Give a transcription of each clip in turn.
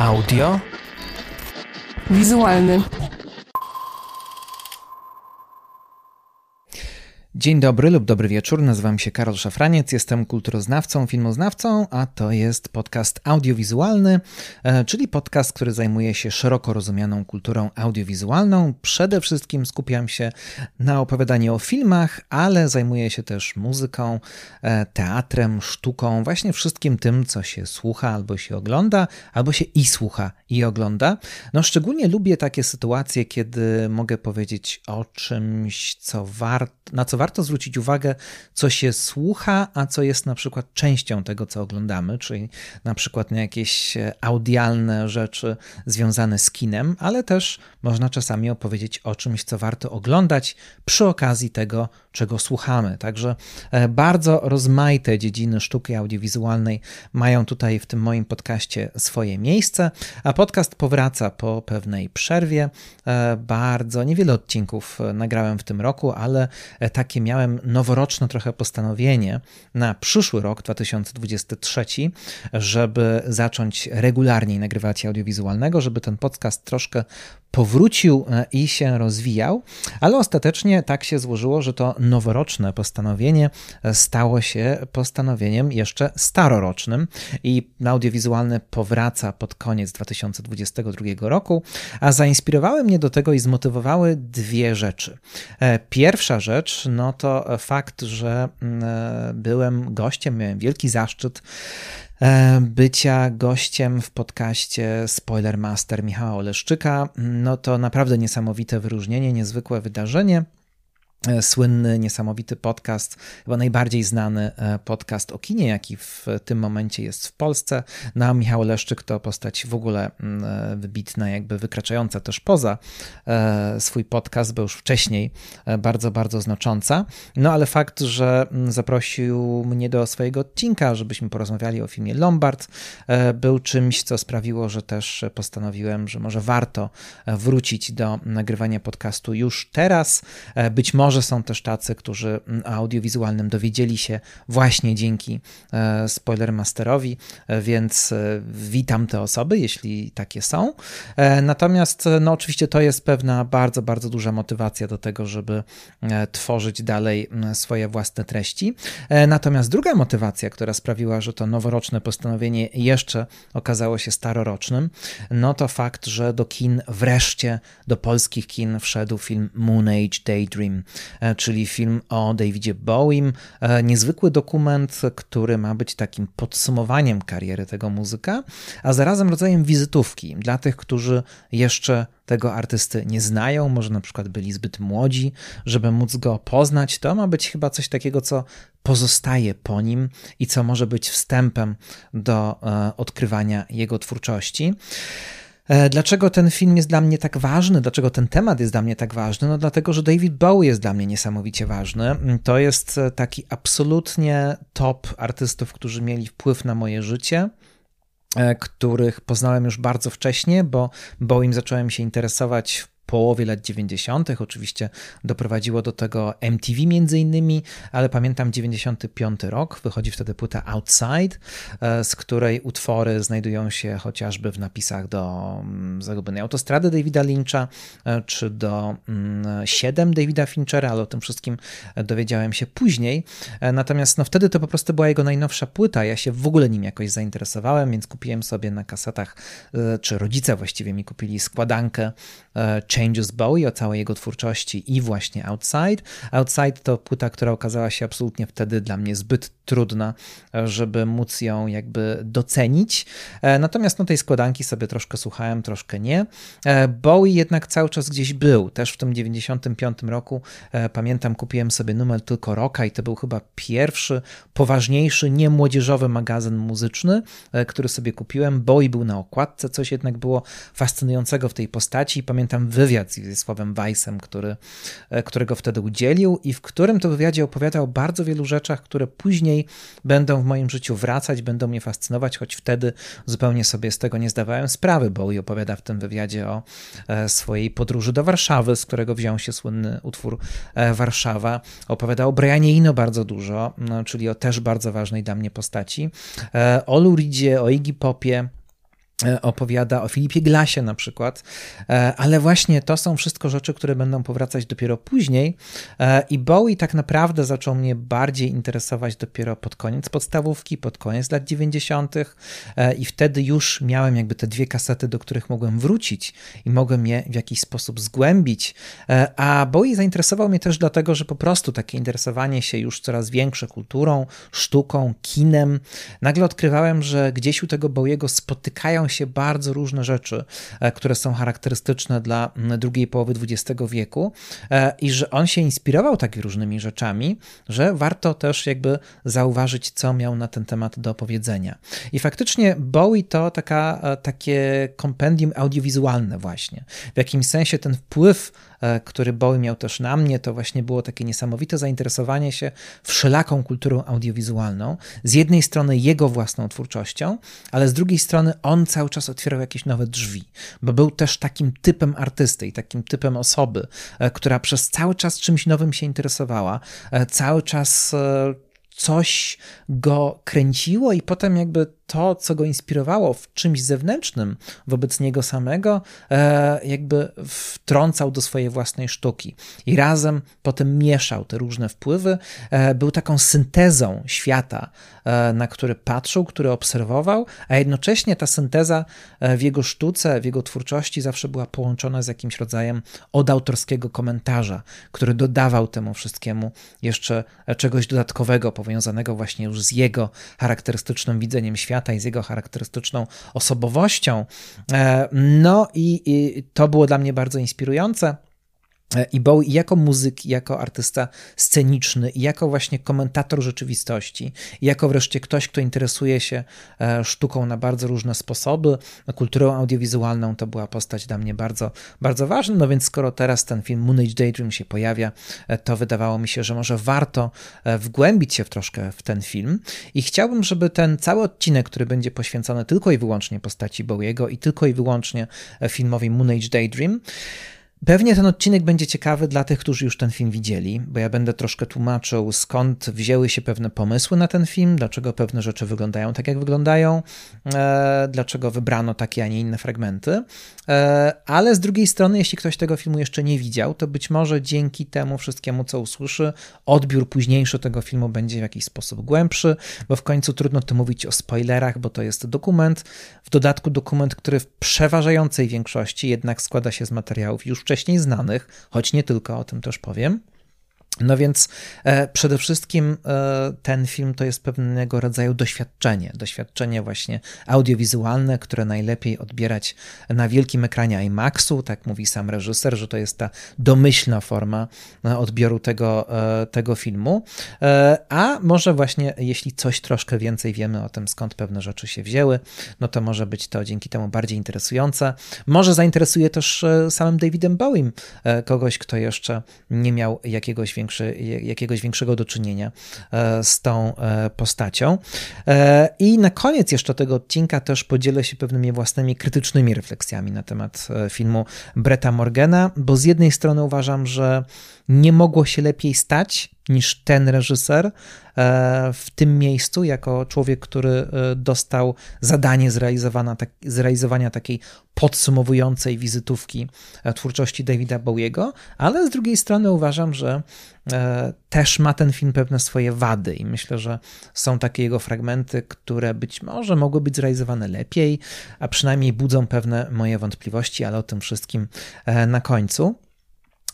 Audio. Wizualny. Dzień dobry lub dobry wieczór, nazywam się Karol Szafraniec, jestem kulturoznawcą, filmoznawcą, a to jest podcast audiowizualny, e, czyli podcast, który zajmuje się szeroko rozumianą kulturą audiowizualną. Przede wszystkim skupiam się na opowiadaniu o filmach, ale zajmuję się też muzyką, e, teatrem, sztuką, właśnie wszystkim tym, co się słucha albo się ogląda, albo się i słucha i ogląda. No szczególnie lubię takie sytuacje, kiedy mogę powiedzieć o czymś, co warto, na co warto zwrócić uwagę, co się słucha, a co jest na przykład częścią tego, co oglądamy, czyli na przykład na jakieś e, audialne rzeczy związane z kinem, ale też można czasami opowiedzieć o czymś, co warto oglądać przy okazji tego, czego słuchamy. Także e, bardzo rozmaite dziedziny sztuki audiowizualnej mają tutaj w tym moim podcaście swoje miejsce, a podcast powraca po pewnej przerwie. E, bardzo niewiele odcinków nagrałem w tym roku, ale takie miałem noworoczne trochę postanowienie na przyszły rok 2023, żeby zacząć regularniej nagrywać audiowizualnego, żeby ten podcast troszkę powrócił e, i się rozwijał, ale ostatecznie tak się złożyło, że to noworoczne postanowienie e, stało się postanowieniem jeszcze starorocznym i audiowizualny powraca pod koniec 2022 roku, a zainspirowały mnie do tego i zmotywowały dwie rzeczy. E, pierwsza rzecz, no to fakt, że mm, byłem gościem, miałem wielki zaszczyt bycia gościem w podcaście Spoilermaster Michała Oleszczyka. No to naprawdę niesamowite wyróżnienie, niezwykłe wydarzenie. E, słynny, niesamowity podcast, chyba najbardziej znany e, podcast o kinie, jaki w tym momencie jest w Polsce. No a Michał Leszczyk to postać w ogóle mm, e, wybitna, jakby wykraczająca też poza swój podcast, bo już wcześniej bardzo, bardzo znacząca. No ale fakt, że mm, zaprosił mnie do swojego odcinka, żebyśmy porozmawiali o filmie Lombard, był czymś, co sprawiło, że też postanowiłem, że może warto wrócić do nagrywania podcastu już teraz. Być może może są też tacy, którzy mm, audiowizualnym dowiedzieli się właśnie dzięki e, Spoilermasterowi, e, więc e, witam te osoby, jeśli takie są. Natomiast, no oczywiście to jest pewna bardzo, bardzo duża motywacja do tego, żeby tworzyć dalej swoje własne treści. Natomiast druga motywacja, która sprawiła, że to noworoczne postanowienie jeszcze okazało się starorocznym, no to fakt, że do kin wreszcie, do polskich kin wszedł film Moon Age Daydream. E, czyli film o Davidzie Bowiem. E, niezwykły dokument, który ma być takim podsumowaniem kariery tego muzyka, a zarazem rodzajem wizytówki dla tych, którzy jeszcze tego artysty nie znają, może na przykład byli zbyt młodzi, żeby móc go poznać. To ma być chyba coś takiego, co pozostaje po nim i co może być wstępem do e, odkrywania jego twórczości. E, dlaczego ten film jest dla mnie tak ważny? Dlaczego ten temat jest dla mnie tak ważny? No dlatego, że David Bowie jest dla mnie niesamowicie ważny. To jest e, taki absolutnie top artystów, którzy mieli wpływ na moje życie e, których poznałem już bardzo wcześnie, bo Bowiem zacząłem się interesować połowie lat 90. Oczywiście doprowadziło do tego MTV między innymi, ale pamiętam 95 rok, wychodzi wtedy płyta Outside, e, z której utwory znajdują się chociażby w napisach do mm, Zagubionej Autostrady Davida Lyncha, e, czy do 7 mm, Davida Finchera, ale o tym wszystkim dowiedziałem się później. E, natomiast no, wtedy to po prostu była jego najnowsza płyta, ja się w ogóle nim jakoś zainteresowałem, więc kupiłem sobie na kasetach, czy rodzice właściwie mi kupili składankę Changes Bowie, o całej jego twórczości i właśnie Outside. Outside to płyta, która okazała się absolutnie wtedy dla mnie zbyt trudna, żeby móc ją jakby docenić. E, natomiast no tej składanki sobie troszkę słuchałem, troszkę nie. E, Bowie jednak cały czas gdzieś był. Też w tym 95 roku e, pamiętam kupiłem sobie numer tylko Rocka i to był chyba pierwszy poważniejszy, nie młodzieżowy magazyn muzyczny, który sobie kupiłem. Bowie był na okładce, coś jednak było fascynującego w tej postaci. Pamiętam wywiad z Sławem Weissem, który, którego wtedy udzielił i w którym to wywiadzie opowiadał o bardzo wielu rzeczach, które później będą w moim życiu wracać, będą mnie fascynować, choć wtedy zupełnie sobie z tego nie zdawałem sprawy, bo i opowiada w tym wywiadzie o e, swojej podróży do Warszawy, z którego wziął się słynny utwór e, Warszawa. Opowiada o Brianie Ino bardzo dużo, no, czyli o też bardzo ważnej dla mnie postaci. E, o Luridzie, o Iggy Popie, E, opowiada o Filipie Glasie na przykład, e, ale właśnie to są wszystko rzeczy, które będą powracać dopiero później. E, i Bowie tak naprawdę zaczął mnie bardziej interesować dopiero pod koniec podstawówki, pod koniec lat 90. i wtedy już miałem jakby te dwie kasety, do których mogłem wrócić i mogłem je w jakiś sposób zgłębić, a Bowie zainteresował mnie też dlatego, że po prostu takie interesowanie się już coraz większe kulturą, sztuką, kinem, nagle odkrywałem, że gdzieś u tego Bowiego spotykają się bardzo różne rzeczy, e, które są charakterystyczne dla drugiej połowy XX wieku e, i że on się inspirował takimi różnymi rzeczami, że warto też jakby zauważyć, co miał na ten temat do powiedzenia. I faktycznie Bowie to taka, e, takie kompendium audiowizualne właśnie. W jakimś sensie ten wpływ który Bowie miał też na mnie, to właśnie było takie niesamowite zainteresowanie się wszelaką kulturą audiowizualną. Z jednej strony jego własną twórczością, ale z drugiej strony on cały czas otwierał jakieś nowe drzwi, bo był też takim typem artysty i takim typem osoby, e, która przez cały czas czymś nowym się interesowała, e, cały czas coś go kręciło i potem jakby to, co go inspirowało w czymś zewnętrznym wobec niego samego, e, jakby wtrącał do swojej własnej sztuki. I razem potem mieszał te różne wpływy. E, był taką syntezą świata, e, na który patrzył, który obserwował, a jednocześnie ta synteza w jego sztuce, w jego twórczości zawsze była połączona z jakimś rodzajem odautorskiego komentarza, który dodawał temu wszystkiemu jeszcze czegoś dodatkowego, powiązanego właśnie już z jego charakterystycznym widzeniem świata świata i z jego charakterystyczną osobowością. E, no i, i to było dla mnie bardzo inspirujące. E, I Bowie jako muzyk, jako artysta sceniczny, jako właśnie komentator rzeczywistości, jako wreszcie ktoś, kto interesuje się e, sztuką na bardzo różne sposoby, kulturą audiowizualną, to była postać dla mnie bardzo, bardzo ważna. No więc skoro teraz ten film Moon Age Daydream się pojawia, e, to wydawało mi się, że może warto wgłębić się w troszkę w ten film. I chciałbym, żeby ten cały odcinek, który będzie poświęcony tylko i wyłącznie postaci Bowiego i tylko i wyłącznie filmowi Moon Age Daydream, Pewnie ten odcinek będzie ciekawy dla tych, którzy już ten film widzieli, bo ja będę troszkę tłumaczył, skąd wzięły się pewne pomysły na ten film, dlaczego pewne rzeczy wyglądają tak, jak wyglądają, e, dlaczego wybrano takie, a nie inne fragmenty. E, ale z drugiej strony, jeśli ktoś tego filmu jeszcze nie widział, to być może dzięki temu wszystkiemu, co usłyszy, odbiór późniejszy tego filmu będzie w jakiś sposób głębszy, bo w końcu trudno tu mówić o spoilerach, bo to jest dokument, w dodatku dokument, który w przeważającej większości jednak składa się z materiałów już wcześniej znanych, choć nie tylko, o tym też powiem. No więc e, przede wszystkim e, ten film to jest pewnego rodzaju doświadczenie, doświadczenie właśnie audiowizualne, które najlepiej odbierać na wielkim ekranie IMAX-u, tak mówi sam reżyser, że to jest ta domyślna forma e, odbioru tego, e, tego filmu. E, a może właśnie, jeśli coś troszkę więcej wiemy o tym, skąd pewne rzeczy się wzięły, no to może być to dzięki temu bardziej interesujące. Może zainteresuje też e, samym Davidem Bowiem, kogoś, kto jeszcze nie miał jakiegoś jakiegoś większego do czynienia e, z tą e, postacią. E, I na koniec jeszcze tego odcinka też podzielę się pewnymi własnymi krytycznymi refleksjami na temat filmu Bretta Morgana, bo z jednej strony uważam, że nie mogło się lepiej stać niż ten reżyser e, w tym miejscu, jako człowiek, który e, dostał zadanie zrealizowania, tak, zrealizowania takiej podsumowującej wizytówki e, twórczości Davida Bowiego, ale z drugiej strony uważam, że też ma ten film pewne swoje wady i myślę, że są takie jego fragmenty, które być może mogły być zrealizowane lepiej, a przynajmniej budzą pewne moje wątpliwości, ale o tym wszystkim na końcu.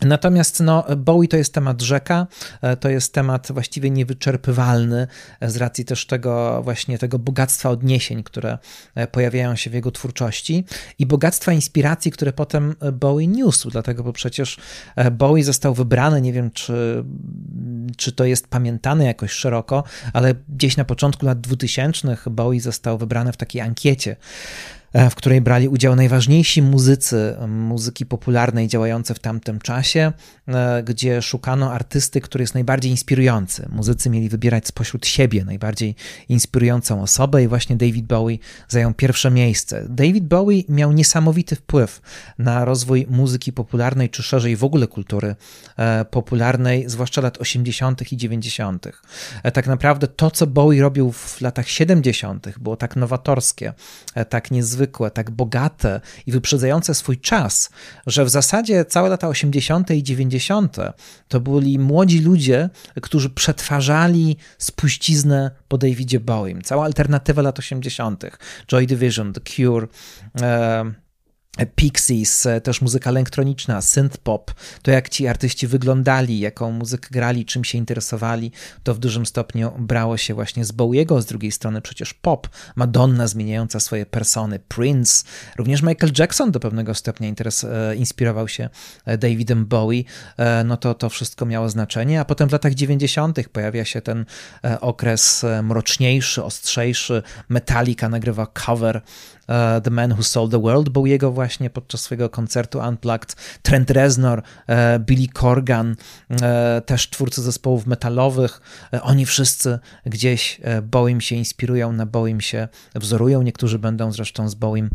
Natomiast no, Bowie to jest temat rzeka, e, to jest temat właściwie niewyczerpywalny e, z racji też tego właśnie tego bogactwa odniesień, które e, pojawiają się w jego twórczości i bogactwa inspiracji, które potem Bowie niósł, dlatego bo przecież Bowie został wybrany, nie wiem czy, czy to jest pamiętane jakoś szeroko, ale gdzieś na początku lat 2000 Bowie został wybrany w takiej ankiecie w której brali udział najważniejsi muzycy muzyki popularnej działające w tamtym czasie, e, gdzie szukano artysty, który jest najbardziej inspirujący. Muzycy mieli wybierać spośród siebie najbardziej inspirującą osobę i właśnie David Bowie zajął pierwsze miejsce. David Bowie miał niesamowity wpływ na rozwój muzyki popularnej, czy szerzej w ogóle kultury e, popularnej, zwłaszcza lat 80. i 90. Tak naprawdę to, co Bowie robił w latach 70., było tak nowatorskie, tak niezwykle niezwykłe, tak bogate i wyprzedzające swój czas, że w zasadzie całe lata 80. i 90. to byli młodzi ludzie, którzy przetwarzali spuściznę po Davidzie Bowiem. Cała alternatywa lat 80. Joy Division, The Cure, e, Pixies, e, też muzyka elektroniczna, synth pop, to jak ci artyści wyglądali, jaką muzykę grali, czym się interesowali, to w dużym stopniu brało się właśnie z Bowiego, z drugiej strony przecież pop, Madonna zmieniająca swoje persony, Prince, również Michael Jackson do pewnego stopnia interes, e, inspirował się e, Davidem Bowie, no to to wszystko miało znaczenie, a potem w latach 90. pojawia się ten okres mroczniejszy, ostrzejszy, Metallica nagrywa cover The Man Who Sold the World był jego właśnie podczas swojego koncertu Unplugged, Trent Reznor, e, Billy Corgan, e, też twórcy zespołów metalowych, oni wszyscy gdzieś Bowiem się inspirują, na Bowiem się wzorują, niektórzy będą zresztą z Bowiem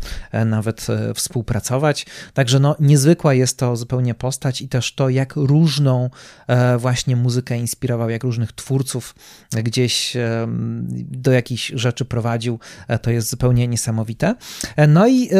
nawet współpracować, także no niezwykła jest to zupełnie postać i też to, jak różną właśnie muzykę inspirował, jak różnych twórców gdzieś do jakichś rzeczy prowadził, to jest zupełnie niesamowite. No i e,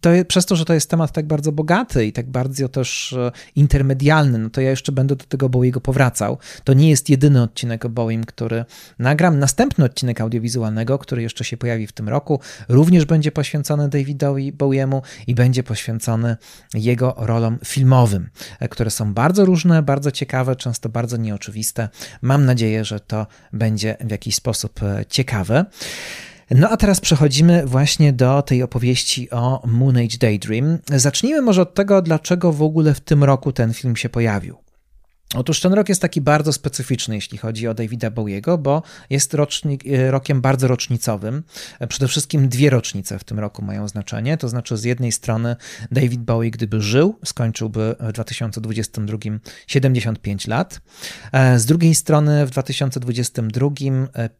to, przez to, że to jest temat tak bardzo bogaty i tak bardzo też e, intermedialny, no to ja jeszcze będę do tego Bowiego powracał. To nie jest jedyny odcinek o Bowiem, który nagram. Następny odcinek audiowizualnego, który jeszcze się pojawi w tym roku, również będzie poświęcony Davidowi Bowiemu i będzie poświęcony jego rolom filmowym, e, które są bardzo różne, bardzo ciekawe, często bardzo nieoczywiste. Mam nadzieję, że to będzie w jakiś sposób ciekawe. No a teraz przechodzimy właśnie do tej opowieści o Moon Age Daydream. Zacznijmy może od tego, dlaczego w ogóle w tym roku ten film się pojawił. Otóż ten rok jest taki bardzo specyficzny, jeśli chodzi o Davida Bowiego, bo jest rocznik, e, rokiem bardzo rocznicowym. E, przede wszystkim dwie rocznice w tym roku mają znaczenie. To znaczy, z jednej strony David Bowie, gdyby żył, skończyłby w 2022 75 lat. E, z drugiej strony w 2022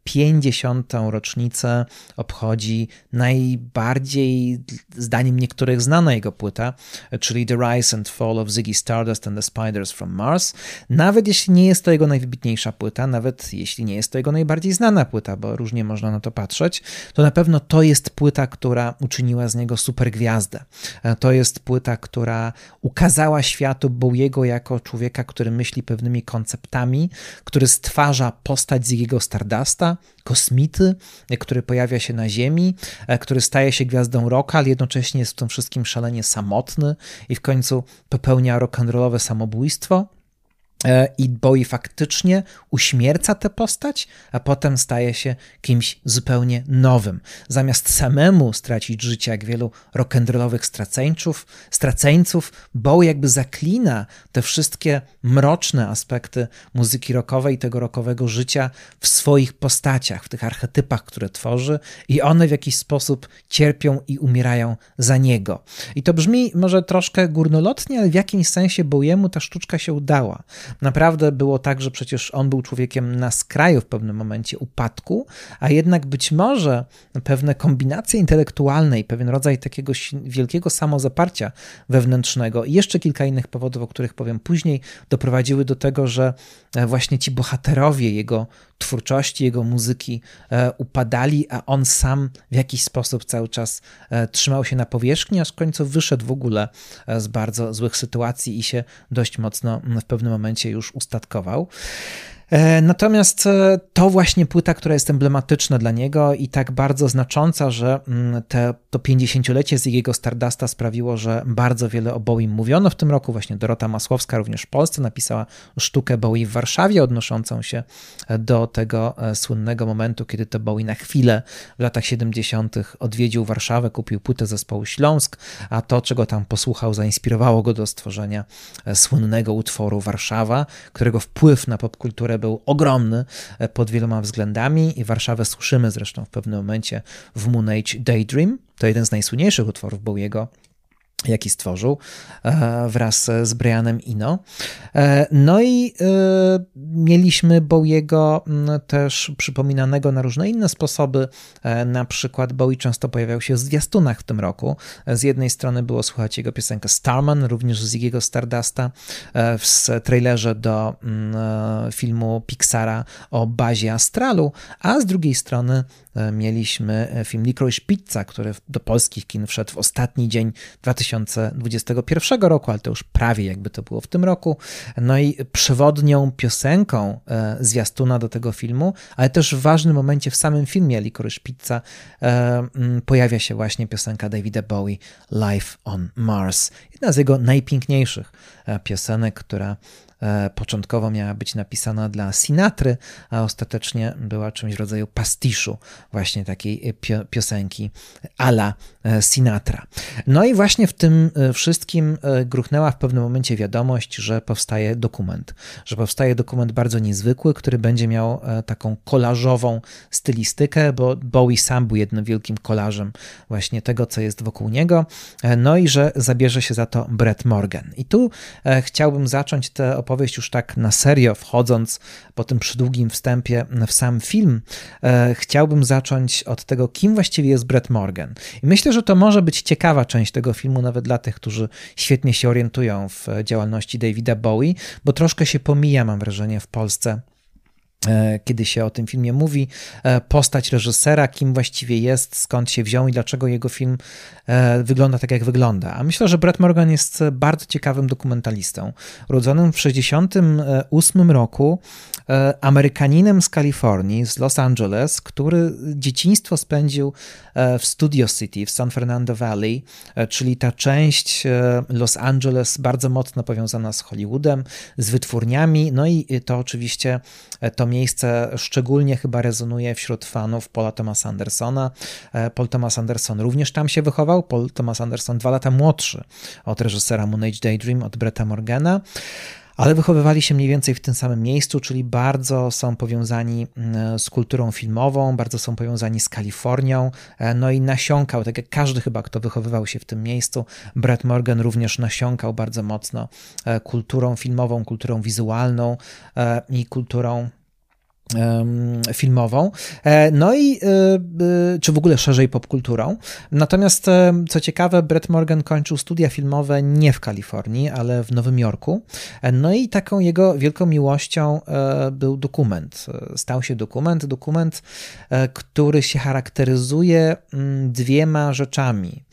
50. rocznicę obchodzi najbardziej, zdaniem niektórych, znana jego płyta, czyli The Rise and Fall of Ziggy Stardust and the Spiders from Mars. Nawet jeśli nie jest to jego najwybitniejsza płyta, nawet jeśli nie jest to jego najbardziej znana płyta, bo różnie można na to patrzeć, to na pewno to jest płyta, która uczyniła z niego supergwiazdę. E, to jest płyta, która ukazała światu Bowiego jako człowieka, który myśli pewnymi konceptami, który stwarza postać jego Stardusta, kosmity, e, który pojawia się na Ziemi, e, który staje się gwiazdą rocka, ale jednocześnie jest w tym wszystkim szalenie samotny i w końcu popełnia rock'n'rollowe samobójstwo. E, I Bowie faktycznie uśmierca tę postać, a potem staje się kimś zupełnie nowym. Zamiast samemu stracić życie, jak wielu rock'n'rollowych straceńców, straceńców, Bowie jakby zaklina te wszystkie mroczne aspekty muzyki rockowej, tego rockowego życia w swoich postaciach, w tych archetypach, które tworzy, i one w jakiś sposób cierpią i umierają za niego. I to brzmi może troszkę górnolotnie, ale w jakimś sensie Bowiemu ta sztuczka się udała Naprawdę było tak, że przecież on był człowiekiem na skraju w pewnym momencie upadku, a jednak być może pewne kombinacje intelektualne i pewien rodzaj takiego wielkiego samozaparcia wewnętrznego i jeszcze kilka innych powodów, o których powiem później, doprowadziły do tego, że e, właśnie ci bohaterowie jego twórczości, jego muzyki e, upadali, a on sam w jakiś sposób cały czas e, trzymał się na powierzchni, aż w końcu wyszedł w ogóle z bardzo złych sytuacji i się dość mocno w pewnym momencie już ustatkował. E, natomiast e, to właśnie płyta, która jest emblematyczna dla niego i tak bardzo znacząca, że mm, te, to 50-lecie z jego Stardusta sprawiło, że bardzo wiele o Bowie mówiono w tym roku. Właśnie Dorota Masłowska również w Polsce napisała sztukę Bowie w Warszawie odnoszącą się do tego e, słynnego momentu, kiedy to Bowie na chwilę w latach 70. odwiedził Warszawę, kupił płytę zespołu Śląsk, a to, czego tam posłuchał, zainspirowało go do stworzenia słynnego utworu Warszawa, którego wpływ na popkulturę był ogromny e, pod wieloma względami i Warszawę słyszymy zresztą w pewnym momencie w Moon Age Daydream. To jeden z najsłynniejszych utworów Bowiego jaki stworzył e, wraz z Brianem Ino. E, no i e, mieliśmy Bowiego też przypominanego na różne inne sposoby. Na przykład Bowie często pojawiał się w zwiastunach w tym roku. Z jednej strony było słuchać jego piosenkę Starman, również z Ziggy'ego Stardusta w trailerze do filmu Pixara o bazie Astralu, a z drugiej strony mieliśmy film Licorice Pizza, który do polskich kin wszedł w ostatni dzień 2021 roku, ale to już prawie jakby to było w tym roku. No i przewodnią piosenką e, zwiastuna do tego filmu, ale też w ważnym momencie w samym filmie Licorice Pizza e, pojawia się właśnie piosenka Davida Bowie Life on Mars. Jedna z jego najpiękniejszych e, piosenek, która E, początkowo miała być napisana dla Sinatry, a ostatecznie była czymś w rodzaju pastiszu właśnie takiej piosenki ala e, Sinatra. No i właśnie w tym e, wszystkim gruchnęła w pewnym momencie wiadomość, że powstaje dokument, że powstaje dokument bardzo niezwykły, który będzie miał taką kolażową stylistykę, bo Bowie sam był jednym wielkim kolażem właśnie tego, co jest wokół niego, no i że zabierze się za to Brett Morgan. I tu chciałbym zacząć tę opowieść już tak na serio, wchodząc po tym przydługim wstępie w sam film, e, chciałbym zacząć od tego, kim właściwie jest Brett Morgan. I myślę, że to może być ciekawa część tego filmu, nawet dla tych, którzy świetnie się orientują w działalności Davida Bowie, bo troszkę się pomija, mam wrażenie, w Polsce E, kiedy się o tym filmie mówi, e, postać reżysera, kim właściwie jest, skąd się wziął i dlaczego jego film e, wygląda tak, jak wygląda. A myślę, że Brett Morgan jest bardzo ciekawym dokumentalistą. Urodzonym w 1968 roku, Amerykaninem z Kalifornii, z Los Angeles, który dzieciństwo spędził w Studio City w San Fernando Valley, czyli ta część Los Angeles bardzo mocno powiązana z Hollywoodem, z wytwórniami, no i to oczywiście to miejsce szczególnie chyba rezonuje wśród fanów Paula Thomasa Andersona. E, Paul Thomas Anderson również tam się wychował. Paul Thomas Anderson dwa lata młodszy od reżysera Moon Age Daydream, od Bretta Morgana ale wychowywali się mniej więcej w tym samym miejscu, czyli bardzo są powiązani mm, z kulturą filmową, bardzo są powiązani z Kalifornią, e, no i nasiąkał, tak jak każdy chyba, kto wychowywał się w tym miejscu, Brett Morgan również nasiąkał bardzo mocno e, kulturą filmową, kulturą wizualną i kulturą filmową, e, no i e, e, czy w ogóle szerzej popkulturą. Natomiast co ciekawe, Brett Morgan kończył studia filmowe nie w Kalifornii, ale w Nowym Jorku. No i taką jego wielką miłością był dokument. Stał się dokument, dokument, który się charakteryzuje mm, dwiema rzeczami.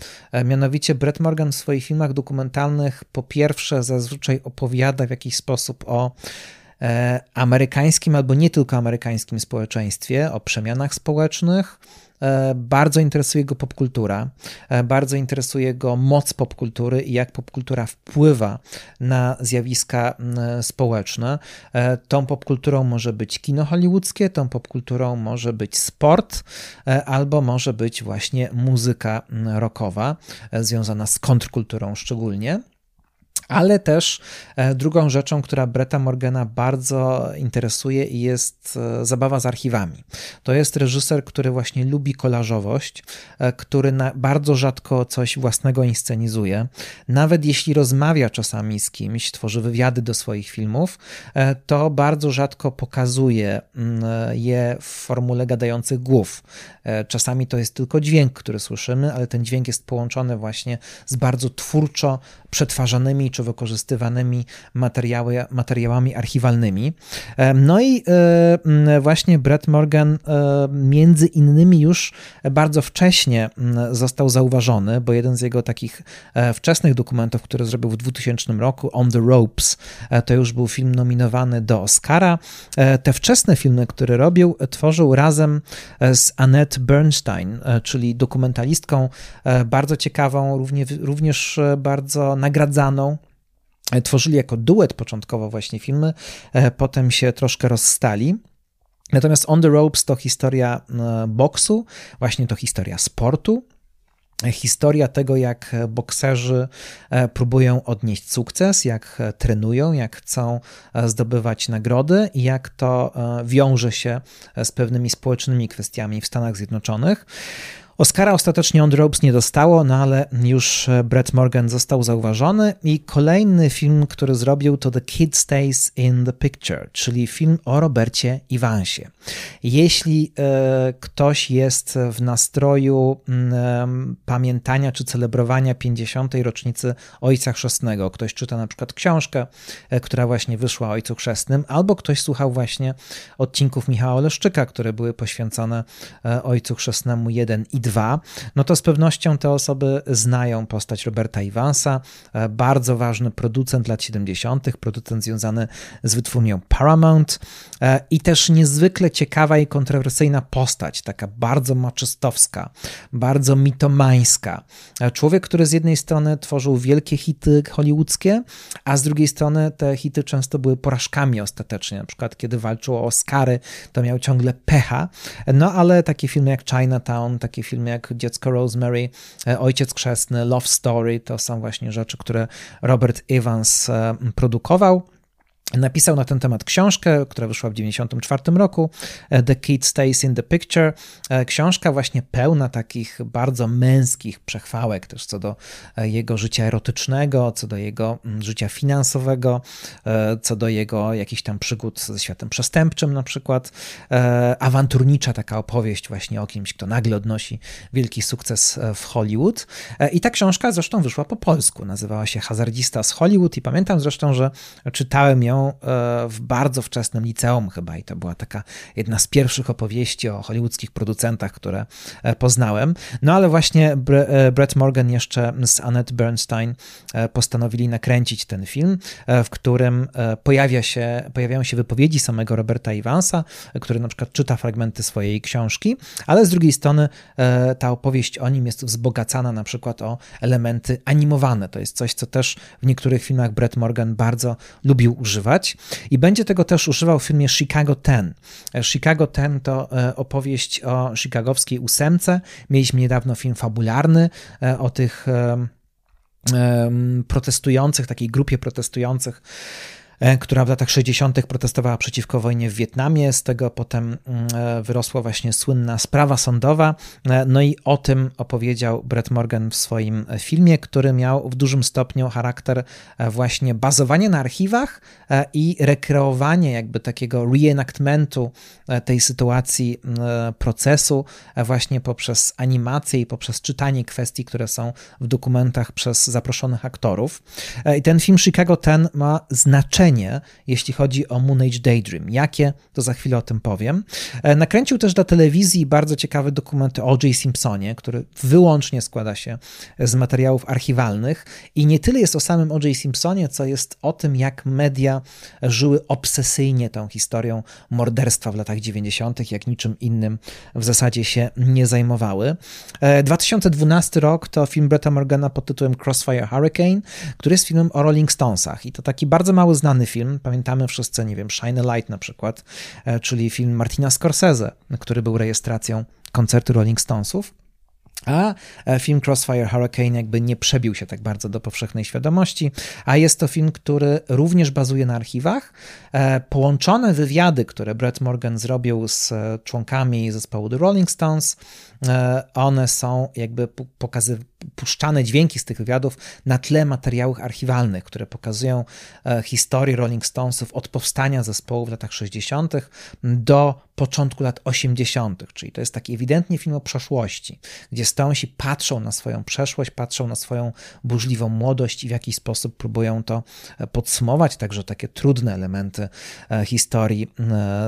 Mianowicie Brett Morgan w swoich filmach dokumentalnych po pierwsze zazwyczaj opowiada w jakiś sposób o amerykańskim albo nie tylko amerykańskim społeczeństwie, o przemianach społecznych. E, bardzo interesuje go popkultura, e, bardzo interesuje go moc popkultury i jak popkultura wpływa na zjawiska społeczne. Tą popkulturą może być kino hollywoodzkie, tą popkulturą może być sport, albo może być właśnie muzyka rockowa, związana z kontrkulturą szczególnie. Ale też e, drugą rzeczą, która Bretta Morgana bardzo interesuje jest e, zabawa z archiwami. To jest reżyser, który właśnie lubi kolażowość, e, który bardzo rzadko coś własnego inscenizuje. Nawet jeśli rozmawia czasami z kimś, tworzy wywiady do swoich filmów, to bardzo rzadko pokazuje mm, je w formule gadających głów. Czasami to jest tylko dźwięk, który słyszymy, ale ten dźwięk jest połączony właśnie z bardzo twórczo przetwarzanymi czy wykorzystywanymi materiały, materiałami archiwalnymi. No i e, właśnie Brett Morgan e, między innymi już bardzo wcześnie został zauważony, bo jeden z jego takich e, wczesnych dokumentów, który zrobił w 2000 roku, On the Ropes, to już był film nominowany do Oscara. Te wczesne filmy, które robił, tworzył razem z Annette Bernstein, czyli dokumentalistką bardzo ciekawą, również bardzo nagradzaną. Tworzyli jako duet początkowo właśnie filmy, e, potem się troszkę rozstali. Natomiast On the Ropes to historia e, boksu, właśnie to historia sportu, historia tego, jak bokserzy e, próbują odnieść sukces, jak trenują, jak chcą zdobywać nagrody i jak to wiąże się z pewnymi społecznymi kwestiami w Stanach Zjednoczonych. Oscara ostatecznie On Ropes nie dostało, no ale już e, Brett Morgan został zauważony i kolejny film, który zrobił to The Kid Stays in the Picture, czyli film o Robercie Iwansie. Jeśli e, ktoś jest w nastroju e, pamiętania czy celebrowania 50. rocznicy Ojca Chrzestnego, ktoś czyta na przykład książkę, e, która właśnie wyszła o Ojcu Chrzestnym, albo ktoś słuchał właśnie odcinków Michała Leszczyka, które były poświęcone e, Ojcu Chrzestnemu 1 i 2, no to z pewnością te osoby znają postać Roberta Iwansa, e, bardzo ważny producent lat 70., producent związany z wytwórnią Paramount e, i też niezwykle ciekawa i kontrowersyjna postać, taka bardzo maczystowska, bardzo mitomańska. E, człowiek, który z jednej strony tworzył wielkie hity hollywoodzkie, a z drugiej strony te hity często były porażkami ostatecznie. Na przykład, kiedy walczył o Oscary, to miał ciągle pecha. No ale takie filmy jak Chinatown, takie filmy jak Dziecko Rosemary, e, Ojciec Chrzestny, Love Story, to są właśnie rzeczy, które Robert Evans e, produkował. Napisał na ten temat książkę, która wyszła w 1994 roku, e, The Kid Stays in the Picture. E, książka właśnie pełna takich bardzo męskich przechwałek też co do e, jego życia erotycznego, co do jego mm, życia finansowego, co do jego jakichś tam przygód ze światem przestępczym na przykład. Awanturnicza taka opowieść właśnie o kimś, kto nagle odnosi wielki sukces w Hollywood. I ta książka zresztą wyszła po polsku, nazywała się Hazardzista z Hollywood i pamiętam zresztą, że czytałem ją E, w bardzo wczesnym liceum chyba i to była taka jedna z pierwszych opowieści o hollywoodzkich producentach, które e, poznałem. No ale właśnie e, Brett Morgan jeszcze z Annette Bernstein postanowili nakręcić ten film, w którym pojawia się, pojawiają się wypowiedzi samego Roberta Evansa, który na przykład czyta fragmenty swojej książki, ale z drugiej strony ta opowieść o nim jest wzbogacana na przykład o elementy animowane. To jest coś, co też w niektórych filmach Brett Morgan bardzo lubił używać używać i będzie tego też używał w filmie Chicago Ten. Chicago Ten to e, opowieść o chicagowskiej ósemce. Mieliśmy niedawno film fabularny e, o tych protestujących, takiej grupie protestujących która w latach 60. protestowała przeciwko wojnie w Wietnamie. Z tego potem mm, e, wyrosła właśnie słynna sprawa sądowa. E, no i o tym opowiedział Brett Morgan w swoim filmie, który miał w dużym stopniu charakter właśnie bazowania na archiwach i rekreowanie jakby takiego reenactmentu tej sytuacji procesu właśnie poprzez animację i poprzez czytanie kwestii, które są w dokumentach przez zaproszonych aktorów. I ten film Chicago ten ma znaczenie jeśli chodzi o Moon Age Daydream. Jakie, to za chwilę o tym powiem. E, nakręcił też dla telewizji bardzo ciekawy dokument o O.J. Simpsonie, który wyłącznie składa się z materiałów archiwalnych i nie tyle jest o samym O.J. Simpsonie, co jest o tym, jak media żyły obsesyjnie tą historią morderstwa w latach 90., jak niczym innym w zasadzie się nie zajmowały. 2012 e, rok to film Bretta Morgana pod tytułem Crossfire Hurricane, który jest filmem o Rolling Stonesach i to taki bardzo mały znany film. Pamiętamy wszyscy, nie wiem, Shine a Light na przykład, e, czyli film Martina Scorsese, który był rejestracją koncertu Rolling Stonesów. A e, film Crossfire Hurricane jakby nie przebił się tak bardzo do powszechnej świadomości, a jest to film, który również bazuje na archiwach. E, połączone wywiady, które Brett Morgan zrobił z członkami zespołu The Rolling Stones, one są jakby pokazywane puszczane dźwięki z tych wywiadów na tle materiałów archiwalnych, które pokazują e, historię Rolling Stonesów od powstania zespołu w latach 60. do początku lat 80., czyli to jest taki ewidentnie film o przeszłości, gdzie Stonesi patrzą na swoją przeszłość, patrzą na swoją burzliwą młodość i w jakiś sposób próbują to e, podsumować, także takie trudne elementy e, historii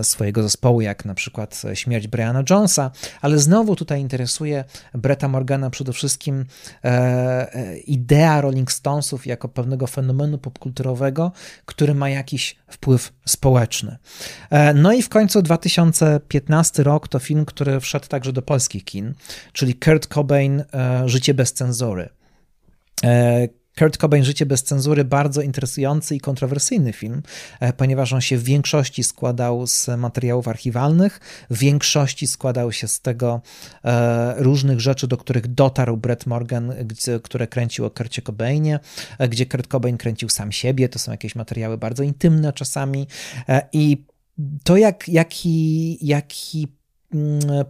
swojego zespołu, jak na przykład śmierć Briana Jonesa, ale znowu tutaj interesuje Bretta Morgana przede wszystkim idea Rolling Stonesów jako pewnego fenomenu popkulturowego, który ma jakiś wpływ społeczny. E, no i w końcu 2015 rok to film, który wszedł także do polskich kin, czyli Kurt Cobain Życie bez cenzury. Kurt Cobain Życie bez cenzury bardzo interesujący i kontrowersyjny film, e, ponieważ on się w większości składał z materiałów archiwalnych, w większości składał się z tego e, różnych rzeczy, do których dotarł Brett Morgan, które kręcił o Kurcie Cobainie, e, gdzie Kurt Cobain kręcił sam siebie, to są jakieś materiały bardzo intymne czasami. I to jak, jaki, jaki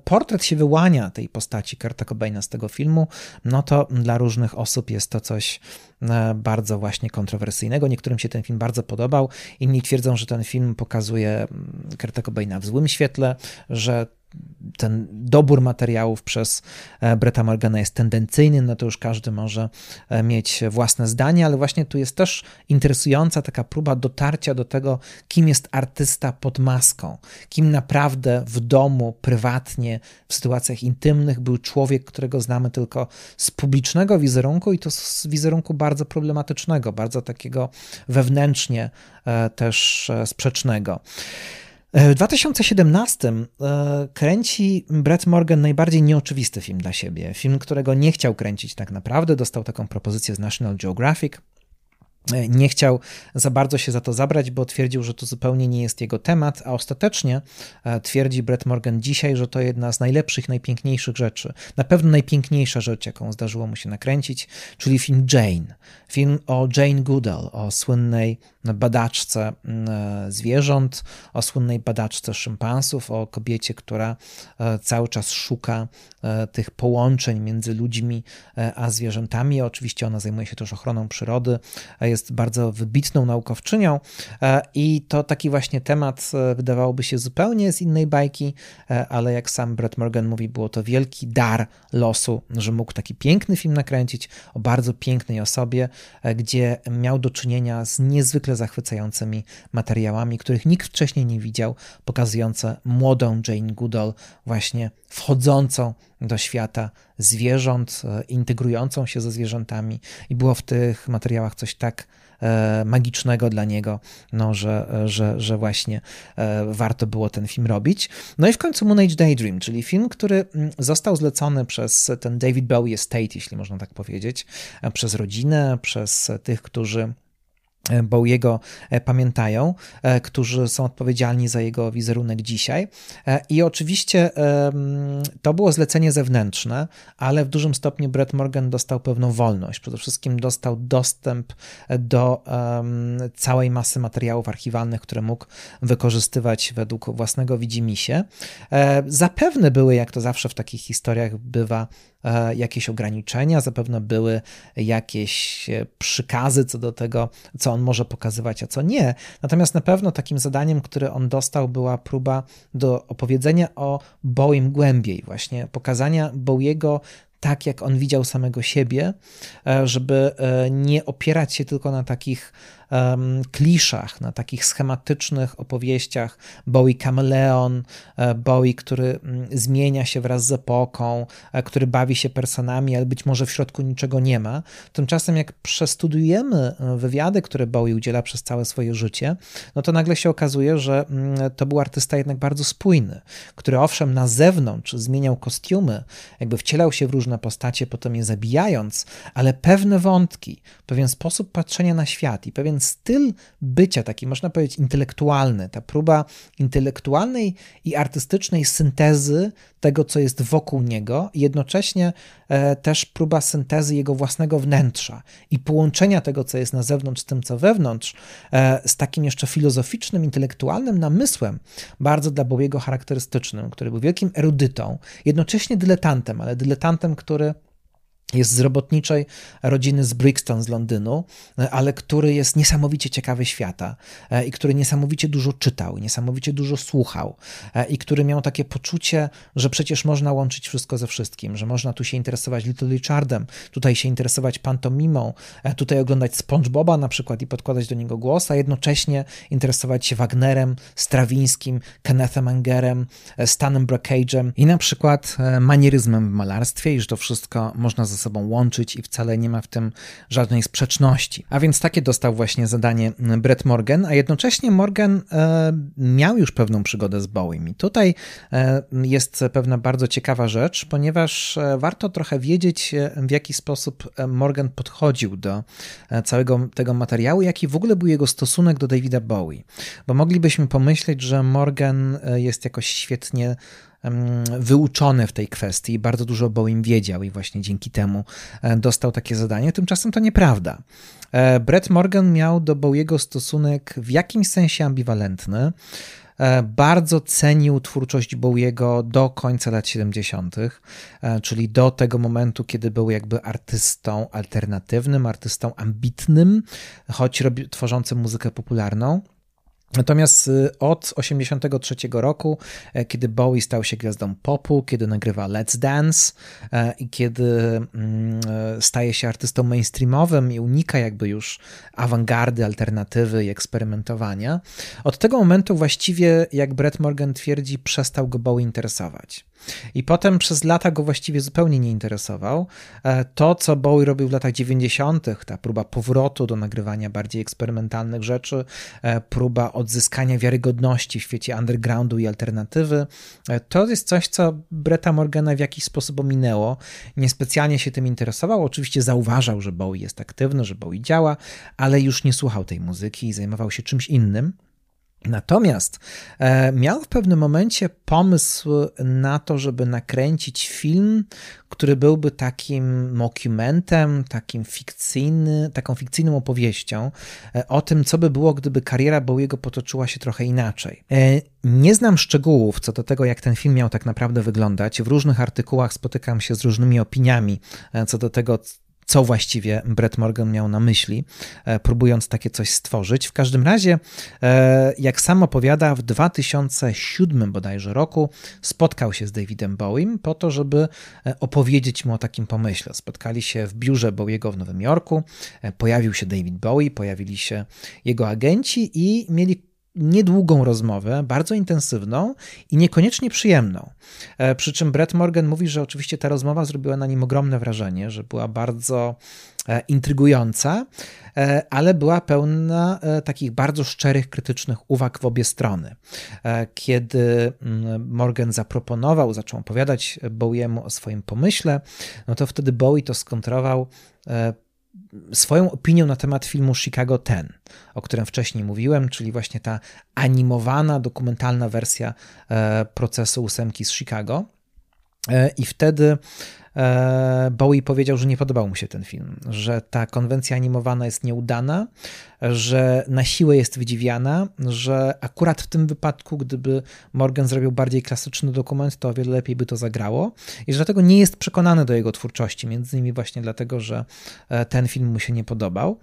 portret się wyłania tej postaci Kurta Cobaina z tego filmu, no to dla różnych osób jest to coś bardzo właśnie kontrowersyjnego. Niektórym się ten film bardzo podobał, inni twierdzą, że ten film pokazuje Kurta Cobaina w złym świetle, że ten dobór materiałów przez e, Bretta Morgana jest tendencyjny, no to już każdy może e, mieć własne zdanie, ale właśnie tu jest też interesująca taka próba dotarcia do tego, kim jest artysta pod maską, kim naprawdę w domu, prywatnie, w sytuacjach intymnych był człowiek, którego znamy tylko z publicznego wizerunku i to z wizerunku bardzo problematycznego, bardzo takiego wewnętrznie e, też sprzecznego. W 2017 e, kręci Brett Morgan najbardziej nieoczywisty film dla siebie. Film, którego nie chciał kręcić tak naprawdę. Dostał taką propozycję z National Geographic. E, nie chciał za bardzo się za to zabrać, bo twierdził, że to zupełnie nie jest jego temat, a ostatecznie e, twierdzi Brett Morgan dzisiaj, że to jedna z najlepszych, najpiękniejszych rzeczy. Na pewno najpiękniejsza rzecz, jaką zdarzyło mu się nakręcić, czyli film Jane. Film o Jane Goodall, o słynnej badaczce mm, e, zwierząt, o słynnej badaczce szympansów, o kobiecie, która cały czas szuka tych połączeń między ludźmi a zwierzętami. Oczywiście ona zajmuje się też ochroną przyrody jest bardzo wybitną naukowczynią e, i to taki właśnie temat e, wydawałoby się zupełnie z innej bajki, e, ale jak sam Brett Morgan mówi, było to wielki dar losu, że mógł taki piękny film nakręcić o bardzo pięknej osobie, gdzie miał do czynienia z niezwykle zachwycającymi materiałami, których nikt wcześniej nie widział, pokazujące młodą Jane Goodall właśnie wchodzącą do świata zwierząt, e, integrującą się ze zwierzętami, i było w tych materiałach coś tak e, magicznego dla niego, no, że, że, że właśnie e, warto było ten film robić. No i w końcu Moon Age Daydream, czyli film, który mm, został zlecony przez ten David Bowie Estate, jeśli można tak powiedzieć, przez rodzinę, przez tych, którzy E, Bowiego e, pamiętają, e, którzy są odpowiedzialni za jego wizerunek dzisiaj. I oczywiście to było zlecenie zewnętrzne, ale w dużym stopniu Brett Morgan dostał pewną wolność. Przede wszystkim dostał dostęp do całej masy materiałów archiwalnych, które mógł wykorzystywać według własnego widzimisię. Zapewne były, jak to zawsze w takich historiach bywa, E, jakieś ograniczenia, zapewne były jakieś e, przykazy co do tego, co on może pokazywać, a co nie. Natomiast na pewno takim zadaniem, które on dostał, była próba do opowiedzenia o Bowiem głębiej, właśnie pokazania Bowiego tak, jak on widział samego siebie, e, żeby nie opierać się tylko na takich kliszach, na takich schematycznych opowieściach. Bowie kameleon, e, Bowie, który mm, zmienia się wraz z epoką, e, który bawi się personami, ale być może w środku niczego nie ma. Tymczasem jak przestudujemy e, wywiady, które Bowie udziela przez całe swoje życie, no to nagle się okazuje, że mm, to był artysta jednak bardzo spójny, który owszem na zewnątrz zmieniał kostiumy, jakby wcielał się w różne postacie, potem je zabijając, ale pewne wątki, pewien sposób patrzenia na świat i pewien styl bycia, taki można powiedzieć intelektualny, ta próba intelektualnej i artystycznej syntezy tego, co jest wokół niego, jednocześnie e, też próba syntezy jego własnego wnętrza i połączenia tego, co jest na zewnątrz, z tym, co wewnątrz, e, z takim jeszcze filozoficznym, intelektualnym namysłem, bardzo dla Bowiego charakterystycznym, który był wielkim erudytą, jednocześnie dyletantem, ale dyletantem, który jest z robotniczej rodziny z Brixton z Londynu, ale który jest niesamowicie ciekawy świata e, i który niesamowicie dużo czytał, niesamowicie dużo słuchał e, i który miał takie poczucie, że przecież można łączyć wszystko ze wszystkim, że można tu się interesować Little Richardem, tutaj się interesować pantomimą, e, tutaj oglądać SpongeBoba na przykład i podkładać do niego głos, a jednocześnie interesować się Wagnerem, Strawińskim, Kennethem Angerem, Stanem Brackage'em i na przykład manieryzmem w malarstwie i że to wszystko można ze sobą łączyć i wcale nie ma w tym żadnej sprzeczności. A więc takie dostał właśnie zadanie Brett Morgan, a jednocześnie Morgan e, miał już pewną przygodę z Bowiem. I tutaj e, jest pewna bardzo ciekawa rzecz, ponieważ e, warto trochę wiedzieć, w jaki sposób Morgan podchodził do całego tego materiału, jaki w ogóle był jego stosunek do Davida Bowie. Bo moglibyśmy pomyśleć, że Morgan jest jakoś świetnie wyuczony w tej kwestii, bardzo dużo o wiedział i właśnie dzięki temu e, dostał takie zadanie. Tymczasem to nieprawda. E, Brett Morgan miał do Bowiego stosunek w jakimś sensie ambiwalentny. e, bardzo cenił twórczość Bowiego do końca lat 70., e, czyli do tego momentu, kiedy był jakby artystą alternatywnym, artystą ambitnym, choć robi, tworzącym muzykę popularną. Natomiast y, od 1983 roku, e, kiedy Bowie stał się gwiazdą popu, kiedy nagrywa Let's Dance e, i kiedy mm, e, staje się artystą mainstreamowym i unika jakby już awangardy, alternatywy i eksperymentowania, od tego momentu właściwie, jak Brett Morgan twierdzi, przestał go Bowie interesować. I potem przez lata go właściwie zupełnie nie interesował. E, to, co Bowie robił w latach 90., ta próba powrotu do nagrywania bardziej eksperymentalnych rzeczy, e, próba odzyskania wiarygodności w świecie undergroundu i alternatywy, e, to jest coś, co Bretta Morgana w jakiś sposób ominęło. Niespecjalnie się tym interesował. Oczywiście zauważał, że Bowie jest aktywny, że Bowie działa, ale już nie słuchał tej muzyki i zajmował się czymś innym. Natomiast e, miał w pewnym momencie pomysł na to, żeby nakręcić film, który byłby takim mockumentem, takim fikcyjny, taką fikcyjną opowieścią e, o tym, co by było, gdyby kariera Bowiego potoczyła się trochę inaczej. E, nie znam szczegółów co do tego, jak ten film miał tak naprawdę wyglądać. W różnych artykułach spotykam się z różnymi opiniami co do tego, co właściwie Brett Morgan miał na myśli, e, próbując takie coś stworzyć. W każdym razie, e, jak sam opowiada, w 2007 bodajże roku spotkał się z Davidem Bowiem po to, żeby e, opowiedzieć mu o takim pomyśle. Spotkali się w biurze Bowiego w Nowym Jorku, pojawił się David Bowie, pojawili się jego agenci i mieli niedługą rozmowę, bardzo intensywną i niekoniecznie przyjemną. E, przy czym Brett Morgan mówi, że oczywiście ta rozmowa zrobiła na nim ogromne wrażenie, że była bardzo e, intrygująca, e, ale była pełna takich bardzo szczerych, krytycznych uwag w obie strony. Kiedy mm, Morgan zaproponował, zaczął opowiadać Bowiemu o swoim pomyśle, no to wtedy Bowie to skontrował swoją opinią na temat filmu Chicago Ten, o którym wcześniej mówiłem, czyli właśnie ta animowana, dokumentalna wersja e, procesu ósemki z Chicago. E, I wtedy Bowie powiedział, że nie podobał mu się ten film, że ta konwencja animowana jest nieudana, że na siłę jest wydziwiana, że akurat w tym wypadku, gdyby Morgan zrobił bardziej klasyczny dokument, to o wiele lepiej by to zagrało i że dlatego nie jest przekonany do jego twórczości, między innymi właśnie dlatego, że e, ten film mu się nie podobał.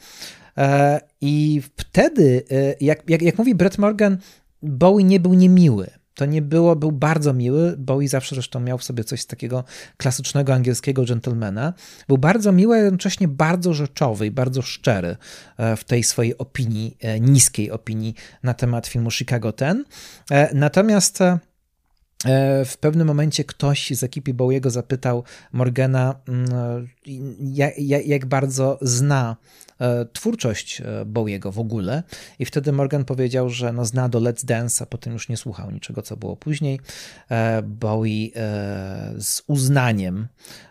E, I wtedy, jak, jak, jak mówi Brett Morgan, Bowie nie był niemiły to nie było, był bardzo miły, Bowie zawsze zresztą miał w sobie coś z takiego klasycznego angielskiego gentlemana. Był bardzo miły, a jednocześnie bardzo rzeczowy i bardzo szczery e, w tej swojej opinii, e, niskiej opinii na temat filmu Chicago Ten. E, natomiast w pewnym momencie ktoś z ekipy Bowiego zapytał Morgana, mm, jak, bardzo zna E, twórczość e, Bowiego w ogóle i wtedy Morgan powiedział, że no zna do Let's Dance, a potem już nie słuchał niczego, co było później. E, Bowie z uznaniem E,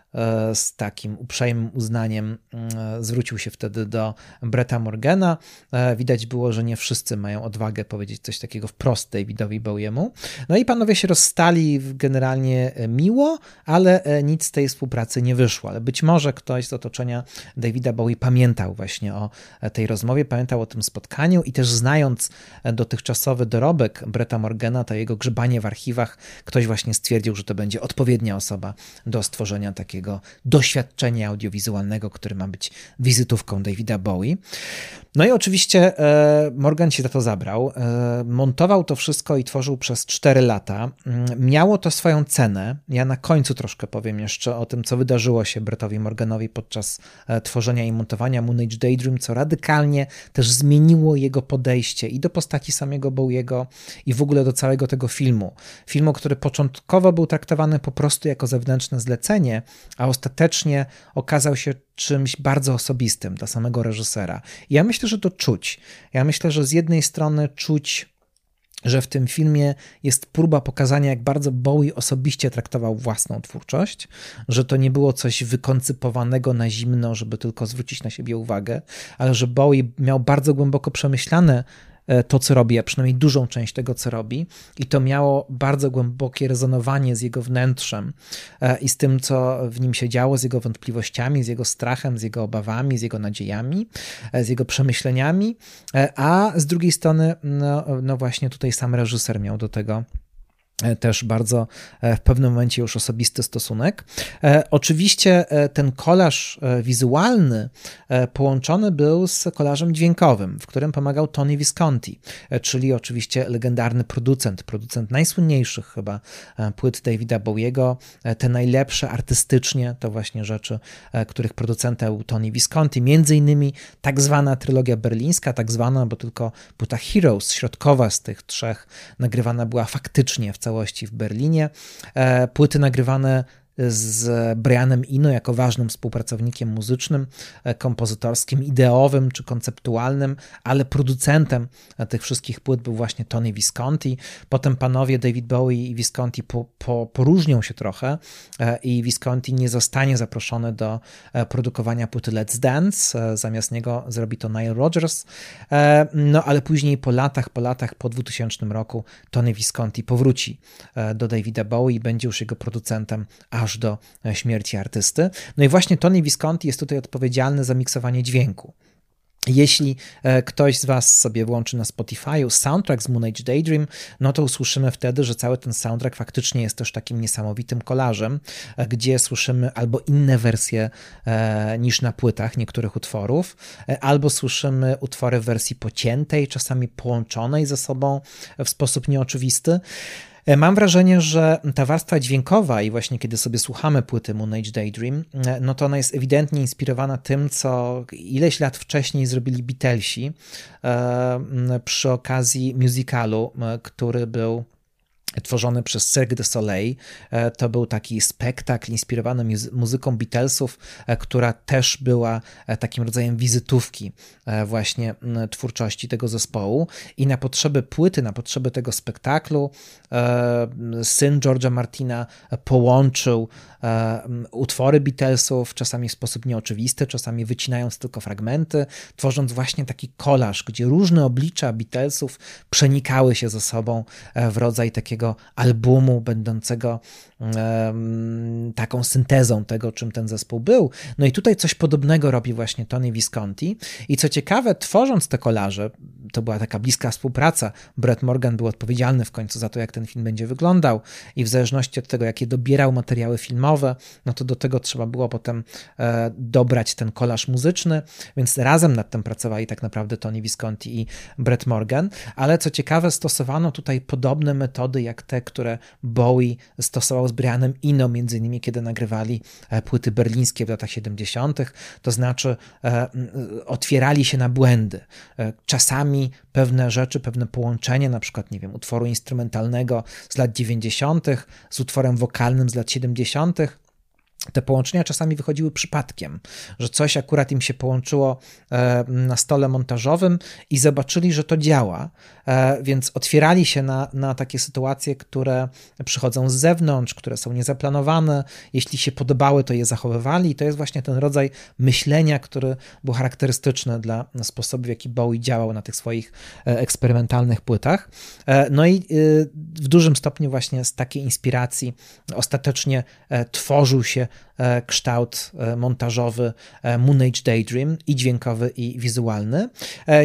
z takim uprzejmym uznaniem e, zwrócił się wtedy do Bretta Morgana. E, widać było, że nie wszyscy mają odwagę powiedzieć coś takiego wprost Davidowi Bowiemu. No i panowie się rozstali generalnie miło, ale nic z tej współpracy nie wyszło. Ale być może ktoś z otoczenia Davida Bowie pamiętał właśnie o tej rozmowie, pamiętał o tym spotkaniu i też znając dotychczasowy dorobek Bretta Morgana, to jego grzebanie w archiwach, ktoś właśnie stwierdził, że to będzie odpowiednia osoba do stworzenia takiego takiego doświadczenia audiowizualnego, który ma być wizytówką Davida Bowie. No i oczywiście e, Morgan się za to zabrał. E, montował to wszystko i tworzył przez 4 lata. Mm, miało to swoją cenę. Ja na końcu troszkę powiem jeszcze o tym, co wydarzyło się Brettowi Morganowi podczas e, tworzenia i montowania Moon Age Daydream, co radykalnie też zmieniło jego podejście i do postaci samego Bowiego i w ogóle do całego tego filmu. Filmu, który początkowo był traktowany po prostu jako zewnętrzne zlecenie, a ostatecznie okazał się czymś bardzo osobistym dla samego reżysera. I ja myślę, że to czuć. Ja myślę, że z jednej strony czuć że w tym filmie jest próba pokazania, jak bardzo Bowie osobiście traktował własną twórczość, że to nie było coś wykoncypowanego na zimno, żeby tylko zwrócić na siebie uwagę, ale że Bowie miał bardzo głęboko przemyślane to, co robi, a przynajmniej dużą część tego, co robi, i to miało bardzo głębokie rezonowanie z jego wnętrzem i z tym, co w nim się działo, z jego wątpliwościami, z jego strachem, z jego obawami, z jego nadziejami, z jego przemyśleniami, a z drugiej strony, no, no właśnie tutaj sam reżyser miał do tego E, też bardzo e, w pewnym momencie już osobisty stosunek. E, oczywiście ten kolaż wizualny połączony był z kolażem dźwiękowym, w którym pomagał Tony Visconti, czyli oczywiście legendarny producent, producent najsłynniejszych chyba płyt Davida Bowiego, te najlepsze artystycznie to właśnie rzeczy, których producentem był Tony Visconti, między innymi tak zwana trylogia berlińska, tak zwana, bo tylko płyta Heroes, środkowa z tych trzech, nagrywana była faktycznie w całym całości w Berlinie. E, płyty nagrywane z Brianem Ino jako ważnym współpracownikiem muzycznym, e, kompozytorskim, ideowym czy konceptualnym, ale producentem tych wszystkich płyt był właśnie Tony Visconti. Potem panowie David Bowie i Visconti po, po, poróżnią się trochę e, i Visconti nie zostanie zaproszony do e, produkowania płyty Let's Dance. Zamiast niego zrobi to Nile Rodgers. No ale później po latach, po latach, po 2000 roku Tony Visconti powróci do Davida Bowie i będzie już jego producentem aż aż do śmierci artysty. No i właśnie Tony Visconti jest tutaj odpowiedzialny za miksowanie dźwięku. Jeśli e, ktoś z Was sobie włączy na Spotify soundtrack z Moon Age Daydream, no to usłyszymy wtedy, że cały ten soundtrack faktycznie jest też takim niesamowitym kolażem, e, gdzie słyszymy albo inne wersje e, niż na płytach niektórych utworów, albo słyszymy utwory w wersji pociętej, czasami połączonej ze sobą w sposób nieoczywisty. E, mam wrażenie, że ta warstwa dźwiękowa i właśnie kiedy sobie słuchamy płyty Moon Age Daydream, e, no to ona jest ewidentnie inspirowana tym, co ileś lat wcześniej zrobili Beatlesi e, przy okazji musicalu, który był tworzony przez Cirque du Soleil. E, to był taki spektakl inspirowany muzyką Beatlesów, e, która też była e, takim rodzajem wizytówki właśnie twórczości tego zespołu. I na potrzeby płyty, na potrzeby tego spektaklu syn George'a Martina połączył utwory Beatlesów, czasami w sposób nieoczywisty, czasami wycinając tylko fragmenty, tworząc właśnie taki kolaż, gdzie różne oblicza Beatlesów przenikały się ze sobą w rodzaj takiego albumu będącego taką syntezą tego, czym ten zespół był. No i tutaj coś podobnego robi właśnie Tony Visconti. I co ciekawe, tworząc te kolarze, to była taka bliska współpraca. Brett Morgan był odpowiedzialny w końcu za to, jak ten film będzie wyglądał, i w zależności od tego, jakie dobierał materiały filmowe, no to do tego trzeba było potem e, dobrać ten kolaż muzyczny, więc razem nad tym pracowali tak naprawdę Tony Visconti i Brett Morgan. Ale co ciekawe, stosowano tutaj podobne metody, jak te, które Bowie stosował z Brianem Ino, między innymi kiedy nagrywali e, płyty berlińskie w latach 70., to znaczy e, otwierali się na błędy. E, czasami pewne rzeczy, pewne połączenie, na przykład, nie wiem, utworu instrumentalnego z lat 90. z utworem wokalnym z lat 70., te połączenia czasami wychodziły przypadkiem, że coś akurat im się połączyło e, na stole montażowym i zobaczyli, że to działa, e, więc otwierali się na, na takie sytuacje, które przychodzą z zewnątrz, które są niezaplanowane. Jeśli się podobały, to je zachowywali, i to jest właśnie ten rodzaj myślenia, który był charakterystyczny dla sposobu, w jaki Bowie działał na tych swoich e, eksperymentalnych płytach. No i w dużym stopniu, właśnie z takiej inspiracji ostatecznie tworzył się E, kształt e, montażowy e, Moon Age Daydream i dźwiękowy i wizualny.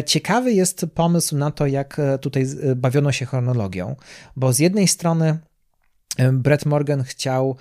Ciekawy jest pomysł na to, jak tutaj bawiono się chronologią, bo z jednej strony Brett Morgan chciał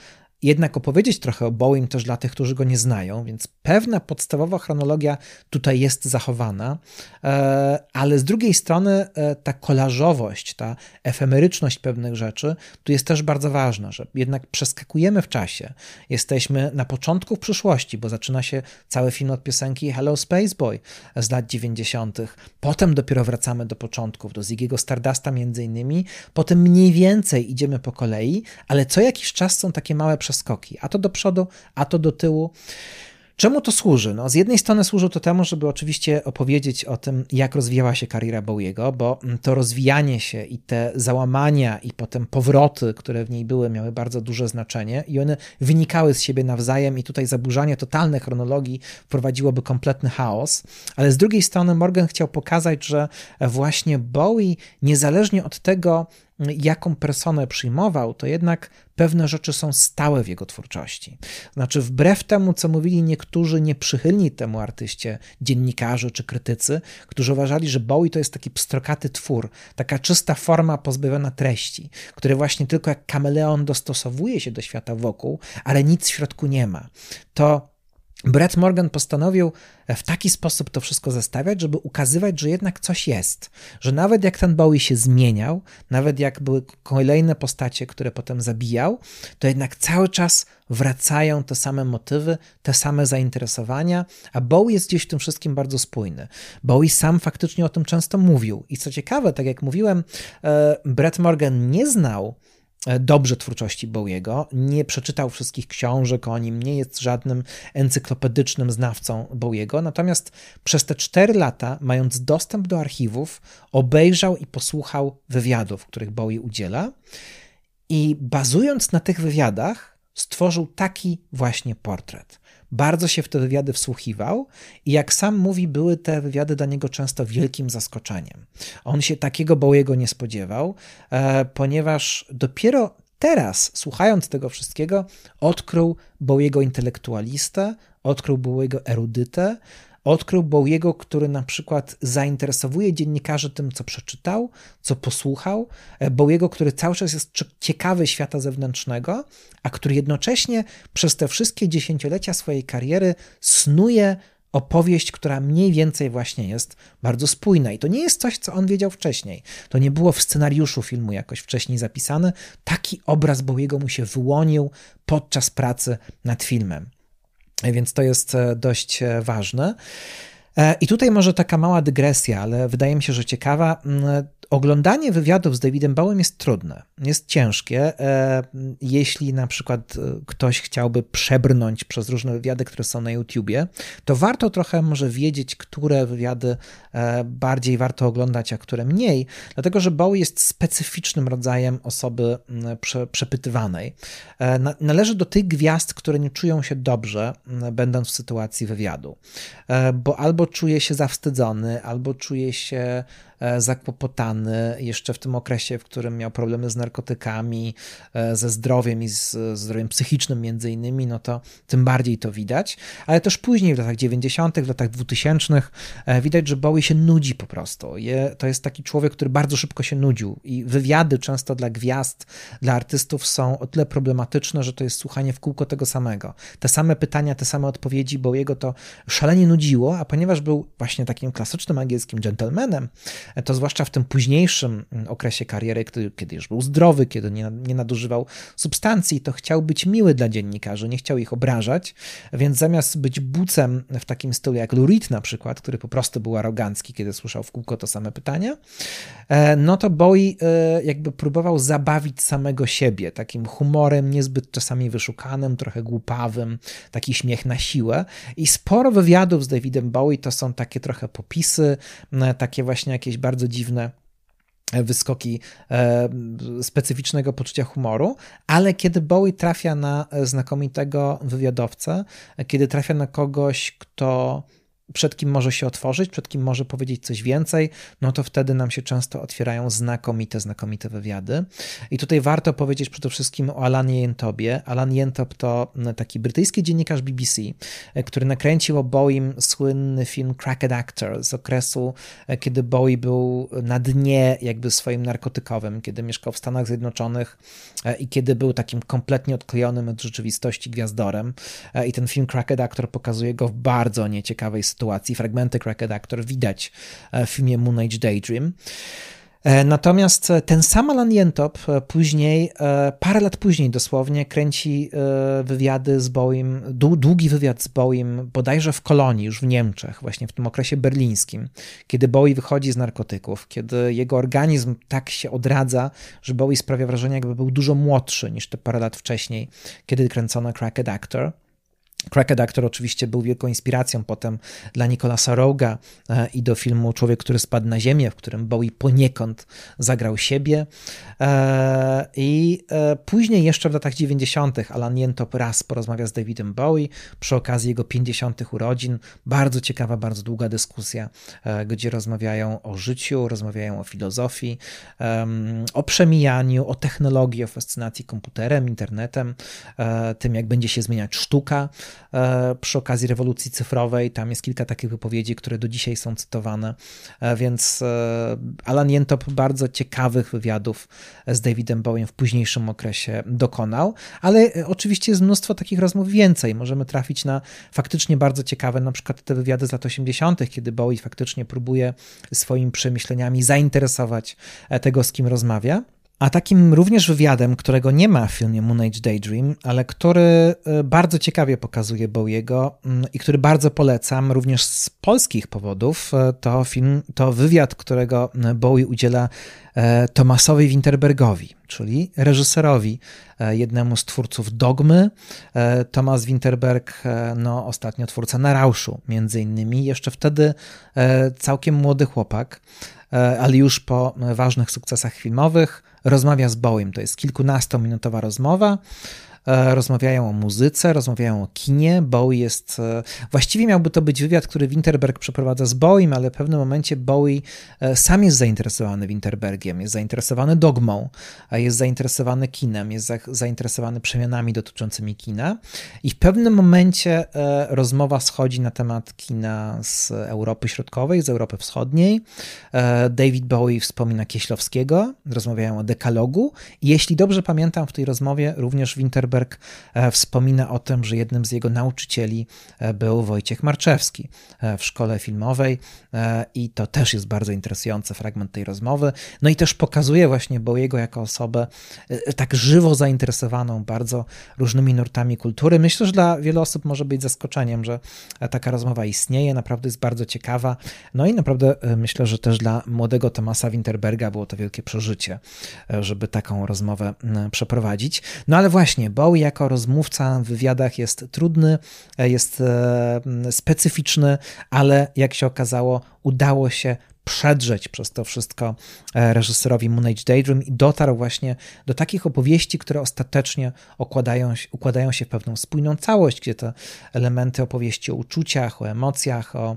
jednak opowiedzieć trochę o Boeing też dla tych, którzy go nie znają, więc pewna podstawowa chronologia tutaj jest zachowana, e, ale z drugiej strony e, ta kolażowość, ta efemeryczność pewnych rzeczy tu jest też bardzo ważna, że jednak przeskakujemy w czasie. Jesteśmy na początku w przyszłości, bo zaczyna się cały film od piosenki Hello Space Boy z lat 90. Potem dopiero wracamy do początków, do Ziggy'ego Stardusta między innymi, potem mniej więcej idziemy po kolei, ale co jakiś czas są takie małe przeskoki, a to do przodu, a to do tyłu. Czemu to służy? No, z jednej strony służy to temu, żeby oczywiście opowiedzieć o tym, jak rozwijała się kariera Bowiego, bo to rozwijanie się i te załamania i potem powroty, które w niej były, miały bardzo duże znaczenie i one wynikały z siebie nawzajem i tutaj zaburzanie totalne chronologii wprowadziłoby kompletny chaos. Ale z drugiej strony Morgan chciał pokazać, że właśnie Bowie, niezależnie od tego, jaką personę przyjmował, to jednak pewne rzeczy są stałe w jego twórczości. Znaczy, wbrew temu, co mówili niektórzy nieprzychylni temu artyście, dziennikarze czy krytycy, którzy uważali, że Bowie to jest taki pstrokaty twór, taka czysta forma pozbawiona treści, który właśnie tylko jak kameleon dostosowuje się do świata wokół, ale nic w środku nie ma. To Brett Morgan postanowił w taki sposób to wszystko zestawiać, żeby ukazywać, że jednak coś jest, że nawet jak ten Bowie się zmieniał, nawet jak były kolejne postacie, które potem zabijał, to jednak cały czas wracają te same motywy, te same zainteresowania, a Bowie jest gdzieś w tym wszystkim bardzo spójny. Bowie sam faktycznie o tym często mówił i co ciekawe, tak jak mówiłem, e, Brett Morgan nie znał E, dobrze twórczości Bowiego, nie przeczytał wszystkich książek o nim, nie jest żadnym encyklopedycznym znawcą Bowiego, natomiast przez te cztery lata, mając dostęp do archiwów, obejrzał i posłuchał wywiadów, których Bowie udziela i bazując na tych wywiadach, stworzył taki właśnie portret. Bardzo się w te wywiady wsłuchiwał i jak sam mówi, były te wywiady dla niego często wielkim zaskoczeniem. On się takiego Bowiego nie spodziewał, e, ponieważ dopiero teraz, słuchając tego wszystkiego, odkrył Bowiego intelektualistę, odkrył Bowiego erudytę, Odkrył Bowiego, który na przykład zainteresowuje dziennikarzy tym, co przeczytał, co posłuchał. E, Bowiego, który cały czas jest ciekawy świata zewnętrznego, a który jednocześnie przez te wszystkie dziesięciolecia swojej kariery snuje opowieść, która mniej więcej właśnie jest bardzo spójna. I to nie jest coś, co on wiedział wcześniej. To nie było w scenariuszu filmu jakoś wcześniej zapisane. Taki obraz Bowiego mu się wyłonił podczas pracy nad filmem. Więc to jest e, dość e, ważne. E, I tutaj może taka mała dygresja, ale wydaje mi się, że ciekawa. Oglądanie wywiadów z Davidem Bowiem jest trudne, jest ciężkie. E, jeśli na przykład e, ktoś chciałby przebrnąć przez różne wywiady, które są na YouTubie, to warto trochę może wiedzieć, które wywiady e, bardziej warto oglądać, a które mniej, dlatego że Bowie jest specyficznym rodzajem osoby prze, przepytywanej. Należy do tych gwiazd, które nie czują się dobrze, będąc w sytuacji wywiadu, bo albo czuje się zawstydzony, albo czuje się zakłopotany jeszcze w tym okresie, w którym miał problemy z narkotykami, e, ze zdrowiem i z zdrowiem psychicznym między innymi, no to tym bardziej to widać, ale też później w latach 90., w latach 2000 e, widać, że Bowie się nudzi po prostu. To jest taki człowiek, który bardzo szybko się nudził i wywiady często dla gwiazd, dla artystów są o tyle problematyczne, że to jest słuchanie w kółko tego samego. Te same pytania, te same odpowiedzi, bo jego to szalenie nudziło, a ponieważ był właśnie takim klasycznym angielskim gentlemanem, to zwłaszcza w tym późniejszym mm, okresie kariery, kiedy, już był zdrowy, kiedy nie, nadużywał substancji, to chciał być miły dla dziennikarzy, nie chciał ich obrażać, więc zamiast być bucem w takim stylu jak Lurid na przykład, który po prostu był arogancki, kiedy słyszał w kółko to same pytania, e, no to Bowie e, jakby próbował zabawić samego siebie takim humorem niezbyt czasami wyszukanym, trochę głupawym, taki śmiech na siłę. I sporo wywiadów z Davidem Bowie to są takie trochę popisy, takie właśnie jakieś jakieś bardzo dziwne e, wyskoki e, specyficznego poczucia humoru, ale kiedy Bowie trafia na e, znakomitego wywiadowcę, kiedy trafia na kogoś, kto przed kim może się otworzyć, przed kim może powiedzieć coś więcej, no to wtedy nam się często otwierają znakomite, znakomite wywiady. I tutaj warto powiedzieć przede wszystkim o Alanie Jentobie. Alan Jentop to taki brytyjski dziennikarz BBC, który nakręcił o Bowie słynny film Cracked Actor z okresu, kiedy Bowie był na dnie jakby swoim narkotykowym, kiedy mieszkał w Stanach Zjednoczonych e, i kiedy był takim kompletnie odklejonym od rzeczywistości gwiazdorem. E, I ten film Cracked Actor pokazuje go w bardzo nieciekawej sytuacji sytuacji. Fragmenty Cracked Actor widać e, w filmie Moon Age Daydream. E, natomiast ten sam Alan Jentop e, później, parę lat później dosłownie, kręci wywiady z Bowiem, długi wywiad z Bowiem, bodajże w kolonii, już w Niemczech, właśnie w tym okresie berlińskim, kiedy Bowie wychodzi z narkotyków, kiedy jego organizm tak się odradza, że Bowie sprawia wrażenie, jakby był dużo młodszy niż te parę lat wcześniej, kiedy kręcono Cracked Actor. Cracked Actor oczywiście był wielką inspiracją potem dla Nicolasa Roga e, i do filmu Człowiek, który spadł na ziemię, w którym Bowie poniekąd zagrał siebie. E, I e, później jeszcze w latach 90. Alan Jentop raz porozmawia z Davidem Bowie przy okazji jego 50. urodzin. Bardzo ciekawa, bardzo długa dyskusja, gdzie rozmawiają o życiu, rozmawiają o filozofii, o przemijaniu, o technologii, o fascynacji komputerem, internetem, tym jak będzie się zmieniać sztuka przy okazji rewolucji cyfrowej. Tam jest kilka takich wypowiedzi, które do dzisiaj są cytowane, e, więc e, Alan Jentop bardzo ciekawych wywiadów z Davidem Bowiem w późniejszym okresie dokonał, ale oczywiście jest mnóstwo takich rozmów więcej. Możemy trafić na faktycznie bardzo ciekawe, na przykład te wywiady z lat 80., kiedy Bowie faktycznie próbuje swoimi przemyśleniami zainteresować tego, z kim rozmawia. A takim również wywiadem, którego nie ma w filmie Moon Age Daydream, ale który e, bardzo ciekawie pokazuje Bowiego mm, i który bardzo polecam również z polskich powodów, e, to film, to wywiad, którego e, Bowie udziela Tomasowi Winterbergowi, czyli reżyserowi, jednemu z twórców Dogmy. Thomas Winterberg, no ostatnio twórca Na Rauszu, między innymi, jeszcze wtedy całkiem młody chłopak, ale już po ważnych sukcesach filmowych, rozmawia z Bowiem. To jest kilkunastominutowa rozmowa. E, rozmawiają o muzyce, rozmawiają o kinie. Bowie jest. E, właściwie miałby to być wywiad, który Winterberg przeprowadza z Bowiem, ale w pewnym momencie Bowie e, sam jest zainteresowany Winterbergiem, jest zainteresowany dogmą, jest zainteresowany kinem, jest zainteresowany przemianami dotyczącymi kina. I w pewnym momencie rozmowa schodzi na temat kina z Europy Środkowej, z Europy Wschodniej. David Bowie wspomina Kieślowskiego, rozmawiają o dekalogu. I jeśli dobrze pamiętam, w tej rozmowie również Winterberg E, wspomina o tym, że jednym z jego nauczycieli e, był Wojciech Marczewski e, w szkole filmowej i to też jest bardzo interesujący fragment tej rozmowy. No i też pokazuje właśnie Bowiego jako osobę tak żywo zainteresowaną bardzo różnymi nurtami kultury. Myślę, że dla wielu osób może być zaskoczeniem, że taka rozmowa istnieje, naprawdę jest bardzo ciekawa. No i naprawdę myślę, że też dla młodego Tomasa Winterberga było to wielkie przeżycie, żeby taką rozmowę przeprowadzić. No ale właśnie, bo Jako rozmówca w wywiadach jest trudny, jest e, specyficzny, ale jak się okazało, udało się przedrzeć przez to wszystko e, reżyserowi Moon Age Daydream i dotarł właśnie do takich opowieści, które ostatecznie układają, się w pewną spójną całość, gdzie te elementy opowieści o uczuciach, o emocjach, o e,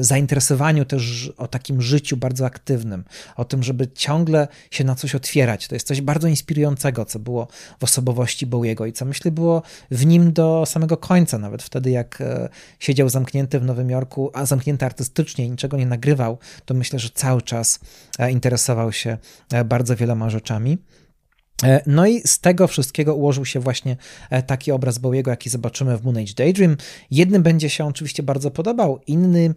zainteresowaniu też o takim życiu bardzo aktywnym, o tym, żeby ciągle się na coś otwierać. To jest coś bardzo inspirującego, co było w osobowości Bowiego i co myślę było w nim do samego końca, nawet wtedy jak e, siedział zamknięty w Nowym Jorku, a zamknięty artystycznie niczego nie nagrywał, to myślę, że cały czas e, interesował się e, bardzo wieloma rzeczami. E, no i z tego wszystkiego ułożył się właśnie taki obraz Bowiego, jaki zobaczymy w Moon Age Daydream. Jednym będzie się oczywiście bardzo podobał, inny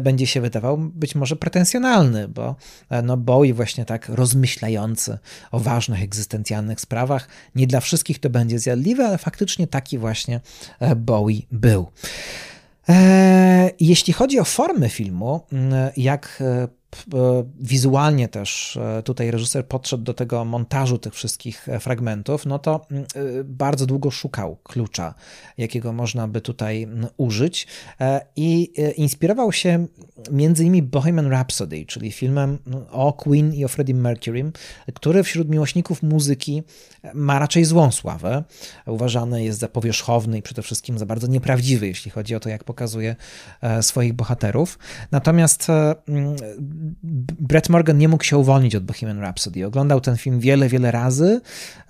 będzie się wydawał być może pretensjonalny, bo no Bowie właśnie tak rozmyślający o ważnych egzystencjalnych sprawach. Nie dla wszystkich to będzie zjadliwe, ale faktycznie taki właśnie Bowie był. E, jeśli chodzi o formę filmu, jak e, E, wizualnie też e, tutaj reżyser podszedł do tego montażu tych wszystkich e, fragmentów, no to mm, bardzo długo szukał klucza, jakiego można by tutaj mm, użyć i inspirował się między innymi Bohemian Rhapsody, czyli filmem no, o Queen i o Freddie Mercury, który wśród miłośników muzyki ma raczej złą sławę. Uważany jest za powierzchowny i przede wszystkim za bardzo nieprawdziwy, jeśli chodzi o to, jak pokazuje swoich bohaterów. Natomiast mm, Brett Morgan nie mógł się uwolnić od Bohemian Rhapsody. Oglądał ten film wiele, wiele razy.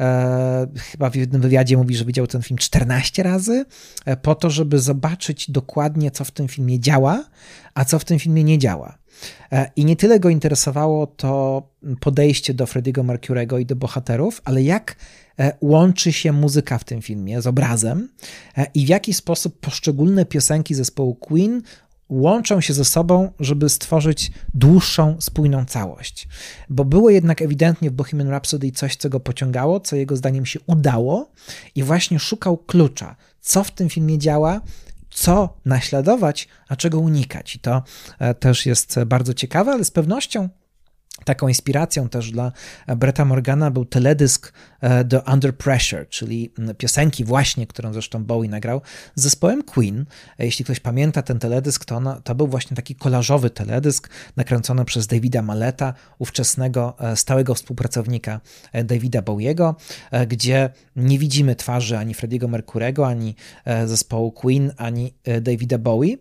E, chyba w jednym wywiadzie mówi, że widział ten film 14 razy, e, po to, żeby zobaczyć dokładnie, co w tym filmie działa, a co w tym filmie nie działa. E, I nie tyle go interesowało to podejście do Frediego Mercurego i do bohaterów, ale jak łączy się muzyka w tym filmie z obrazem i w jaki sposób poszczególne piosenki zespołu Queen łączą się ze sobą, żeby stworzyć dłuższą, spójną całość. Bo było jednak ewidentnie w Bohemian Rhapsody coś, co go pociągało, co jego zdaniem się udało i właśnie szukał klucza, co w tym filmie działa, co naśladować, a czego unikać. I to e, też jest bardzo ciekawe, ale z pewnością Taką inspiracją też dla Bretta Morgana był teledysk do Under Pressure, czyli piosenki właśnie, którą zresztą Bowie nagrał z zespołem Queen. Jeśli ktoś pamięta ten teledysk, to, to był właśnie taki kolażowy teledysk nakręcony przez Davida Maleta, ówczesnego stałego współpracownika Davida Bowiego, gdzie nie widzimy twarzy ani Frediego Mercurego, ani zespołu Queen, ani Davida Bowie,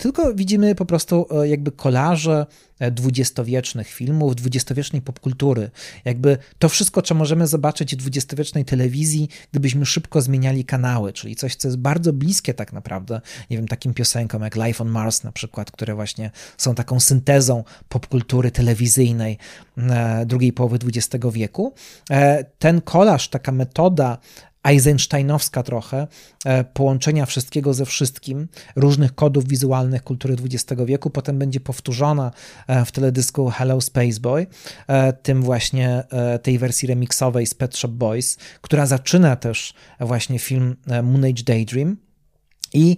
tylko widzimy po prostu jakby kolaże dwudziestowiecznych filmów, dwudziestowiecznej popkultury. Jakby to wszystko, co możemy zobaczyć dwudziestowiecznej telewizji, gdybyśmy szybko zmieniali kanały, czyli coś, co jest bardzo bliskie tak naprawdę, nie wiem, takim piosenkom jak Life on Mars na przykład, które właśnie są taką syntezą popkultury telewizyjnej e, drugiej połowy XX wieku. E, ten kolaż, taka metoda Eisensteinowska trochę, e, połączenia wszystkiego ze wszystkim, różnych kodów wizualnych kultury XX wieku, potem będzie powtórzona e, w teledysku Hello Space Boy, e, tym właśnie tej wersji remixowej z Pet Shop Boys, która zaczyna też właśnie film Moon Age Daydream. I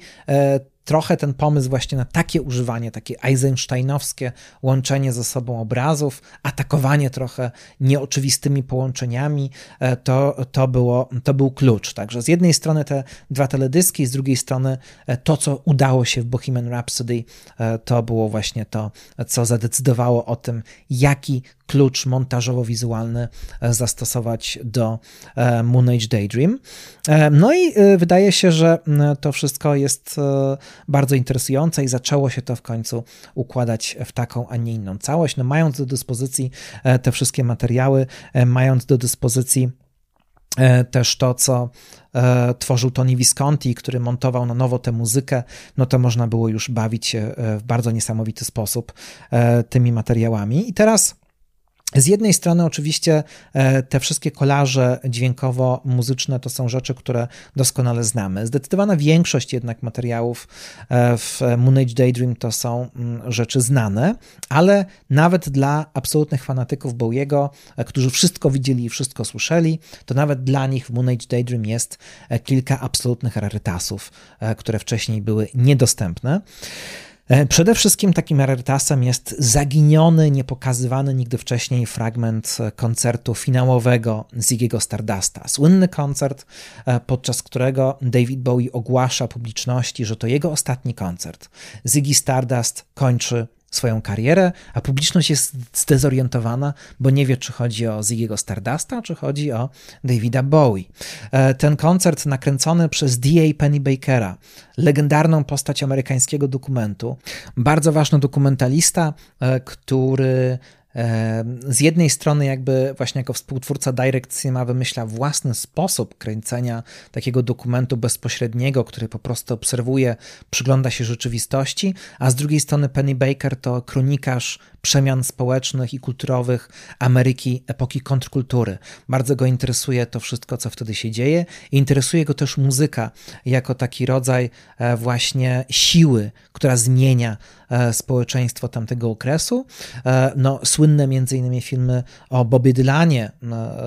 trochę ten pomysł właśnie na takie używanie, takie Eisensteinowskie łączenie ze sobą obrazów, atakowanie trochę nieoczywistymi połączeniami, e, to, to, było, to był klucz. Także z jednej strony te dwa teledyski, z drugiej strony e, to, co udało się w Bohemian Rhapsody, e, to było właśnie to, co zadecydowało o tym, jaki klucz montażowo-wizualny zastosować do Moon Age Daydream. No i wydaje się, że to wszystko jest bardzo interesujące i zaczęło się to w końcu układać w taką, a nie inną całość. No, mając do dyspozycji e, te wszystkie materiały, e, mając do dyspozycji e, też to, co tworzył Tony Visconti, który montował na nowo tę muzykę, no to można było już bawić się w bardzo niesamowity sposób tymi materiałami. I teraz z jednej strony, oczywiście, e, te wszystkie kolaże dźwiękowo-muzyczne to są rzeczy, które doskonale znamy. Zdecydowana większość jednak materiałów e, w Moon Age Daydream to są mm, rzeczy znane, ale nawet dla absolutnych fanatyków Bowiego, e, którzy wszystko widzieli i wszystko słyszeli, to nawet dla nich w Moon Age Daydream jest kilka absolutnych rarytasów, które wcześniej były niedostępne. E, przede wszystkim takim rarytasem jest zaginiony, niepokazywany nigdy wcześniej fragment e, koncertu finałowego Ziggy'ego Stardusta. Słynny koncert, e, podczas którego David Bowie ogłasza publiczności, że to jego ostatni koncert. Ziggy Stardust kończy swoją karierę, a publiczność jest zdezorientowana, bo nie wie, czy chodzi o Ziggy'ego Stardusta, czy chodzi o Davida Bowie. E, ten koncert nakręcony przez D.A. Pennybakera, legendarną postać amerykańskiego dokumentu, bardzo ważny dokumentalista, e, który z jednej strony, jakby właśnie jako współtwórca Direct Cinema wymyśla własny sposób kręcenia takiego dokumentu bezpośredniego, który po prostu obserwuje, przygląda się rzeczywistości, a z drugiej strony Penny Baker to kronikarz przemian społecznych i kulturowych Ameryki epoki kontrkultury. Bardzo go interesuje to wszystko, co wtedy się dzieje. Interesuje go też muzyka jako taki rodzaj e, właśnie siły, która zmienia społeczeństwo tamtego okresu. E, no, słynne między innymi filmy o Bobie Dylanie,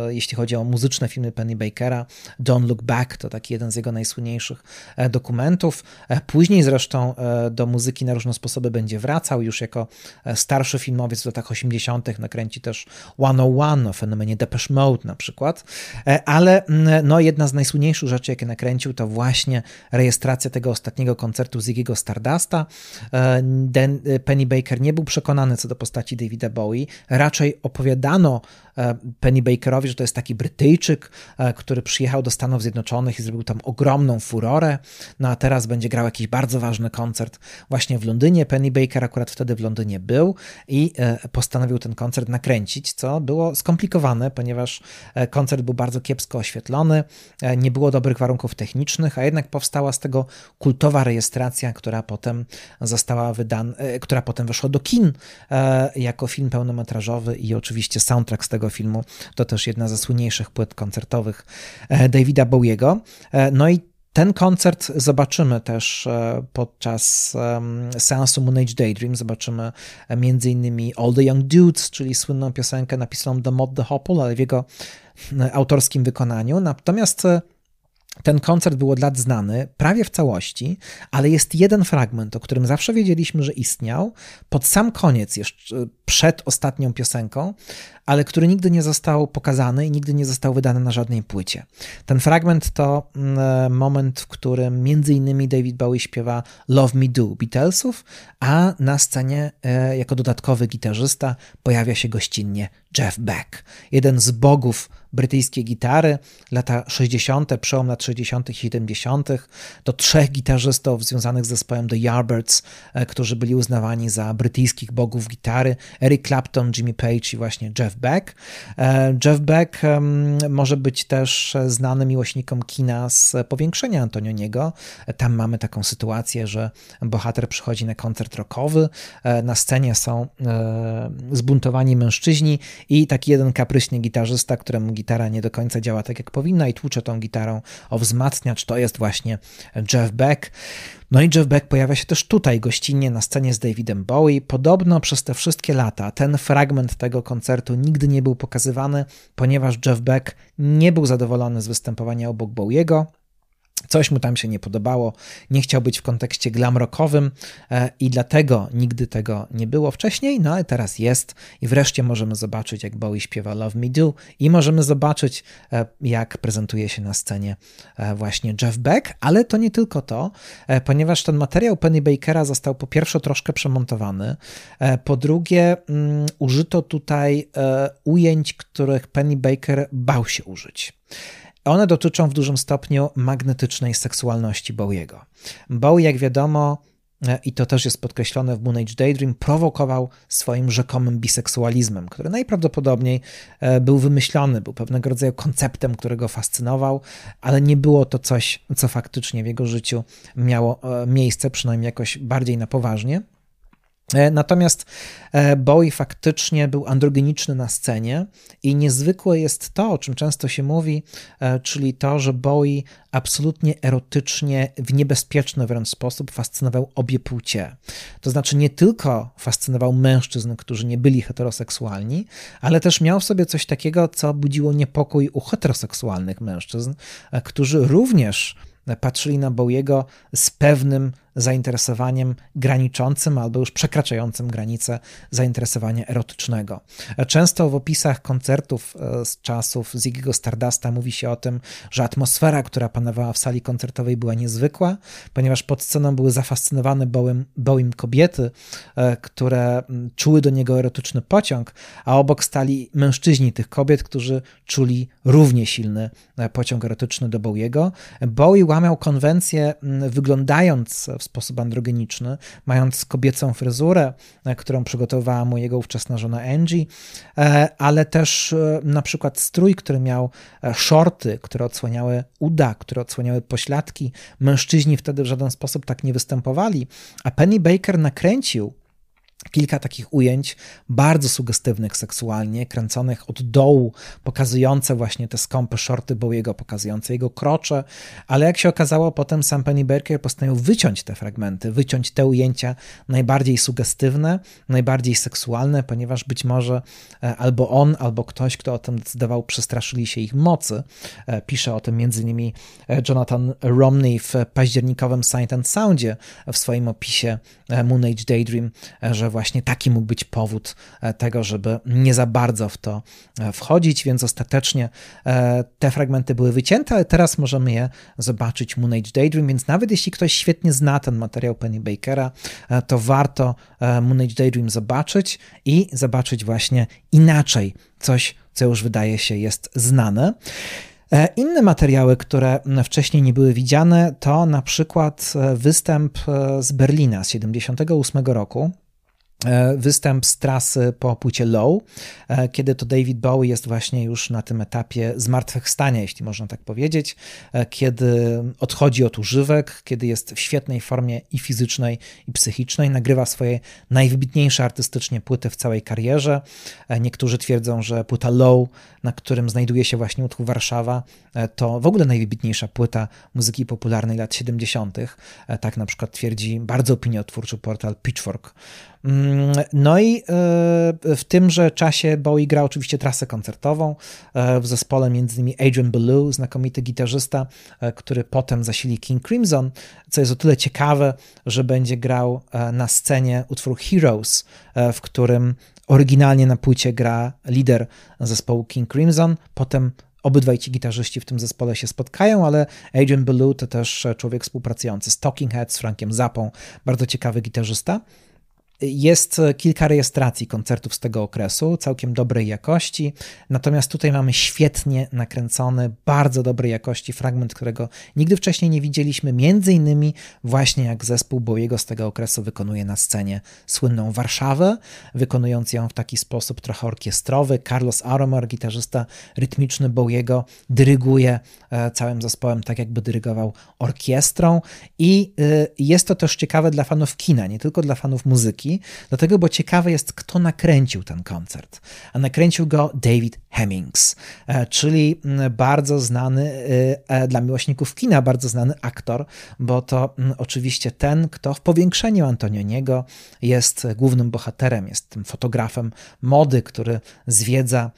jeśli chodzi o muzyczne filmy Penny Bakera. Don't Look Back to taki jeden z jego najsłynniejszych dokumentów. Później zresztą do muzyki na różne sposoby będzie wracał już jako starszy filmowiec w latach 80. nakręci też 101 o fenomenie Depeche Mode na przykład, e, ale no, jedna z najsłynniejszych rzeczy, jakie nakręcił, to właśnie rejestracja tego ostatniego koncertu Ziggy'ego Stardusta. Penny Baker nie był przekonany co do postaci Davida Bowie, raczej opowiadano Penny Bakerowi, że to jest taki Brytyjczyk, e, który przyjechał do Stanów Zjednoczonych i zrobił tam ogromną furorę, no a teraz będzie grał jakiś bardzo ważny koncert właśnie w Londynie. Penny Baker akurat wtedy w Londynie był i e, postanowił ten koncert nakręcić, co było skomplikowane, ponieważ koncert był bardzo kiepsko oświetlony, nie było dobrych warunków technicznych, a jednak powstała z tego kultowa rejestracja, która potem została wydana, która potem weszła do kin jako film pełnometrażowy i oczywiście soundtrack z tego tego filmu. To też jedna ze słynniejszych płyt koncertowych e, Davida Bowiego. E, no i ten koncert zobaczymy też e, podczas seansu Moon Age Daydream. Zobaczymy innymi All the Young Dudes, czyli słynną piosenkę napisaną The Mod the Hopple, ale w jego autorskim wykonaniu. Natomiast ten koncert był od lat znany prawie w całości, ale jest jeden fragment, o którym zawsze wiedzieliśmy, że istniał, pod sam koniec, jeszcze przed ostatnią piosenką, ale który nigdy nie został pokazany i nigdy nie został wydany na żadnej płycie. Ten fragment to mm, moment, w którym między innymi David Bowie śpiewa Love Me Do Beatlesów, a na scenie e, jako dodatkowy gitarzysta pojawia się gościnnie Jeff Beck, jeden z bogów brytyjskiej gitary, lata 60., przełom lat 60. i 70. To trzech gitarzystów związanych z zespołem The Yardbirds, e, którzy byli uznawani za brytyjskich bogów gitary. Eric Clapton, Jimmy Page i właśnie Jeff Beck. E, Jeff Beck może być też znany miłośnikom kina z powiększenia Antonioniego. Tam mamy taką sytuację, że bohater przychodzi na koncert rockowy, e, na scenie są zbuntowani mężczyźni i taki jeden kapryśny gitarzysta, któremu gitara nie do końca działa tak jak powinna i tłucze tą gitarą o wzmacniacz, to jest właśnie Jeff Beck. No i Jeff Beck pojawia się też tutaj gościnnie na scenie z Davidem Bowie. Podobno przez te wszystkie lata ten fragment tego koncertu nigdy nie był pokazywany, ponieważ Jeff Beck nie był zadowolony z występowania obok Bowiego. Coś mu tam się nie podobało, nie chciał być w kontekście glam rockowym e, i dlatego nigdy tego nie było wcześniej, no ale teraz jest. I wreszcie możemy zobaczyć, jak Bowie śpiewa Love Me Do i możemy zobaczyć, e, jak prezentuje się na scenie e, właśnie Jeff Beck, ale to nie tylko to, ponieważ ten materiał Penny Bakera został po pierwsze troszkę przemontowany, po drugie um, użyto tutaj ujęć, których Penny Baker bał się użyć. One dotyczą w dużym stopniu magnetycznej seksualności Bowiego. Bowie, jak wiadomo, e, i to też jest podkreślone w Moon Age Daydream, prowokował swoim rzekomym biseksualizmem, który najprawdopodobniej e, był wymyślony, był pewnego rodzaju konceptem, którego fascynował, ale nie było to coś, co faktycznie w jego życiu miało e, miejsce, przynajmniej jakoś bardziej na poważnie. E, natomiast e, Bowie faktycznie był androgeniczny na scenie i niezwykłe jest to, o czym często się mówi, e, czyli to, że Bowie absolutnie erotycznie, w niebezpieczny wręcz sposób fascynował obie płcie. To znaczy nie tylko fascynował mężczyzn, którzy nie byli heteroseksualni, ale też miał w sobie coś takiego, co budziło niepokój u heteroseksualnych mężczyzn, którzy również patrzyli na Bowiego z pewnym zainteresowaniem graniczącym albo już przekraczającym granicę zainteresowania erotycznego. Często w opisach koncertów e, z czasów Ziggy'ego Stardusta mówi się o tym, że atmosfera, która panowała w sali koncertowej była niezwykła, ponieważ pod sceną były zafascynowane Bowiem, Bowiem kobiety, e, które czuły do niego erotyczny pociąg, a obok stali mężczyźni tych kobiet, którzy czuli równie silny e, pociąg erotyczny do Bowiego. Bowie łamał konwencję wyglądając w sposób androgeniczny, mając kobiecą fryzurę, e, którą przygotowała mu jego ówczesna żona Angie, e, ale też e, na przykład strój, który miał shorty, które odsłaniały uda, które odsłaniały pośladki. Mężczyźni wtedy w żaden sposób tak nie występowali, a Penny Baker nakręcił kilka takich ujęć bardzo sugestywnych seksualnie, kręconych od dołu, pokazujące właśnie te skąpe shorty Bowiego, pokazujące jego krocze, ale jak się okazało, potem sam Penny Baker postanowił wyciąć te fragmenty, wyciąć te ujęcia najbardziej sugestywne, najbardziej seksualne, ponieważ być może e, albo on, albo ktoś, kto o tym decydował, przestraszyli się ich mocy. E, pisze o tym m.in. E, Jonathan Romney w październikowym Sight and Soundzie w swoim opisie Moon Age Daydream, że właśnie taki mógł być powód e, tego, żeby nie za bardzo w to e, wchodzić, więc ostatecznie e, te fragmenty były wycięte, ale teraz możemy je zobaczyć Moon Age Daydream, więc nawet jeśli ktoś świetnie zna ten materiał Penny Bakera, to warto Moon Age Daydream zobaczyć i zobaczyć właśnie inaczej coś, co już wydaje się jest znane. Inne materiały, które wcześniej nie były widziane, to na przykład występ z Berlina z 1978 roku. E, występ z trasy po płycie Low, e, kiedy to David Bowie jest właśnie już na tym etapie zmartwychwstania, jeśli można tak powiedzieć, e, kiedy odchodzi od używek, kiedy jest w świetnej formie i fizycznej, i psychicznej, nagrywa swoje najwybitniejsze artystycznie płyty w całej karierze. Niektórzy twierdzą, że płyta Low, na którym znajduje się właśnie utwór Warszawa, to w ogóle najwybitniejsza płyta muzyki popularnej lat 70. Tak na przykład twierdzi bardzo opiniotwórczy portal Pitchfork. Mm, no i w tymże czasie Bowie grał oczywiście trasę koncertową w zespole między innymi Adrian Belew, znakomity gitarzysta, który potem zasili King Crimson, co jest o tyle ciekawe, że będzie grał na scenie utwór Heroes, w którym Oryginalnie na płycie gra lider zespołu King Crimson, potem obydwaj ci gitarzyści w tym zespole się spotkają, ale Adrian Belew to też człowiek współpracujący z Talking Heads, Frankiem Zapą, bardzo ciekawy gitarzysta. Jest kilka rejestracji koncertów z tego okresu, całkiem dobrej jakości, natomiast tutaj mamy świetnie nakręcony, bardzo dobrej jakości fragment, którego nigdy wcześniej nie widzieliśmy, między innymi właśnie jak zespół Bowiego z tego okresu wykonuje na scenie słynną Warszawę, wykonując ją w taki sposób trochę orkiestrowy. Carlos Aromar, gitarzysta rytmiczny Bowiego, dyryguje e, całym zespołem tak jakby dyrygował orkiestrą. I e, jest to też ciekawe dla fanów kina, nie tylko dla fanów muzyki, muzyki, dlatego, bo ciekawe jest, kto nakręcił ten koncert. A nakręcił go David Hemmings, e, czyli bardzo znany e, e, dla miłośników kina, bardzo znany aktor, bo to oczywiście ten, kto w powiększeniu Antonioniego jest głównym bohaterem, jest tym fotografem mody, który zwiedza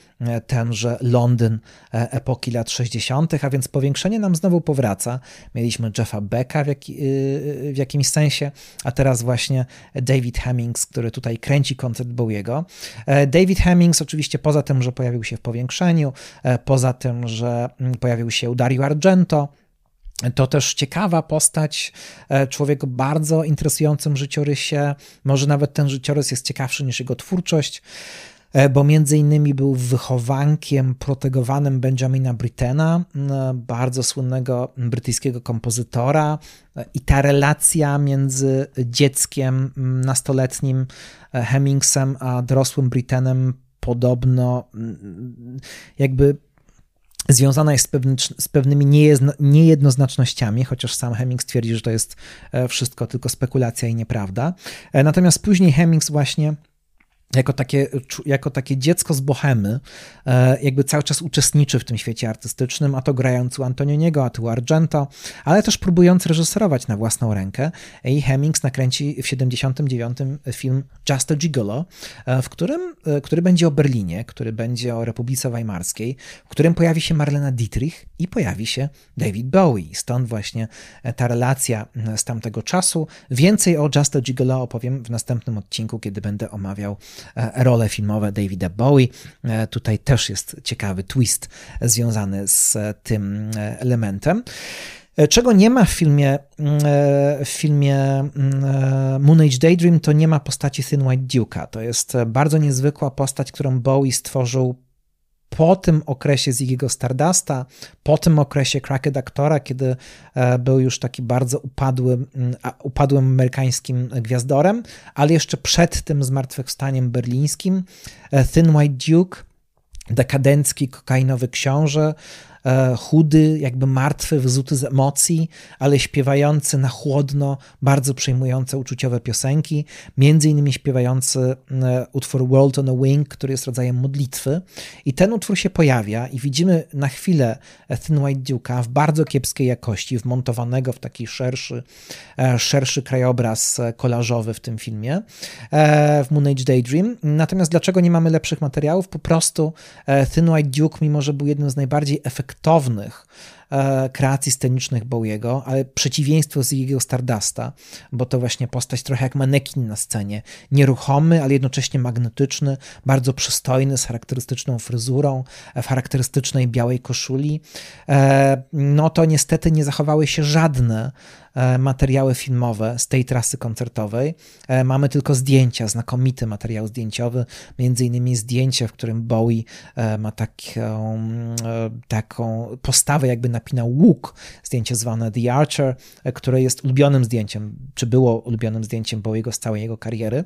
tenże Londyn epoki lat 60., a więc powiększenie nam znowu powraca. Mieliśmy Jeffa Becka w, jak, w jakimś sensie, a teraz właśnie David Hemmings, który tutaj kręci koncert Bowiego. David Hemmings oczywiście poza tym, że pojawił się w powiększeniu, e, poza tym, że mm, pojawił się Dario Argento, to też ciekawa postać, e, człowiek o bardzo interesującym życiorysie. Może nawet ten życiorys jest ciekawszy niż jego twórczość, e, bo między innymi był wychowankiem, protegowanym Benjamina Brittena, bardzo słynnego brytyjskiego kompozytora. I ta relacja między dzieckiem nastoletnim Hemmingsem a dorosłym Brittenem podobno jakby związana jest z, pewny, z pewnymi niejednoznacznościami, chociaż sam Hemmings twierdzi, że to jest e, wszystko tylko spekulacja i nieprawda. E, natomiast później Hemmings właśnie jako takie, jako takie dziecko z bohemy, e, jakby cały czas uczestniczy w tym świecie artystycznym, a to grając u Antonioniego, a tu Argento, ale też próbując reżyserować na własną rękę. I Hemmings nakręci w 79 film Just a Gigolo, e, w którym, e, który będzie o Berlinie, który będzie o Republice Weimarskiej, w którym pojawi się Marlena Dietrich i pojawi się David Bowie. Stąd właśnie ta relacja z tamtego czasu. Więcej o Just a Gigolo opowiem w następnym odcinku, kiedy będę omawiał role filmowe Davida Bowie. E, tutaj też jest ciekawy twist związany z tym e, elementem. Czego nie ma w filmie, w filmie Moon Age Daydream, to nie ma postaci Thin White Duke'a. To jest bardzo niezwykła postać, którą Bowie stworzył po tym okresie Ziggy'ego Stardusta, po tym okresie Cracked Actora, kiedy e, był już taki bardzo upadły, upadłym amerykańskim gwiazdorem, ale jeszcze przed tym zmartwychwstaniem berlińskim e, Thin White Duke, dekadencki kokainowy książę, chudy, jakby martwy, wyzuty z emocji, ale śpiewający na chłodno, bardzo przejmujące uczuciowe piosenki, między innymi śpiewający e, utwór World on a Wing, który jest rodzajem modlitwy i ten utwór się pojawia i widzimy na chwilę Thin White Duke'a w bardzo kiepskiej jakości, wmontowanego w taki szerszy, e, szerszy krajobraz kolażowy w tym filmie, w Moon Age Daydream. Natomiast dlaczego nie mamy lepszych materiałów? Po prostu Thin White Duke, mimo że był jednym z najbardziej efektywnych efektownych e, kreacji scenicznych Bowiego, ale przeciwieństwo z jego Stardusta, bo to właśnie postać trochę jak manekin na scenie. Nieruchomy, ale jednocześnie magnetyczny, bardzo przystojny, z charakterystyczną fryzurą, w charakterystycznej białej koszuli. E, no to niestety nie zachowały się żadne E, materiały filmowe z tej trasy koncertowej. E, mamy tylko zdjęcia, znakomity materiał zdjęciowy, między innymi zdjęcie, w którym Bowie e, ma taką, taką postawę, jakby napinał łuk, zdjęcie zwane The Archer, które jest ulubionym zdjęciem, czy było ulubionym zdjęciem Bowiego z całej jego kariery.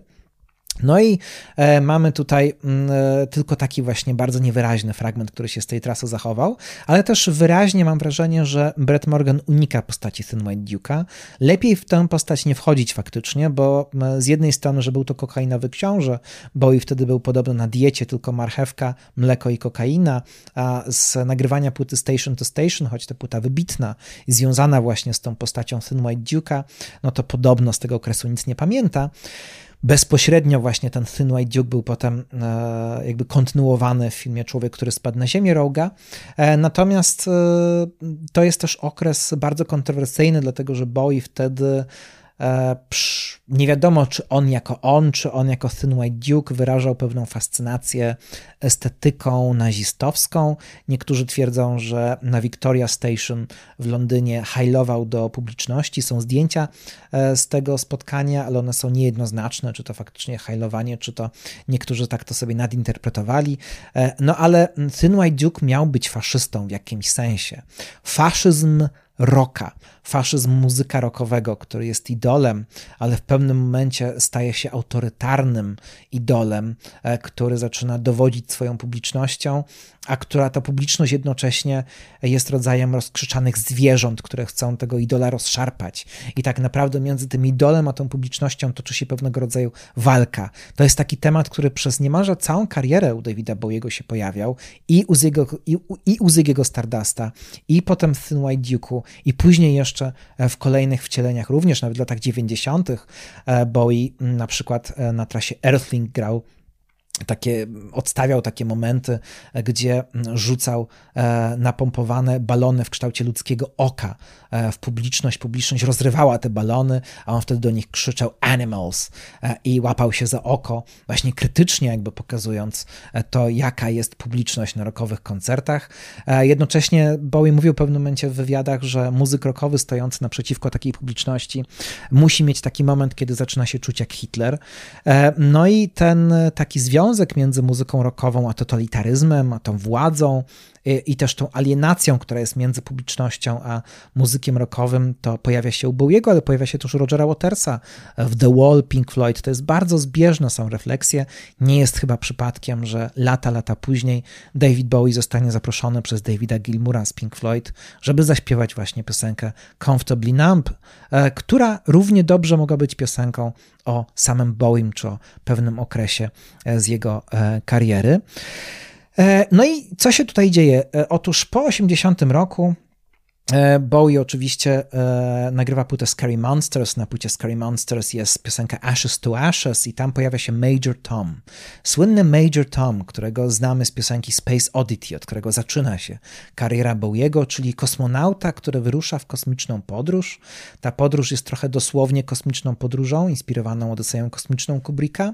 No i e, mamy tutaj mm, e, tylko taki właśnie bardzo niewyraźny fragment, który się z tej trasy zachował, ale też wyraźnie mam wrażenie, że Brett Morgan unika postaci Thin White Duke'a. Lepiej w tę postać nie wchodzić faktycznie, bo z jednej strony, że był to kokainowy książę, bo i wtedy był podobny na diecie, tylko marchewka, mleko i kokaina, a z nagrywania płyty Station to Station, choć ta płyta wybitna związana właśnie z tą postacią Thin White Duke'a, no to podobno z tego okresu nic nie pamięta. Bezpośrednio właśnie ten Thin White Duke był potem e, jakby kontynuowany w filmie Człowiek, który spadł na ziemię Roga. E, natomiast to jest też okres bardzo kontrowersyjny, dlatego że Bowie wtedy E, nie wiadomo, czy on jako on, czy on jako Thin White Duke wyrażał pewną fascynację estetyką nazistowską. Niektórzy twierdzą, że na Victoria Station w Londynie hajlował do publiczności. Są zdjęcia e, z tego spotkania, ale one są niejednoznaczne, czy to faktycznie hajlowanie, czy to niektórzy tak to sobie nadinterpretowali. E, no ale Thin White Duke miał być faszystą w jakimś sensie. Faszyzm rocka, faszyzm muzyka rockowego, który jest idolem, ale w pewnym momencie staje się autorytarnym idolem, e, który zaczyna dowodzić swoją publicznością, a która ta publiczność jednocześnie jest rodzajem rozkrzyczanych zwierząt, które chcą tego idola rozszarpać. I tak naprawdę między tym idolem a tą publicznością toczy się pewnego rodzaju walka. To jest taki temat, który przez niemalże całą karierę u Davida Bowiego się pojawiał i u Ziggy'ego, i, i u i potem w Thin White Duke'u, i później jeszcze w kolejnych wcieleniach, również nawet w latach 90. E, Bowie na przykład e, na trasie Earthling grał takie, odstawiał takie momenty, gdzie rzucał e, napompowane balony w kształcie ludzkiego oka e, w publiczność. Publiczność rozrywała te balony, a on wtedy do nich krzyczał animals e, i łapał się za oko, właśnie krytycznie jakby pokazując to, jaka jest publiczność na rokowych koncertach. Jednocześnie Bowie mówił w pewnym momencie w wywiadach, że muzyk rokowy stojący naprzeciwko takiej publiczności musi mieć taki moment, kiedy zaczyna się czuć jak Hitler. No i ten taki związek związek między muzyką rockową a totalitaryzmem, a tą władzą i, i też tą alienacją, która jest między publicznością a muzykiem rockowym, to pojawia się u Bowiego, ale pojawia się też u Rogera Watersa w The Wall, Pink Floyd. To jest bardzo zbieżne są refleksje. Nie jest chyba przypadkiem, że lata, lata później David Bowie zostanie zaproszony przez Davida Gilmura z Pink Floyd, żeby zaśpiewać właśnie piosenkę Comfortably Numb, e, która równie dobrze mogła być piosenką o samym Bowiem, czy o pewnym okresie e, z jego e, kariery. E, no i co się tutaj dzieje? Otóż po 80 roku Bowie oczywiście e, nagrywa płytę Scary Monsters. Na płycie Scary Monsters jest piosenka Ashes to Ashes i tam pojawia się Major Tom. Słynny Major Tom, którego znamy z piosenki Space Oddity, od którego zaczyna się kariera Bowiego, czyli kosmonauta, który wyrusza w kosmiczną podróż. Ta podróż jest trochę dosłownie kosmiczną podróżą, inspirowaną Odyseją kosmiczną Kubricka,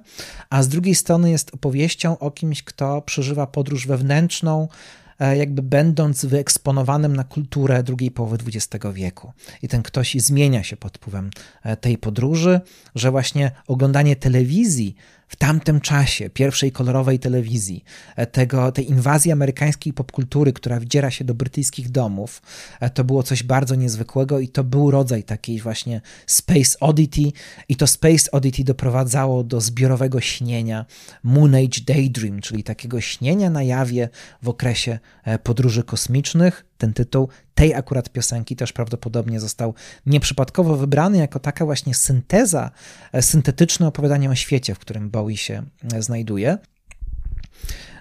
a z drugiej strony jest opowieścią o kimś, kto przeżywa podróż wewnętrzną, E, jakby będąc wyeksponowanym na kulturę drugiej połowy XX wieku. I ten ktoś zmienia się pod wpływem e, tej podróży, że właśnie oglądanie telewizji w tamtym czasie, pierwszej kolorowej telewizji, e, tego, tej inwazji amerykańskiej popkultury, która wdziera się do brytyjskich domów, e, to było coś bardzo niezwykłego i to był rodzaj takiej właśnie Space Oddity i to Space Oddity doprowadzało do zbiorowego śnienia Moon Age Daydream, czyli takiego śnienia na jawie w okresie e, podróży kosmicznych, ten tytuł tej akurat piosenki też prawdopodobnie został nieprzypadkowo wybrany jako taka właśnie synteza, e, syntetyczne opowiadanie o świecie, w którym Bowie się e, znajduje.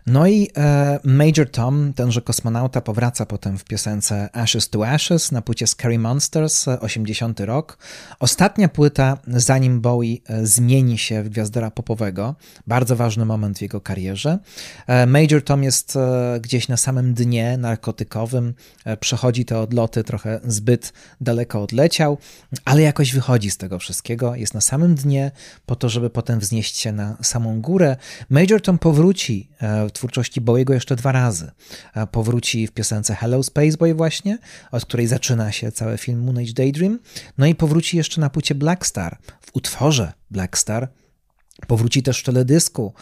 No i e, Major Tom, tenże kosmonauta, powraca potem w piosence Ashes to Ashes na płycie Scary Monsters, 80 rok. Ostatnia płyta, zanim Bowie e, zmieni się w gwiazdora popowego. Bardzo ważny moment w jego karierze. E, Major Tom jest gdzieś na samym dnie narkotykowym, przechodzi te odloty, trochę zbyt daleko odleciał, ale jakoś wychodzi z tego wszystkiego. Jest na samym dnie po to, żeby potem wznieść się na samą górę. Major Tom powróci twórczości Bowiego jeszcze dwa razy. Powróci w piosence Hello Space Boy właśnie, od której zaczyna się cały film Moon Age Daydream, no i powróci jeszcze na płycie Black Star, w utworze Black Star, Powróci też w teledysku,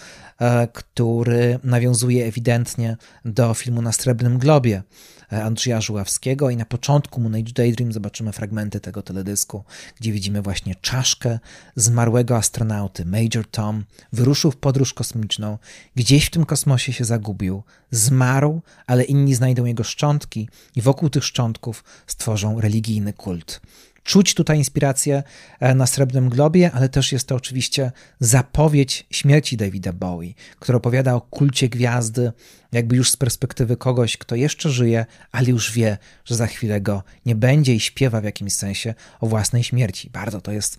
e, który nawiązuje ewidentnie do filmu na Srebrnym Globie. e, Andrzeja Żuławskiego i na początku Moon Age Daydream zobaczymy fragmenty tego teledysku, gdzie widzimy właśnie czaszkę zmarłego astronauty. Major Tom wyruszył w podróż kosmiczną, gdzieś w tym kosmosie się zagubił, zmarł, ale inni znajdą jego szczątki i wokół tych szczątków stworzą religijny kult. Czuć tutaj inspirację e, na Srebrnym Globie, ale też jest to oczywiście zapowiedź śmierci Davida Bowie, która opowiada o kulcie gwiazdy jakby już z perspektywy kogoś, kto jeszcze żyje, ale już wie, że za chwilę go nie będzie i śpiewa w jakimś sensie o własnej śmierci. Bardzo to jest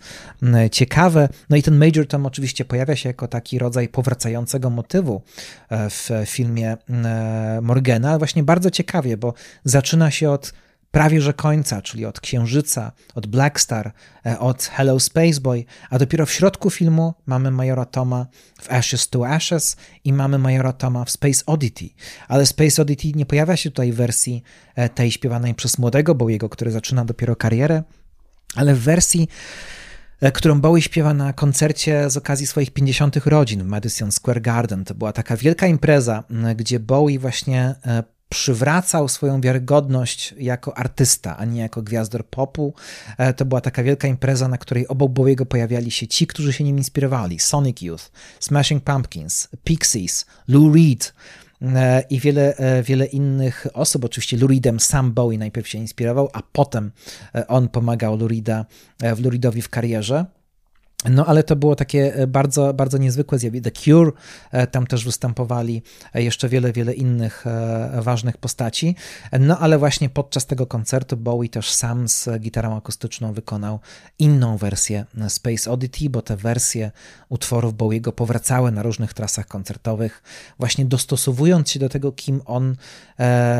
ciekawe. No i ten Major Tom oczywiście pojawia się jako taki rodzaj powracającego motywu e, w filmie mm, Morgana, ale właśnie bardzo ciekawie, bo zaczyna się od prawie że końca, czyli od Księżyca, od Black Star, e, od Hello Spaceboy, a dopiero w środku filmu mamy Majora Toma w Ashes to Ashes i mamy Majora Toma w Space Oddity. Ale Space Oddity nie pojawia się tutaj w wersji e, tej śpiewanej przez młodego Bowiego, który zaczyna dopiero karierę, ale w wersji e, którą Bowie śpiewa na koncercie z okazji swoich 50. rodzin w Madison Square Garden. To była taka wielka impreza, gdzie Bowie właśnie przywracał swoją wiarygodność jako artysta, a nie jako gwiazdor popu. E, to była taka wielka impreza, na której obok Bowiego pojawiali się ci, którzy się nim inspirowali. Sonic Youth, Smashing Pumpkins, Pixies, Lou Reed e, i wiele, e, wiele innych osób. Oczywiście Lou Reedem sam Bowie najpierw się inspirował, a potem on pomagał Lou Reedowi w karierze. No, ale to było takie e, bardzo, bardzo niezwykłe zjawisko. The Cure e, tam też występowali, e, jeszcze wiele, wiele innych ważnych postaci. No, ale właśnie podczas tego koncertu Bowie też sam z gitarą akustyczną wykonał inną wersję Space Oddity, bo te wersje utworów Bowiego powracały na różnych trasach koncertowych, właśnie dostosowując się do tego, kim on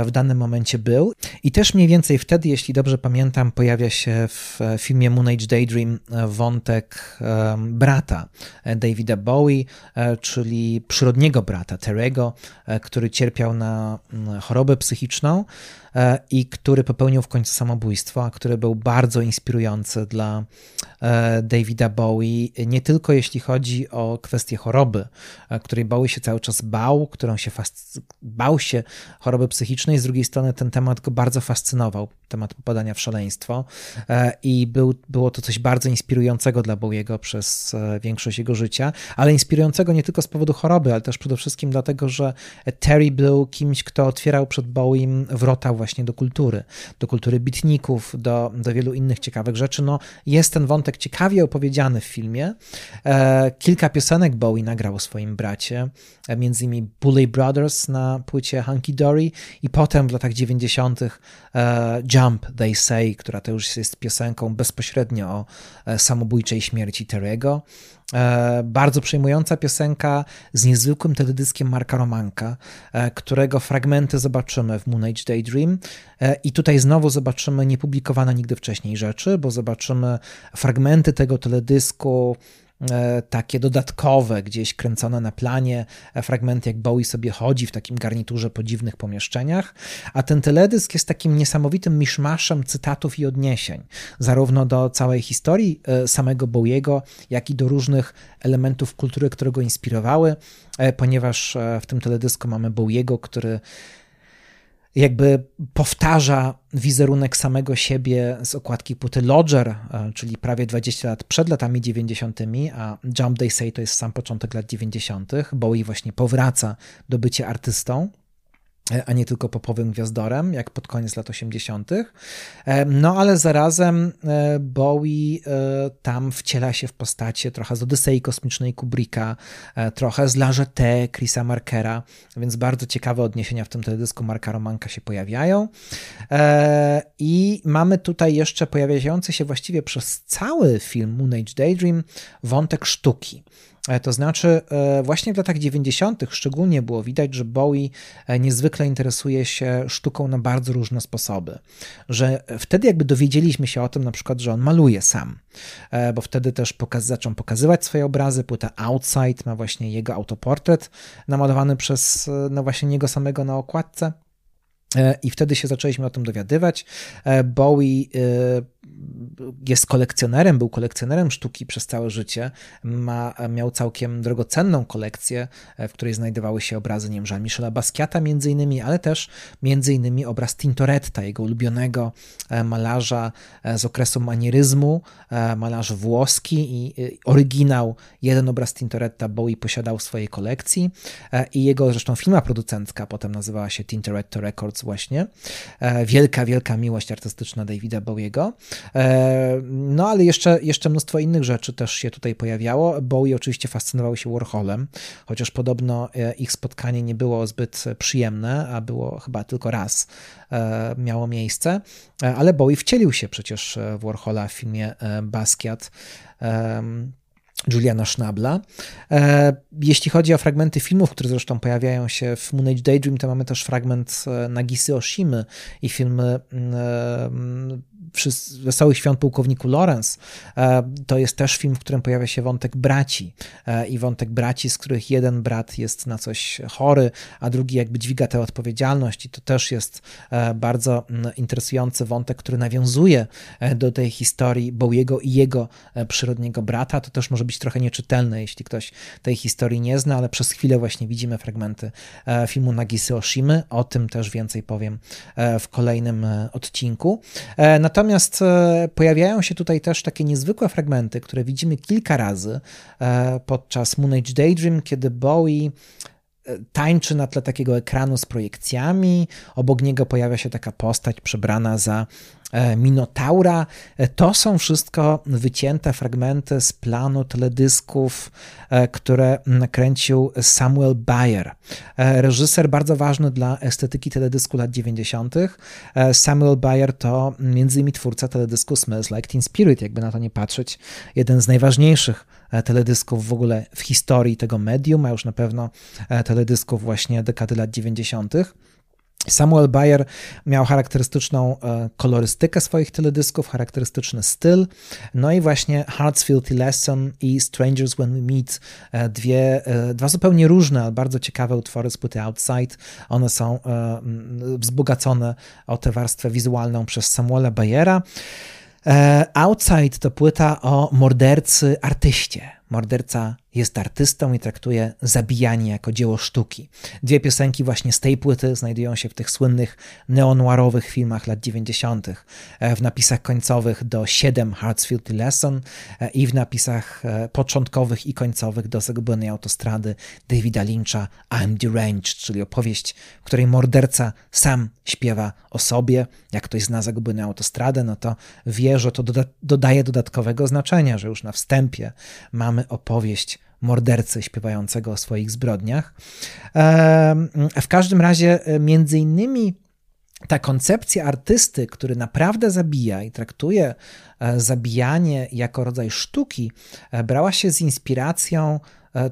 w danym momencie był. I też mniej więcej wtedy, jeśli dobrze pamiętam, pojawia się w filmie Moon Age Daydream wątek brata Davida Bowie, e, czyli przyrodniego brata Terego, e, który cierpiał na chorobę psychiczną. E, i który popełnił w końcu samobójstwo, a który był bardzo inspirujący dla e, Davida Bowie, nie tylko jeśli chodzi o kwestię choroby, e, której Bowie się cały czas bał, którą się bał się choroby psychicznej, z drugiej strony ten temat go bardzo fascynował, temat popadania w szaleństwo i był, było to coś bardzo inspirującego dla Bowiego przez większość jego życia, ale inspirującego nie tylko z powodu choroby, ale też przede wszystkim dlatego, że Terry był kimś, kto otwierał przed Bowiem wrota właśnie do kultury, do kultury bitników, do, do wielu innych ciekawych rzeczy. No, jest ten wątek ciekawie opowiedziany w filmie. E, kilka piosenek Bowie nagrał o swoim bracie, e, między innymi Bully Brothers na płycie Hunky Dory i potem w latach 90. E, Jump, They Say, która to już jest piosenką bezpośrednio o e, samobójczej śmierci Terego. E, bardzo przejmująca piosenka z niezwykłym teledyskiem Marka Romanka, e, którego fragmenty zobaczymy w Moon Age Daydream. E, I tutaj znowu zobaczymy niepublikowane nigdy wcześniej rzeczy, bo zobaczymy fragmenty tego teledysku takie dodatkowe, gdzieś kręcone na planie, e, fragmenty jak Bowie sobie chodzi w takim garniturze po dziwnych pomieszczeniach, a ten teledysk jest takim niesamowitym miszmaszem cytatów i odniesień, zarówno do całej historii e, samego Bowiego, jak i do różnych elementów kultury, które go inspirowały, ponieważ w tym teledysku mamy Bowiego, który jakby powtarza wizerunek samego siebie z okładki płyty Lodger, e, czyli prawie 20 lat przed latami 90., a Jump They Say to jest sam początek lat 90., Bowie właśnie powraca do bycia artystą a nie tylko popowym gwiazdorem, jak pod koniec lat 80. E, no ale zarazem e, Bowie e, tam wciela się w postacie trochę z Odysei Kosmicznej Kubricka, trochę z La Jetée Chrisa Markera, więc bardzo ciekawe odniesienia w tym teledysku Marka Romanka się pojawiają. I mamy tutaj jeszcze pojawiający się właściwie przez cały film Moon Age Daydream wątek sztuki. E, to znaczy, e, właśnie w latach 90. szczególnie było widać, że Bowie e, niezwykle interesuje się sztuką na bardzo różne sposoby. Że wtedy jakby dowiedzieliśmy się o tym, na przykład, że on maluje sam, bo wtedy też pokaz zaczął pokazywać swoje obrazy. Płyta Outside ma właśnie jego autoportret namalowany przez no właśnie niego samego na okładce. I wtedy się zaczęliśmy o tym dowiadywać. Bowie jest kolekcjonerem, był kolekcjonerem sztuki przez całe życie. Ma, miał całkiem drogocenną kolekcję, w której znajdowały się obrazy, nie wiem, Jean-Michela Basquiata między innymi, ale też między innymi obraz Tintoretta, jego ulubionego e, malarza e, z okresu manieryzmu, e, malarz włoski i oryginał, jeden obraz Tintoretta Bowie posiadał w swojej kolekcji i jego zresztą firma producencka potem nazywała się Tintoretto Records właśnie. Wielka, wielka miłość artystyczna Davida Bowiego. No ale jeszcze, jeszcze mnóstwo innych rzeczy też się tutaj pojawiało. Bowie oczywiście fascynował się Warholem, chociaż podobno ich spotkanie nie było zbyt przyjemne, a było chyba tylko raz miało miejsce, ale Bowie wcielił się przecież w Warhola w filmie Basquiat. Juliana Schnabla. E, jeśli chodzi o fragmenty filmów, które zresztą pojawiają się w Moon Age Daydream, to mamy też fragment e, Nagisy Oshimy i filmy Wesołych Świąt Pułkowniku Lorenz. E, to jest też film, w którym pojawia się wątek braci i wątek braci, z których jeden brat jest na coś chory, a drugi jakby dźwiga tę odpowiedzialność i to też jest bardzo interesujący wątek, który nawiązuje do tej historii Bowiego i jego przyrodniego brata. To też może być trochę nieczytelne, jeśli ktoś tej historii nie zna, ale przez chwilę właśnie widzimy fragmenty e, filmu Nagisy Oshimy. O tym też więcej powiem e, w kolejnym e, odcinku. Natomiast pojawiają się tutaj też takie niezwykłe fragmenty, które widzimy kilka razy podczas Moon Age Daydream, kiedy Bowie tańczy na tle takiego ekranu z projekcjami. Obok niego pojawia się taka postać przebrana za E, Minotaura. E, to są wszystko wycięte fragmenty z planu teledysków, e, które nakręcił Samuel Bayer. Reżyser bardzo ważny dla estetyki teledysku lat 90. Samuel Bayer to między innymi twórca teledysku Smells Like Teen Spirit, jakby na to nie patrzeć. Jeden z najważniejszych teledysków w ogóle w historii tego medium, a już na pewno teledysków właśnie dekady lat 90. Samuel Bayer miał charakterystyczną e, kolorystykę swoich teledysków, charakterystyczny styl. No i właśnie Heart's Filthy Lesson i Strangers When We Meet, e, dwie, e, dwa zupełnie różne, ale bardzo ciekawe utwory z płyty Outside. One są wzbogacone o tę warstwę wizualną przez Samuela Bayera. Outside to płyta o mordercy artyście. Morderca jest artystą i traktuje zabijanie jako dzieło sztuki. Dwie piosenki właśnie z tej płyty znajdują się w tych słynnych neonuarowych filmach lat 90. E, w napisach końcowych do 7 Hartsfield Lesson e, i w napisach e, początkowych i końcowych do Zagubionej Autostrady Davida Lyncha I'm Deranged, czyli opowieść, w której morderca sam śpiewa o sobie. Jak ktoś zna Zagubioną Autostradę, no to wie, że to doda dodaje dodatkowego znaczenia, że już na wstępie mamy opowieść mordercy śpiewającego o swoich zbrodniach. W każdym razie, e, między innymi, ta koncepcja artysty, który naprawdę zabija i traktuje e, zabijanie jako rodzaj sztuki, e, brała się z inspiracją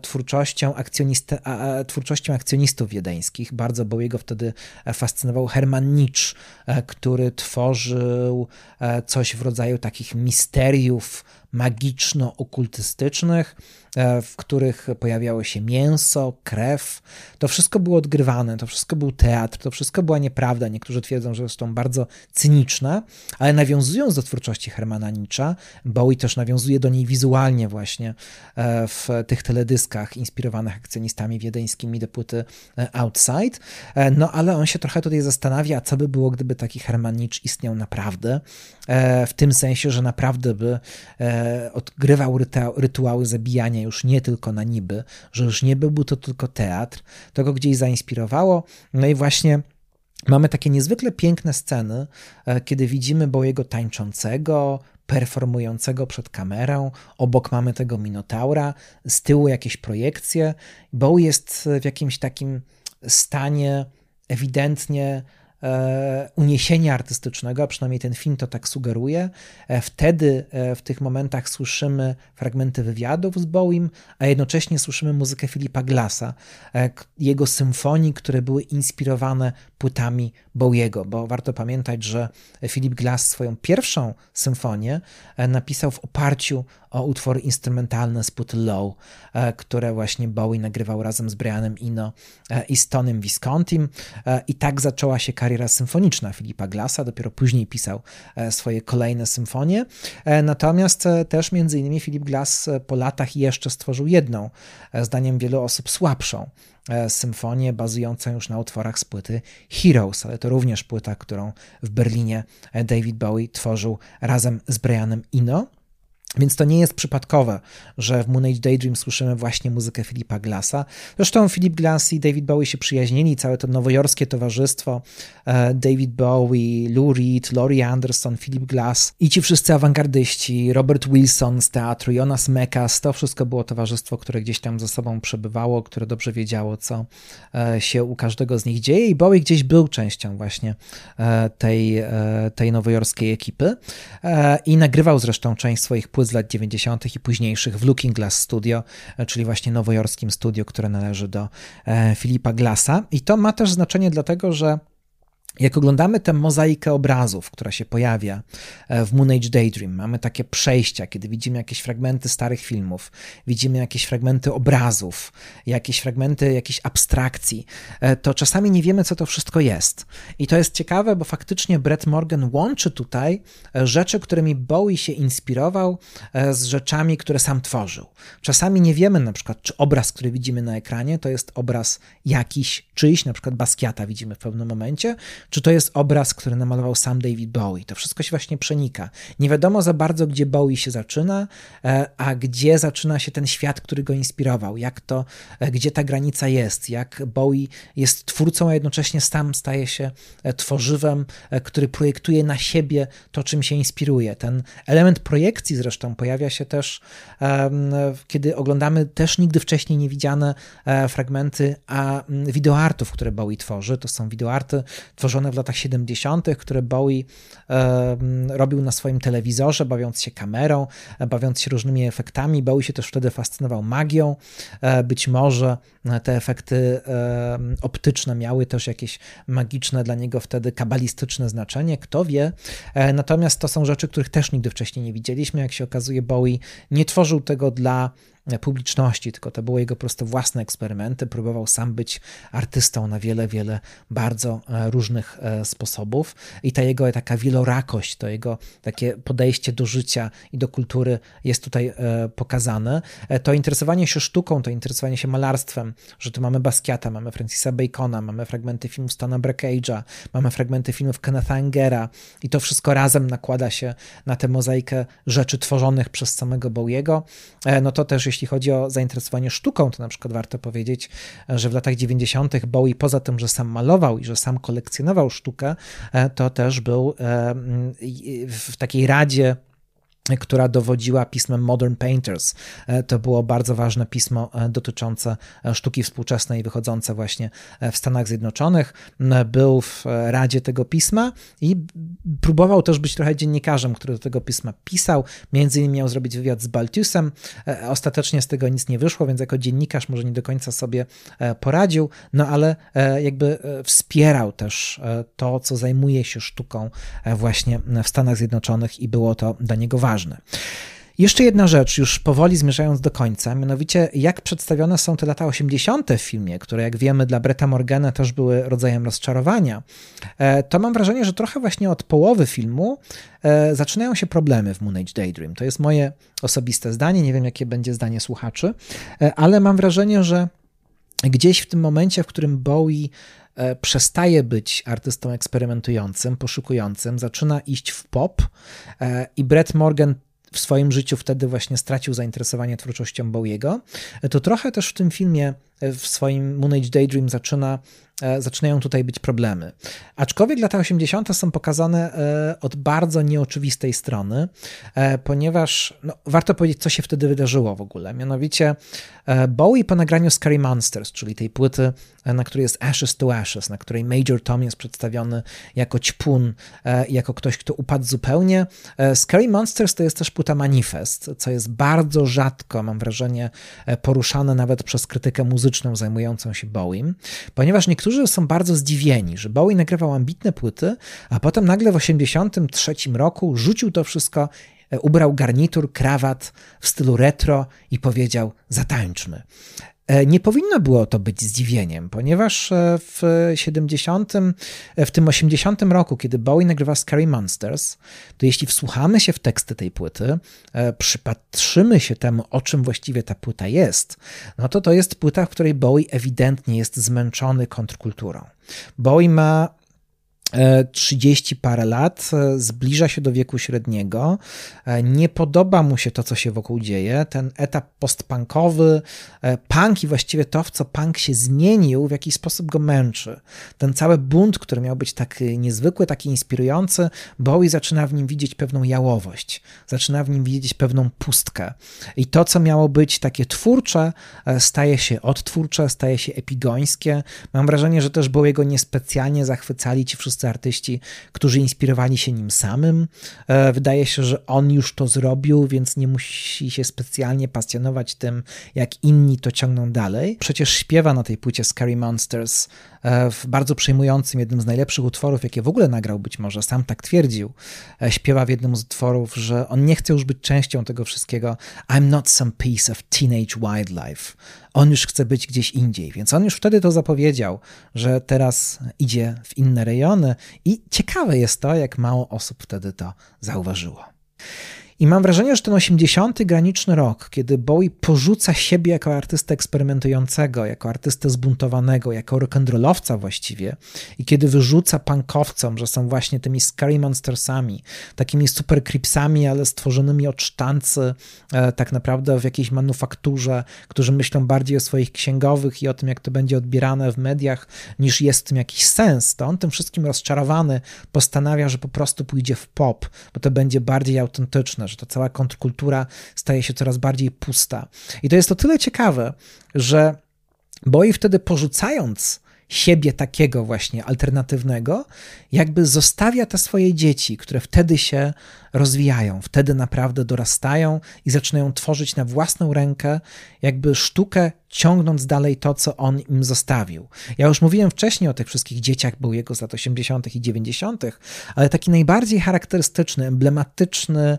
twórczością, twórczością akcjonistów wiedeńskich. Bardzo Bowiego wtedy fascynował Hermann Nietzsche, który tworzył coś w rodzaju takich misteriów magiczno-okultystycznych, w których pojawiało się mięso, krew. To wszystko było odgrywane, to wszystko był teatr, to wszystko była nieprawda. Niektórzy twierdzą, że są bardzo cyniczne, ale nawiązując do twórczości Hermana Nietzsche, Bowie też nawiązuje do niej wizualnie właśnie e, w tych teledyskach inspirowanych akcjonistami wiedeńskimi do płyty e, Outside. No ale on się trochę tutaj zastanawia, co by było, gdyby taki Herman Nietzsche istniał naprawdę, w tym sensie, że naprawdę by odgrywał rytuały zabijania już nie tylko na niby, że już nie był to tylko teatr, to go gdzieś zainspirowało. No i właśnie mamy takie niezwykle piękne sceny, e, kiedy widzimy Bowiego tańczącego, performującego przed kamerą, obok mamy tego Minotaura, z tyłu jakieś projekcje. Bowie jest w jakimś takim stanie ewidentnie uniesienia artystycznego, a przynajmniej ten film to tak sugeruje. E, wtedy e, w tych momentach słyszymy fragmenty wywiadów z Bowiem, a jednocześnie słyszymy muzykę Filipa Glassa, jego symfonii, które były inspirowane płytami Bowiego, bo warto pamiętać, że Philip Glass swoją pierwszą symfonię napisał w oparciu o utwory instrumentalne z Low, e, które właśnie Bowie nagrywał razem z Brianem Ino e, i z Tonym Viscontim. E, i tak zaczęła się kariera symfoniczna Filipa Glassa, dopiero później pisał swoje kolejne symfonie, natomiast też między innymi Filip Glass po latach jeszcze stworzył jedną, zdaniem wielu osób słabszą symfonię bazującą już na utworach z płyty Heroes, ale to również płyta, którą w Berlinie David Bowie tworzył razem z Brianem Ino. Więc to nie jest przypadkowe, że w Moon Age Daydream słyszymy właśnie muzykę Filipa Glassa. Zresztą Philip Glass i David Bowie się przyjaźnili, całe to nowojorskie towarzystwo, e, David Bowie, Lou Reed, Laurie Anderson, Philip Glass i ci wszyscy awangardyści, Robert Wilson z teatru, Jonas Mekas, to wszystko było towarzystwo, które gdzieś tam ze sobą przebywało, które dobrze wiedziało, co e, się u każdego z nich dzieje i Bowie gdzieś był częścią właśnie e, tej, tej nowojorskiej ekipy i nagrywał zresztą część swoich płyt z lat 90. i późniejszych w Looking Glass Studio, czyli właśnie nowojorskim studio, które należy do Filipa Glassa. I to ma też znaczenie dlatego, że jak oglądamy tę mozaikę obrazów, która się pojawia e, w Moon Age Daydream, mamy takie przejścia, kiedy widzimy jakieś fragmenty starych filmów, widzimy jakieś fragmenty obrazów, jakieś fragmenty jakiejś abstrakcji, e, to czasami nie wiemy, co to wszystko jest. I to jest ciekawe, bo faktycznie Brett Morgan łączy tutaj e, rzeczy, którymi Bowie się inspirował, z rzeczami, które sam tworzył. Czasami nie wiemy na przykład, czy obraz, który widzimy na ekranie, to jest obraz jakiś, czyjś, na przykład Basquiata widzimy w pewnym momencie, czy to jest obraz, który namalował sam David Bowie. To wszystko się właśnie przenika. Nie wiadomo za bardzo, gdzie Bowie się zaczyna, e, a gdzie zaczyna się ten świat, który go inspirował, jak to, e, gdzie ta granica jest, jak Bowie jest twórcą, a jednocześnie sam staje się e, tworzywem, który projektuje na siebie to, czym się inspiruje. Ten element projekcji zresztą pojawia się też, kiedy oglądamy też nigdy wcześniej niewidziane fragmenty a wideoartów, które Bowie tworzy. To są wideoarty tworzone tworzone w latach 70., które Bowie e, robił na swoim telewizorze, bawiąc się kamerą, bawiąc się różnymi efektami. Bowie się też wtedy fascynował magią. E, być może te efekty e, optyczne miały też jakieś magiczne dla niego wtedy kabalistyczne znaczenie, kto wie. E, natomiast to są rzeczy, których też nigdy wcześniej nie widzieliśmy. Jak się okazuje, Bowie nie tworzył tego dla publiczności, tylko to były jego prosto własne eksperymenty. Próbował sam być artystą na wiele, wiele bardzo e, różnych e, sposobów i ta jego taka wielorakość, to jego takie podejście do życia i do kultury jest tutaj e, pokazane. To interesowanie się sztuką, to interesowanie się malarstwem, że tu mamy Basquiata, mamy Francisa Bacona, mamy fragmenty filmów Stana Brackage'a, mamy fragmenty filmów Kennetha Angera i to wszystko razem nakłada się na tę mozaikę rzeczy tworzonych przez samego Bowiego, no to też jeśli chodzi o zainteresowanie sztuką, to na przykład warto powiedzieć, że w latach 90. Bowie poza tym, że sam malował i że sam kolekcjonował sztukę, e, to też był e, w takiej radzie która dowodziła pismem Modern Painters. E, to było bardzo ważne pismo e, dotyczące e, sztuki współczesnej, wychodzące właśnie w Stanach Zjednoczonych. Był w radzie tego pisma i próbował też być trochę dziennikarzem, który do tego pisma pisał. Między innymi miał zrobić wywiad z Baltiusem. Ostatecznie z tego nic nie wyszło, więc jako dziennikarz może nie do końca sobie poradził, no ale jakby wspierał też to, co zajmuje się sztuką właśnie w Stanach Zjednoczonych i było to dla niego ważne ważne. Jeszcze jedna rzecz, już powoli zmierzając do końca, mianowicie jak przedstawione są te lata 80. w filmie, które jak wiemy dla Bretta Morgana też były rodzajem rozczarowania, e, to mam wrażenie, że trochę właśnie od połowy filmu e, zaczynają się problemy w Moon Age Daydream. To jest moje osobiste zdanie, nie wiem jakie będzie zdanie słuchaczy, e, ale mam wrażenie, że gdzieś w tym momencie, w którym Bowie przestaje być artystą eksperymentującym, poszukującym, zaczyna iść w pop i Brett Morgan w swoim życiu wtedy właśnie stracił zainteresowanie twórczością Bowiego, to trochę też w tym filmie, w swoim Moon Age Daydream zaczyna E, zaczynają tutaj być problemy. Aczkolwiek lata 80. są pokazane e, od bardzo nieoczywistej strony, e, ponieważ no, warto powiedzieć, co się wtedy wydarzyło w ogóle. Mianowicie Bowie po nagraniu Scary Monsters, czyli tej płyty, na której jest Ashes to Ashes, na której Major Tom jest przedstawiony jako ćpun, jako ktoś, kto upadł zupełnie. Scary Monsters to jest też płyta manifest, co jest bardzo rzadko, mam wrażenie, poruszane nawet przez krytykę muzyczną zajmującą się Bowiem, ponieważ niektórzy niektórzy są bardzo zdziwieni, że Bowie nagrywał ambitne płyty, a potem nagle w 1983 roku rzucił to wszystko, e, ubrał garnitur, krawat w stylu retro i powiedział: Zatańczmy. E, nie powinno było to być zdziwieniem, ponieważ e, w 70, w tym 80 roku, kiedy Bowie nagrywa Scary Monsters, to jeśli wsłuchamy się w teksty tej płyty, przypatrzymy się temu, o czym właściwie ta płyta jest, no to to jest płyta, w której Bowie ewidentnie jest zmęczony kontrkulturą. Bowie ma 30 parę lat, zbliża się do wieku średniego, nie podoba mu się to, co się wokół dzieje. Ten etap postpunkowy, punk i właściwie to, w co punk się zmienił, w jakiś sposób go męczy. Ten cały bunt, który miał być tak niezwykły, taki inspirujący, Bowie zaczyna w nim widzieć pewną jałowość, zaczyna w nim widzieć pewną pustkę. I to, co miało być takie twórcze, staje się odtwórcze, staje się epigońskie. Mam wrażenie, że też Bowiego niespecjalnie zachwycali ci wszyscy wszyscy artyści, którzy inspirowali się nim samym. E, wydaje się, że on już to zrobił, więc nie musi się specjalnie pasjonować tym, jak inni to ciągną dalej. Przecież śpiewa na tej płycie Scary Monsters e, w bardzo przejmującym, jednym z najlepszych utworów, jakie w ogóle nagrał być może, sam tak twierdził. E, śpiewa w jednym z utworów, że on nie chce już być częścią tego wszystkiego. I'm not some piece of teenage wildlife on już chce być gdzieś indziej, więc on już wtedy to zapowiedział, że teraz idzie w inne rejony i ciekawe jest to, jak mało osób wtedy to zauważyło. I mam wrażenie, że ten 80. graniczny rok, kiedy Bowie porzuca siebie jako artystę eksperymentującego, jako artystę zbuntowanego, jako rock'n'rollowca właściwie, i kiedy wyrzuca punkowcom, że są właśnie tymi scary monstersami, takimi super creepsami, ale stworzonymi od sztancy, e, tak naprawdę w jakiejś manufakturze, którzy myślą bardziej o swoich księgowych i o tym, jak to będzie odbierane w mediach, niż jest w tym jakiś sens, to on tym wszystkim rozczarowany postanawia, że po prostu pójdzie w pop, bo to będzie bardziej autentyczne, że ta cała kontrkultura staje się coraz bardziej pusta. I to jest o tyle ciekawe, że Boi wtedy porzucając siebie takiego właśnie alternatywnego, jakby zostawia te swoje dzieci, które wtedy się rozwijają, wtedy naprawdę dorastają i zaczynają tworzyć na własną rękę, jakby sztukę, ciągnąc dalej to, co on im zostawił. Ja już mówiłem wcześniej o tych wszystkich dzieciach był jego z lat 80. i 90., ale taki najbardziej charakterystyczny, emblematyczny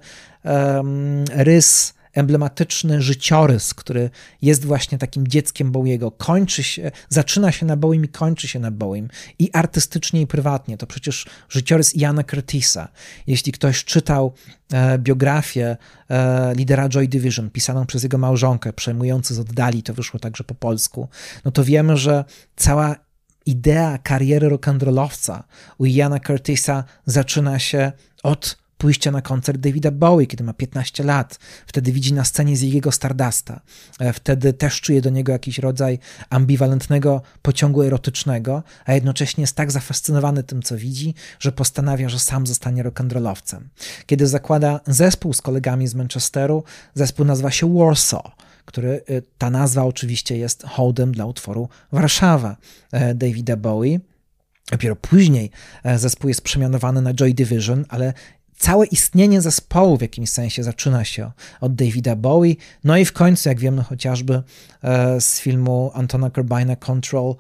rys emblematyczny życiorys, który jest właśnie takim dzieckiem Bowiego. Kończy się, zaczyna się na Bowiem i kończy się na Bowiem. I artystycznie, i prywatnie. To przecież życiorys Jana Curtisa. Jeśli ktoś czytał e, biografię e, lidera Joy Division, pisaną przez jego małżonkę, przejmujący z oddali, to wyszło także po polsku, no to wiemy, że cała idea kariery rock'n'rollowca u Jana Curtisa zaczyna się od pójścia na koncert Davida Bowie, kiedy ma 15 lat. Wtedy widzi na scenie z jego Stardusta. E, wtedy też czuje do niego jakiś rodzaj ambiwalentnego pociągu erotycznego, a jednocześnie jest tak zafascynowany tym, co widzi, że postanawia, że sam zostanie rock'n'rollowcem. Kiedy zakłada zespół z kolegami z Manchesteru, zespół nazywa się Warsaw który e, ta nazwa oczywiście jest hołdem dla utworu Warszawa e, Davida Bowie. Dopiero później zespół jest przemianowany na Joy Division, ale całe istnienie zespołu w jakimś sensie zaczyna się od Davida Bowie. No i w końcu, jak wiemy chociażby e, z filmu Antona Corbina Control,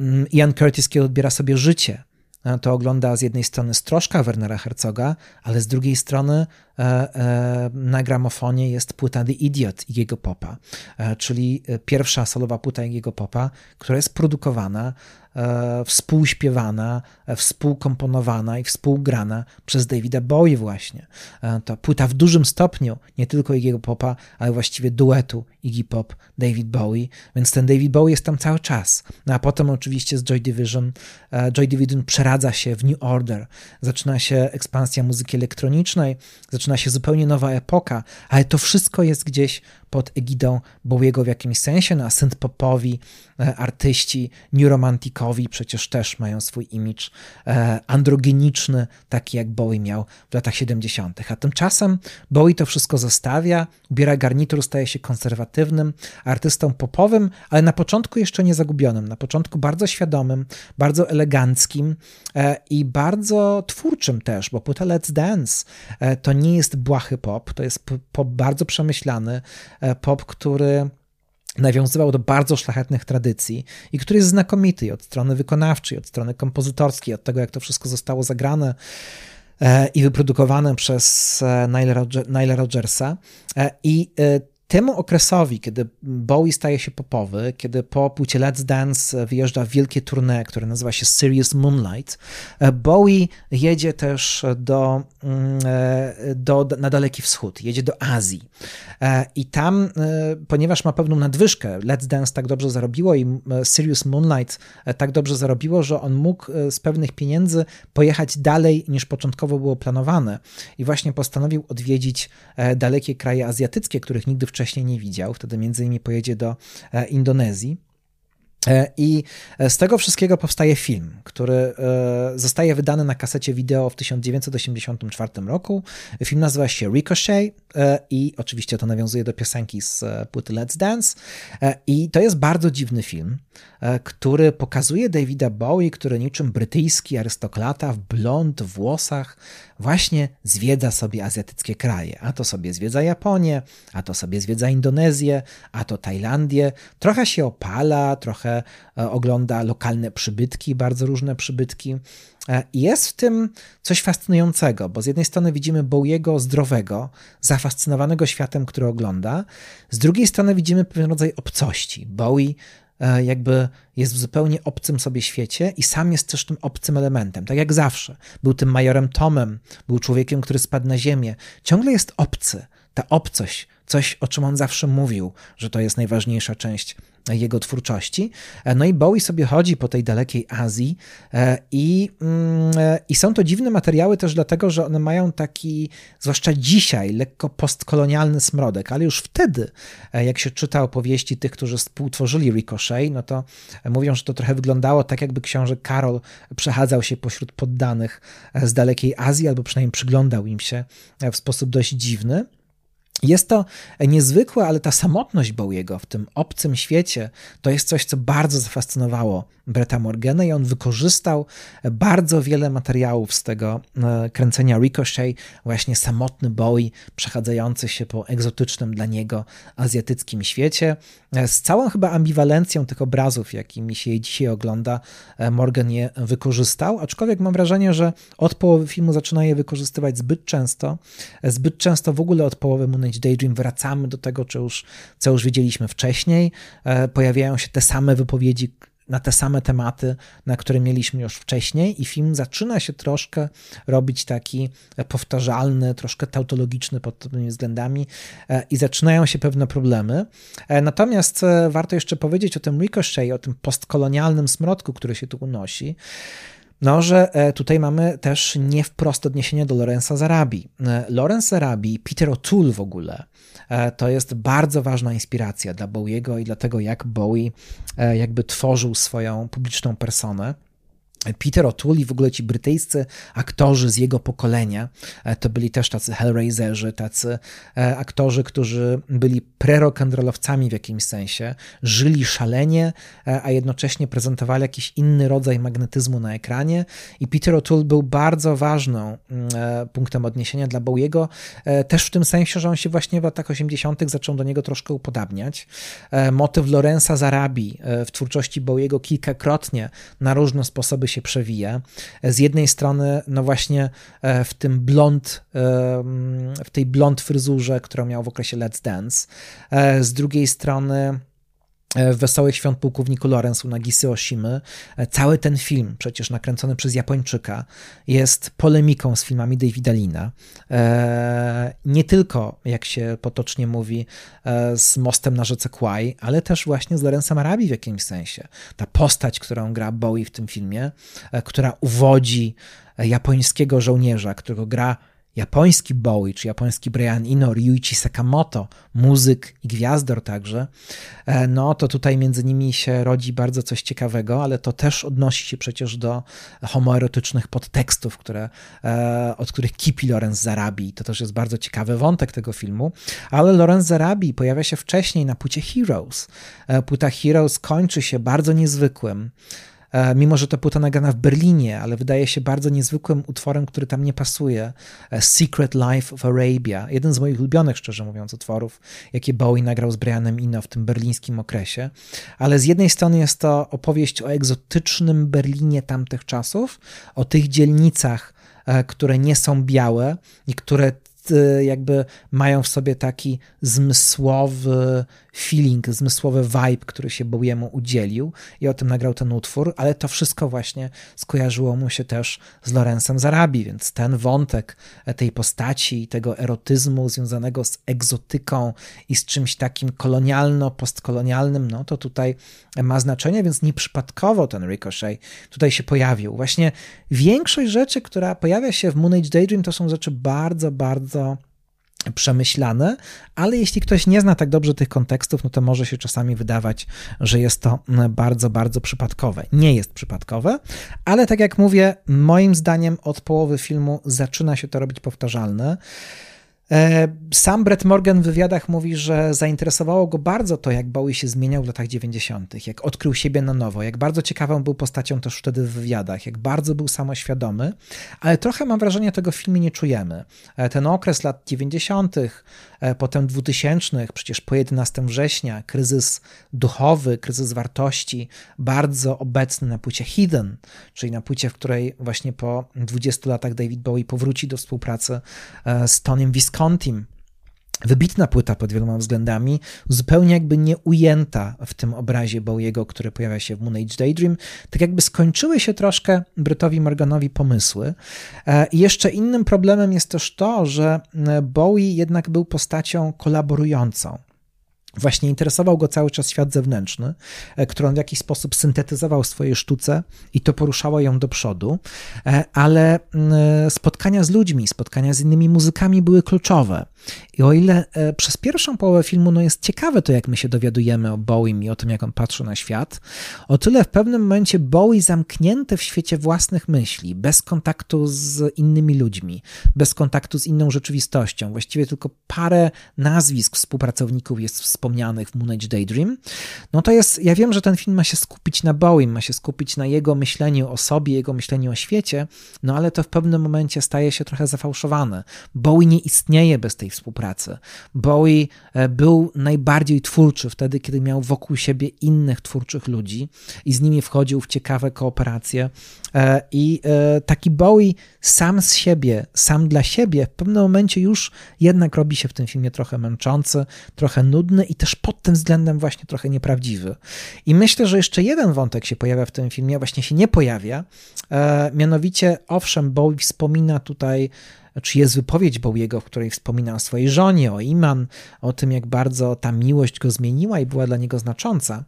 mm, Ian Curtis, kiedy odbiera sobie życie, e, to ogląda z jednej strony strożka Wernera Herzoga, ale z drugiej strony na gramofonie jest płyta The Idiot Iggy'ego Popa, e, czyli pierwsza solowa płyta Iggy'ego Popa, która jest produkowana E, współśpiewana, e, współkomponowana i współgrana przez Davida Bowie właśnie. E, to płyta w dużym stopniu nie tylko Iggy'ego Popa, ale właściwie duetu Iggy Pop, David Bowie, więc ten David Bowie jest tam cały czas. No a potem oczywiście z Joy Division, Joy Division przeradza się w New Order, zaczyna się ekspansja muzyki elektronicznej, zaczyna się zupełnie nowa epoka, ale to wszystko jest gdzieś pod egidą Bowiego w jakimś sensie, no a synth-popowi e, artyści, new romanticowi przecież też mają swój imidż e, androgeniczny, taki jak Bowie miał w latach 70. A tymczasem Bowie to wszystko zostawia, ubiera garnitur, staje się konserwatywnym artystą popowym, ale na początku jeszcze nie zagubionym, na początku bardzo świadomym, bardzo eleganckim e, i bardzo twórczym też, bo płyta Let's Dance to nie jest błahy pop, to jest pop bardzo przemyślany, pop, który nawiązywał do bardzo szlachetnych tradycji i który jest znakomity od strony wykonawczej, od strony kompozytorskiej, od tego, jak to wszystko zostało zagrane e, i wyprodukowane przez e, Nile Rogersa. I temu okresowi, kiedy Bowie staje się popowy, kiedy po płycie Let's Dance wyjeżdża w wielkie tournée, które nazywa się Serious Moonlight, Bowie jedzie też do, mm, do, na Daleki Wschód, jedzie do Azji. I tam, ponieważ ma pewną nadwyżkę, Let's Dance tak dobrze zarobiło i Serious Moonlight tak dobrze zarobiło, że on mógł z pewnych pieniędzy pojechać dalej niż początkowo było planowane. I właśnie postanowił odwiedzić dalekie kraje azjatyckie, których nigdy wcześniej nie widział. Wtedy między innymi pojedzie do e, Indonezji. E, I z tego wszystkiego powstaje film, który e, zostaje wydany na kasecie wideo w 1984 roku. Film nazywa się Ricochet i oczywiście to nawiązuje do piosenki z płyty Let's Dance. I to jest bardzo dziwny film, który pokazuje Davida Bowie, który niczym brytyjski arystokrata w blond włosach właśnie zwiedza sobie azjatyckie kraje. A to sobie zwiedza Japonię, a to sobie zwiedza Indonezję, a to Tajlandię. Trochę się opala, trochę e, ogląda lokalne przybytki, bardzo różne przybytki. E, jest w tym coś fascynującego, bo z jednej strony widzimy Bowiego zdrowego, zafascynowanego światem, który ogląda, z drugiej strony widzimy pewien rodzaj obcości. Bowie E, jakby jest w zupełnie obcym sobie świecie i sam jest też tym obcym elementem, tak jak zawsze. Był tym majorem Tomem, był człowiekiem, który spadł na ziemię. Ciągle jest obcy. Ta obcość, coś o czym on zawsze mówił, że to jest najważniejsza część jego twórczości. E, no i Bowie sobie chodzi po tej dalekiej Azji e, i, mm, e, i są to dziwne materiały też dlatego, że one mają taki, zwłaszcza dzisiaj, lekko postkolonialny smrodek, ale już wtedy, jak się czyta opowieści tych, którzy współtworzyli Ricochet, no to mówią, że to trochę wyglądało tak, jakby książę Karol przechadzał się pośród poddanych z dalekiej Azji, albo przynajmniej przyglądał im się w sposób dość dziwny. Jest to niezwykłe, ale ta samotność Bowiego w tym obcym świecie to jest coś, co bardzo zafascynowało Bretta Morgana i on wykorzystał bardzo wiele materiałów z tego e, kręcenia Ricochet, właśnie samotny Bowie przechadzający się po egzotycznym dla niego azjatyckim świecie. E, z całą chyba ambiwalencją tych obrazów, jakimi się dzisiaj ogląda, e, Morgan je wykorzystał, aczkolwiek mam wrażenie, że od połowy filmu zaczyna je wykorzystywać zbyt często. Zbyt często w ogóle od połowy Moonage Daydream wracamy do tego, co już, co już wiedzieliśmy wcześniej. Pojawiają się te same wypowiedzi, na te same tematy, na które mieliśmy już wcześniej, i film zaczyna się troszkę robić taki powtarzalny, troszkę tautologiczny pod tymi względami, e, i zaczynają się pewne problemy. E, natomiast e, warto jeszcze powiedzieć o tym ricochet, o tym postkolonialnym smrodku, który się tu unosi. No, że tutaj mamy też nie wprost odniesienie do Lorenza Zarabi. Lorenz Zarabi, Peter O'Toole w ogóle, E, to jest bardzo ważna inspiracja dla Bowiego i dlatego jak Bowie e, jakby tworzył swoją publiczną personę. Peter O'Toole i w ogóle ci brytyjscy aktorzy z jego pokolenia, e, to byli też tacy Hellraiserzy, tacy e, aktorzy, którzy byli prerokandrolowcami w jakimś sensie, żyli szalenie, e, a jednocześnie prezentowali jakiś inny rodzaj magnetyzmu na ekranie i Peter O'Toole był bardzo ważną mm, punktem odniesienia dla Bowiego, też w tym sensie, że on się właśnie w latach 80. zaczął do niego troszkę upodabniać. Motyw Lorenza Zarabi w twórczości Bowiego kilkakrotnie na różne sposoby się przewija. Z jednej strony, no właśnie e, w tym blond, e, w tej blond fryzurze, którą miał w okresie Let's Dance. E, z drugiej strony, Wesołych Świąt Pułkowniku Lorenzu Nagisy Oshimy. Cały ten film, przecież nakręcony przez Japończyka, jest polemiką z filmami Davida Lina. E, nie tylko, jak się potocznie mówi, e, z Mostem na rzece Kwai, ale też właśnie z Lorenzem Arabi w jakimś sensie. Ta postać, którą gra Bowie w tym filmie, e, która uwodzi japońskiego żołnierza, którego gra japoński Bowie, czy japoński Brian Eno, Ryuichi Sakamoto, muzyk i gwiazdor także, e, no to tutaj między nimi się rodzi bardzo coś ciekawego, ale to też odnosi się przecież do homoerotycznych podtekstów, które, e, od których kipi Lorenz Zarabi. To też jest bardzo ciekawy wątek tego filmu, ale Lorenz Zarabi pojawia się wcześniej na płycie Heroes. E, płyta Heroes kończy się bardzo niezwykłym mimo że to płyta nagrana w Berlinie, ale wydaje się bardzo niezwykłym utworem, który tam nie pasuje. E, Secret Life of Arabia, jeden z moich ulubionych, szczerze mówiąc, utworów, jakie Bowie nagrał z Brianem Eno w tym berlińskim okresie. Ale z jednej strony jest to opowieść o egzotycznym Berlinie tamtych czasów, o tych dzielnicach, e, które nie są białe i które jakby mają w sobie taki zmysłowy feeling, zmysłowy vibe, który się Bowiemu udzielił i o tym nagrał ten utwór, ale to wszystko właśnie skojarzyło mu się też z Lorenzem Zarabi, więc ten wątek tej postaci i tego erotyzmu związanego z egzotyką i z czymś takim kolonialno-postkolonialnym, no to tutaj ma znaczenie, więc nieprzypadkowo ten Ricochet tutaj się pojawił. Właśnie większość rzeczy, która pojawia się w Moon Age Daydream, to są rzeczy bardzo, bardzo przemyślane, ale jeśli ktoś nie zna tak dobrze tych kontekstów, no to może się czasami wydawać, że jest to bardzo, bardzo przypadkowe. Nie jest przypadkowe, ale tak jak mówię, moim zdaniem od połowy filmu zaczyna się to robić powtarzalne. E, sam Brett Morgan w wywiadach mówi, że zainteresowało go bardzo to, jak Bowie się zmieniał w latach 90., jak odkrył siebie na nowo, jak bardzo ciekawą był postacią też wtedy w wywiadach, jak bardzo był samoświadomy, ale trochę mam wrażenie, tego w filmie nie czujemy. E, ten okres lat 90., e, potem 2000, przecież po 11 września, kryzys duchowy, kryzys wartości, bardzo obecny na płycie Hidden, czyli na płycie, w której właśnie po 20 latach David Bowie powróci do współpracy z Tonym Visconti, Contim. Wybitna płyta pod wieloma względami, zupełnie jakby nie ujęta w tym obrazie Bowiego, który pojawia się w Moon Age Daydream. Tak jakby skończyły się troszkę Brytowi Morganowi pomysły. E, I jeszcze innym problemem jest też to, że Bowie jednak był postacią kolaborującą. Właśnie interesował go cały czas świat zewnętrzny, e, który on w jakiś sposób syntetyzował w swojej sztuce i to poruszało ją do przodu, e, ale e, spotkania z ludźmi, spotkania z innymi muzykami były kluczowe. I o ile przez pierwszą połowę filmu no jest ciekawe to, jak my się dowiadujemy o Bowiem i o tym, jak on patrzy na świat, o tyle w pewnym momencie Bowie zamknięty w świecie własnych myśli, bez kontaktu z innymi ludźmi, bez kontaktu z inną rzeczywistością, właściwie tylko parę nazwisk współpracowników jest w wspomnianych w Moon Age Daydream, no to jest, ja wiem, że ten film ma się skupić na Bowie, ma się skupić na jego myśleniu o sobie, jego myśleniu o świecie, no ale to w pewnym momencie staje się trochę zafałszowane. Bowie nie istnieje bez tej współpracy. Bowie e, był najbardziej twórczy wtedy, kiedy miał wokół siebie innych twórczych ludzi i z nimi wchodził w ciekawe kooperacje. E, I e, taki Bowie sam z siebie, sam dla siebie, w pewnym momencie już jednak robi się w tym filmie trochę męczący, trochę nudny i też pod tym względem właśnie trochę nieprawdziwy. I myślę, że jeszcze jeden wątek się pojawia w tym filmie, właśnie się nie pojawia, e, mianowicie, owszem, Bowie wspomina tutaj czy jest wypowiedź Bowiego, w której wspomina o swojej żonie, o Iman, o tym, jak bardzo ta miłość go zmieniła i była dla niego znacząca.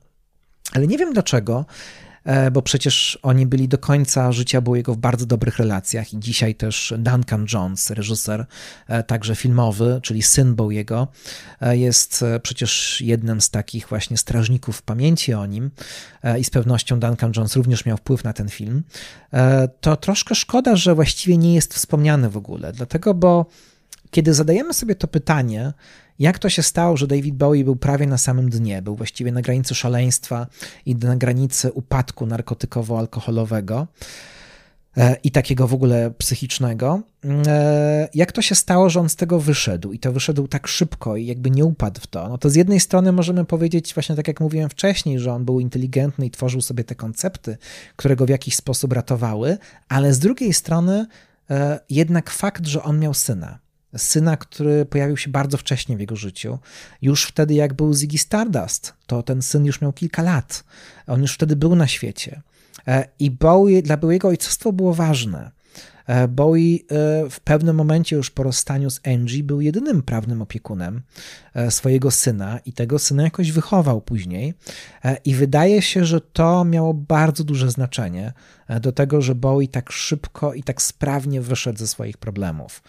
Ale nie wiem dlaczego, bo przecież oni byli do końca życia Bowiego w bardzo dobrych relacjach i dzisiaj też Duncan Jones, reżyser e, także filmowy, czyli syn Bowiego, e, jest przecież jednym z takich właśnie strażników pamięci o nim i z pewnością Duncan Jones również miał wpływ na ten film. To troszkę szkoda, że właściwie nie jest wspomniany w ogóle, dlatego, bo kiedy zadajemy sobie to pytanie, jak to się stało, że David Bowie był prawie na samym dnie, był właściwie na granicy szaleństwa i na granicy upadku narkotykowo-alkoholowego e, i takiego w ogóle psychicznego. E, jak to się stało, że on z tego wyszedł i to wyszedł tak szybko i jakby nie upadł w to? No to z jednej strony możemy powiedzieć, właśnie tak jak mówiłem wcześniej, że on był inteligentny i tworzył sobie te koncepty, które go w jakiś sposób ratowały, ale z drugiej strony e, jednak fakt, że on miał syna, syna, który pojawił się bardzo wcześnie w jego życiu. Już wtedy, jak był Ziggy Stardust, to ten syn już miał kilka lat. On już wtedy był na świecie. E, I Bowie, dla Bowiego ojcostwo było ważne. E, Bowie e, w pewnym momencie już po rozstaniu z Angie był jedynym prawnym opiekunem swojego syna i tego syna jakoś wychował później. I wydaje się, że to miało bardzo duże znaczenie do tego, że Bowie tak szybko i tak sprawnie wyszedł ze swoich problemów.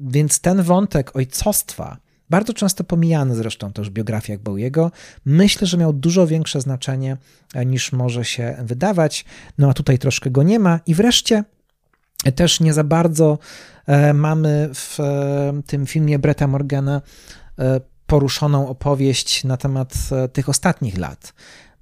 Więc ten wątek ojcostwa, bardzo często pomijany zresztą też w biografiach Bowiego, myślę, że miał dużo większe znaczenie e, niż może się wydawać. No a tutaj troszkę go nie ma. I wreszcie też nie za bardzo e, mamy w e, tym filmie Bretta Morgana poruszoną opowieść na temat tych ostatnich lat.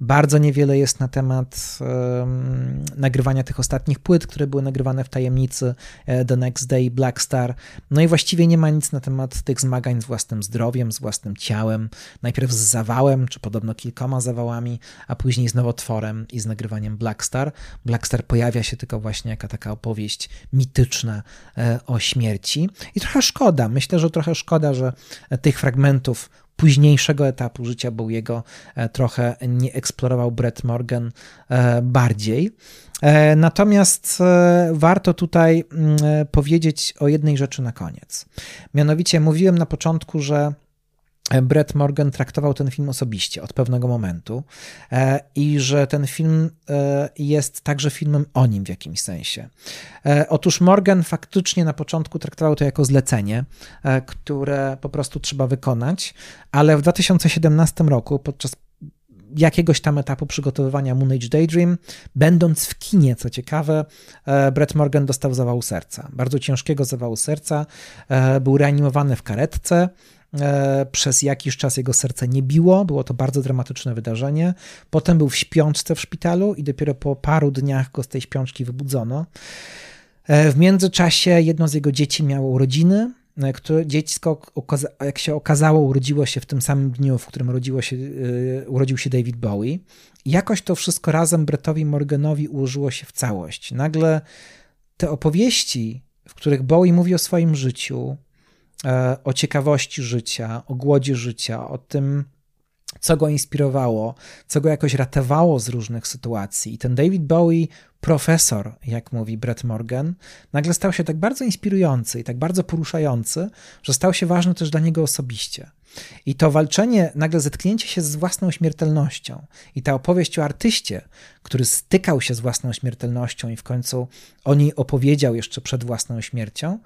Bardzo niewiele jest na temat um, nagrywania tych ostatnich płyt, które były nagrywane w tajemnicy e, The Next Day, Black Star. No i właściwie nie ma nic na temat tych zmagań z własnym zdrowiem, z własnym ciałem. Najpierw z zawałem, czy podobno kilkoma zawałami, a później z nowotworem i z nagrywaniem Black Star. Black Star pojawia się tylko właśnie jako taka opowieść mityczna e, o śmierci. I trochę szkoda, myślę, że trochę szkoda, że tych fragmentów późniejszego etapu życia Bowiego e, trochę nie eksplorował Brett Morgan e, bardziej. E, natomiast warto tutaj mm, powiedzieć o jednej rzeczy na koniec. Mianowicie mówiłem na początku, że Brett Morgan traktował ten film osobiście od pewnego momentu e, i że ten film e, jest także filmem o nim w jakimś sensie. E, otóż Morgan faktycznie na początku traktował to jako zlecenie, które po prostu trzeba wykonać, ale w 2017 roku podczas jakiegoś tam etapu przygotowywania Moon Age Daydream, będąc w kinie, co ciekawe, Brett Morgan dostał zawału serca, bardzo ciężkiego zawału serca, był reanimowany w karetce, przez jakiś czas jego serce nie biło, było to bardzo dramatyczne wydarzenie. Potem był w śpiączce w szpitalu i dopiero po paru dniach go z tej śpiączki wybudzono. E, w międzyczasie jedno z jego dzieci miało urodziny, e, które dziecko, jak się okazało, urodziło się w tym samym dniu, w którym urodziło się, urodził się David Bowie. Jakoś to wszystko razem Brettowi Morganowi ułożyło się w całość. Nagle te opowieści, w których Bowie mówi o swoim życiu, E, o ciekawości życia, o głodzie życia, o tym, co go inspirowało, co go jakoś ratowało z różnych sytuacji. I ten David Bowie, profesor, jak mówi Brett Morgan, nagle stał się tak bardzo inspirujący i tak bardzo poruszający, że stał się ważny też dla niego osobiście. I to walczenie, nagle zetknięcie się z własną śmiertelnością i ta opowieść o artyście, który stykał się z własną śmiertelnością i w końcu o niej opowiedział jeszcze przed własną śmiercią,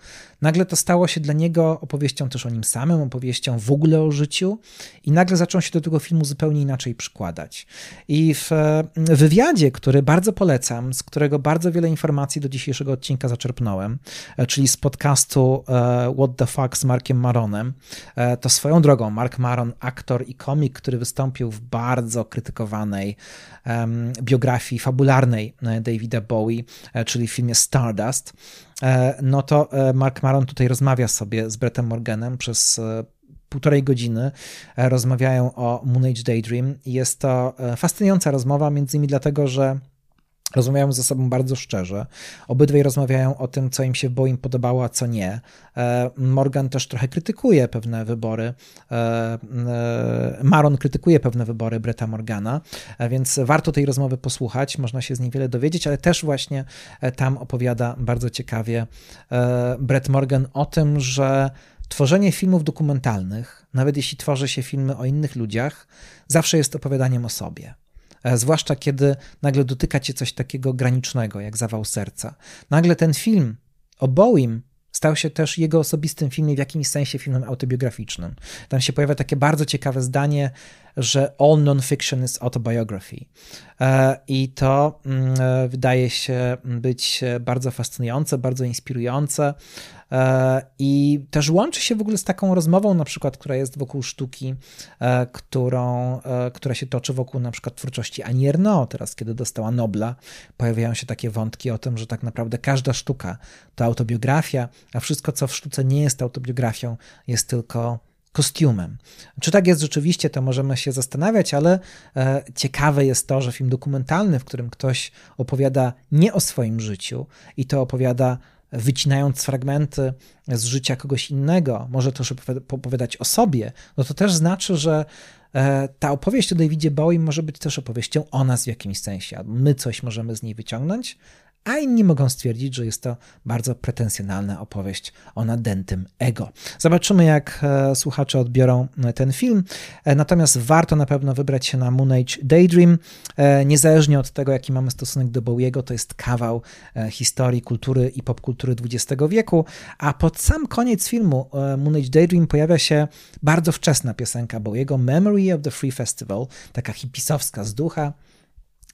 nagle to stało się dla niego opowieścią też o nim samym, opowieścią w ogóle o życiu i nagle zaczął się do tego filmu zupełnie inaczej przykładać. I w wywiadzie, który bardzo polecam, z którego bardzo wiele informacji do dzisiejszego odcinka zaczerpnąłem, e, czyli z podcastu e, What the Fuck z Markiem Maronem, e, to swoją drogą Mark Maron, aktor i komik, który wystąpił w bardzo krytykowanej um, biografii fabularnej Davida Bowie, czyli w filmie Stardust, no to Mark Maron tutaj rozmawia sobie z Brettem Morganem przez półtorej godziny rozmawiają o Moon Age Daydream. Jest to fascynująca rozmowa, między innymi dlatego, że Rozmawiają ze sobą bardzo szczerze. Obydwaj rozmawiają o tym, co im się w Boeing podobało, a co nie. E, Morgan też trochę krytykuje pewne wybory. E, e, Maron krytykuje pewne wybory Bretta Morgana, więc warto tej rozmowy posłuchać. Można się z niej wiele dowiedzieć, ale też właśnie tam opowiada bardzo ciekawie Brett Morgan o tym, że tworzenie filmów dokumentalnych, nawet jeśli tworzy się filmy o innych ludziach, zawsze jest opowiadaniem o sobie. E, zwłaszcza kiedy nagle dotyka cię coś takiego granicznego, jak zawał serca. Nagle ten film o Boeing stał się też jego osobistym filmem, w jakimś sensie filmem autobiograficznym. Tam się pojawia takie bardzo ciekawe zdanie, że all non-fiction is autobiography. E, I to mm, e, wydaje się być bardzo fascynujące, bardzo inspirujące. E, I też łączy się w ogóle z taką rozmową, na przykład, która jest wokół sztuki, którą, która się toczy wokół na przykład twórczości Annie Ernaux. Teraz, kiedy dostała Nobla, pojawiają się takie wątki o tym, że tak naprawdę każda sztuka to autobiografia, a wszystko, co w sztuce nie jest autobiografią, jest tylko kostiumem. Czy tak jest rzeczywiście, to możemy się zastanawiać, ale e, ciekawe jest to, że film dokumentalny, w którym ktoś opowiada nie o swoim życiu i to opowiada wycinając fragmenty z życia kogoś innego, może też opowiadać o sobie, no to też znaczy, że e, ta opowieść o Davidzie Bowie może być też opowieścią o nas w jakimś sensie. My coś możemy z niej wyciągnąć, a inni mogą stwierdzić, że jest to bardzo pretensjonalna opowieść o nadętym ego. Zobaczymy, jak e, słuchacze odbiorą e, ten film. E, natomiast warto na pewno wybrać się na Moon Age Daydream. Niezależnie od tego, jaki mamy stosunek do Bowiego, to jest kawał historii, kultury i popkultury XX wieku. A pod sam koniec filmu Moon Age Daydream pojawia się bardzo wczesna piosenka Bowiego, Memory of the Free Festival, taka hipisowska z ducha.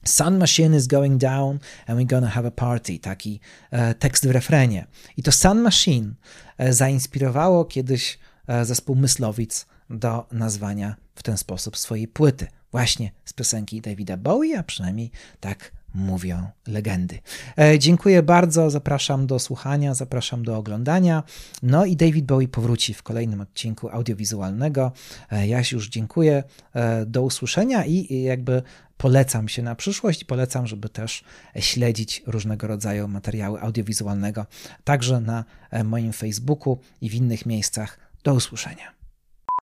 Sun Machine is going down and we're gonna have a party. Taki e, tekst w refrenie. I to Sun Machine e, zainspirowało kiedyś e, zespół Myslowic do nazwania w ten sposób swojej płyty właśnie z piosenki Davida Bowie, a przynajmniej tak mówią legendy. E, dziękuję bardzo, zapraszam do słuchania, zapraszam do oglądania. No i David Bowie powróci w kolejnym odcinku audiowizualnego. E, ja już dziękuję, e, do usłyszenia i jakby polecam się na przyszłość polecam, żeby też śledzić różnego rodzaju materiały audiowizualnego, także na moim Facebooku i w innych miejscach. Do usłyszenia.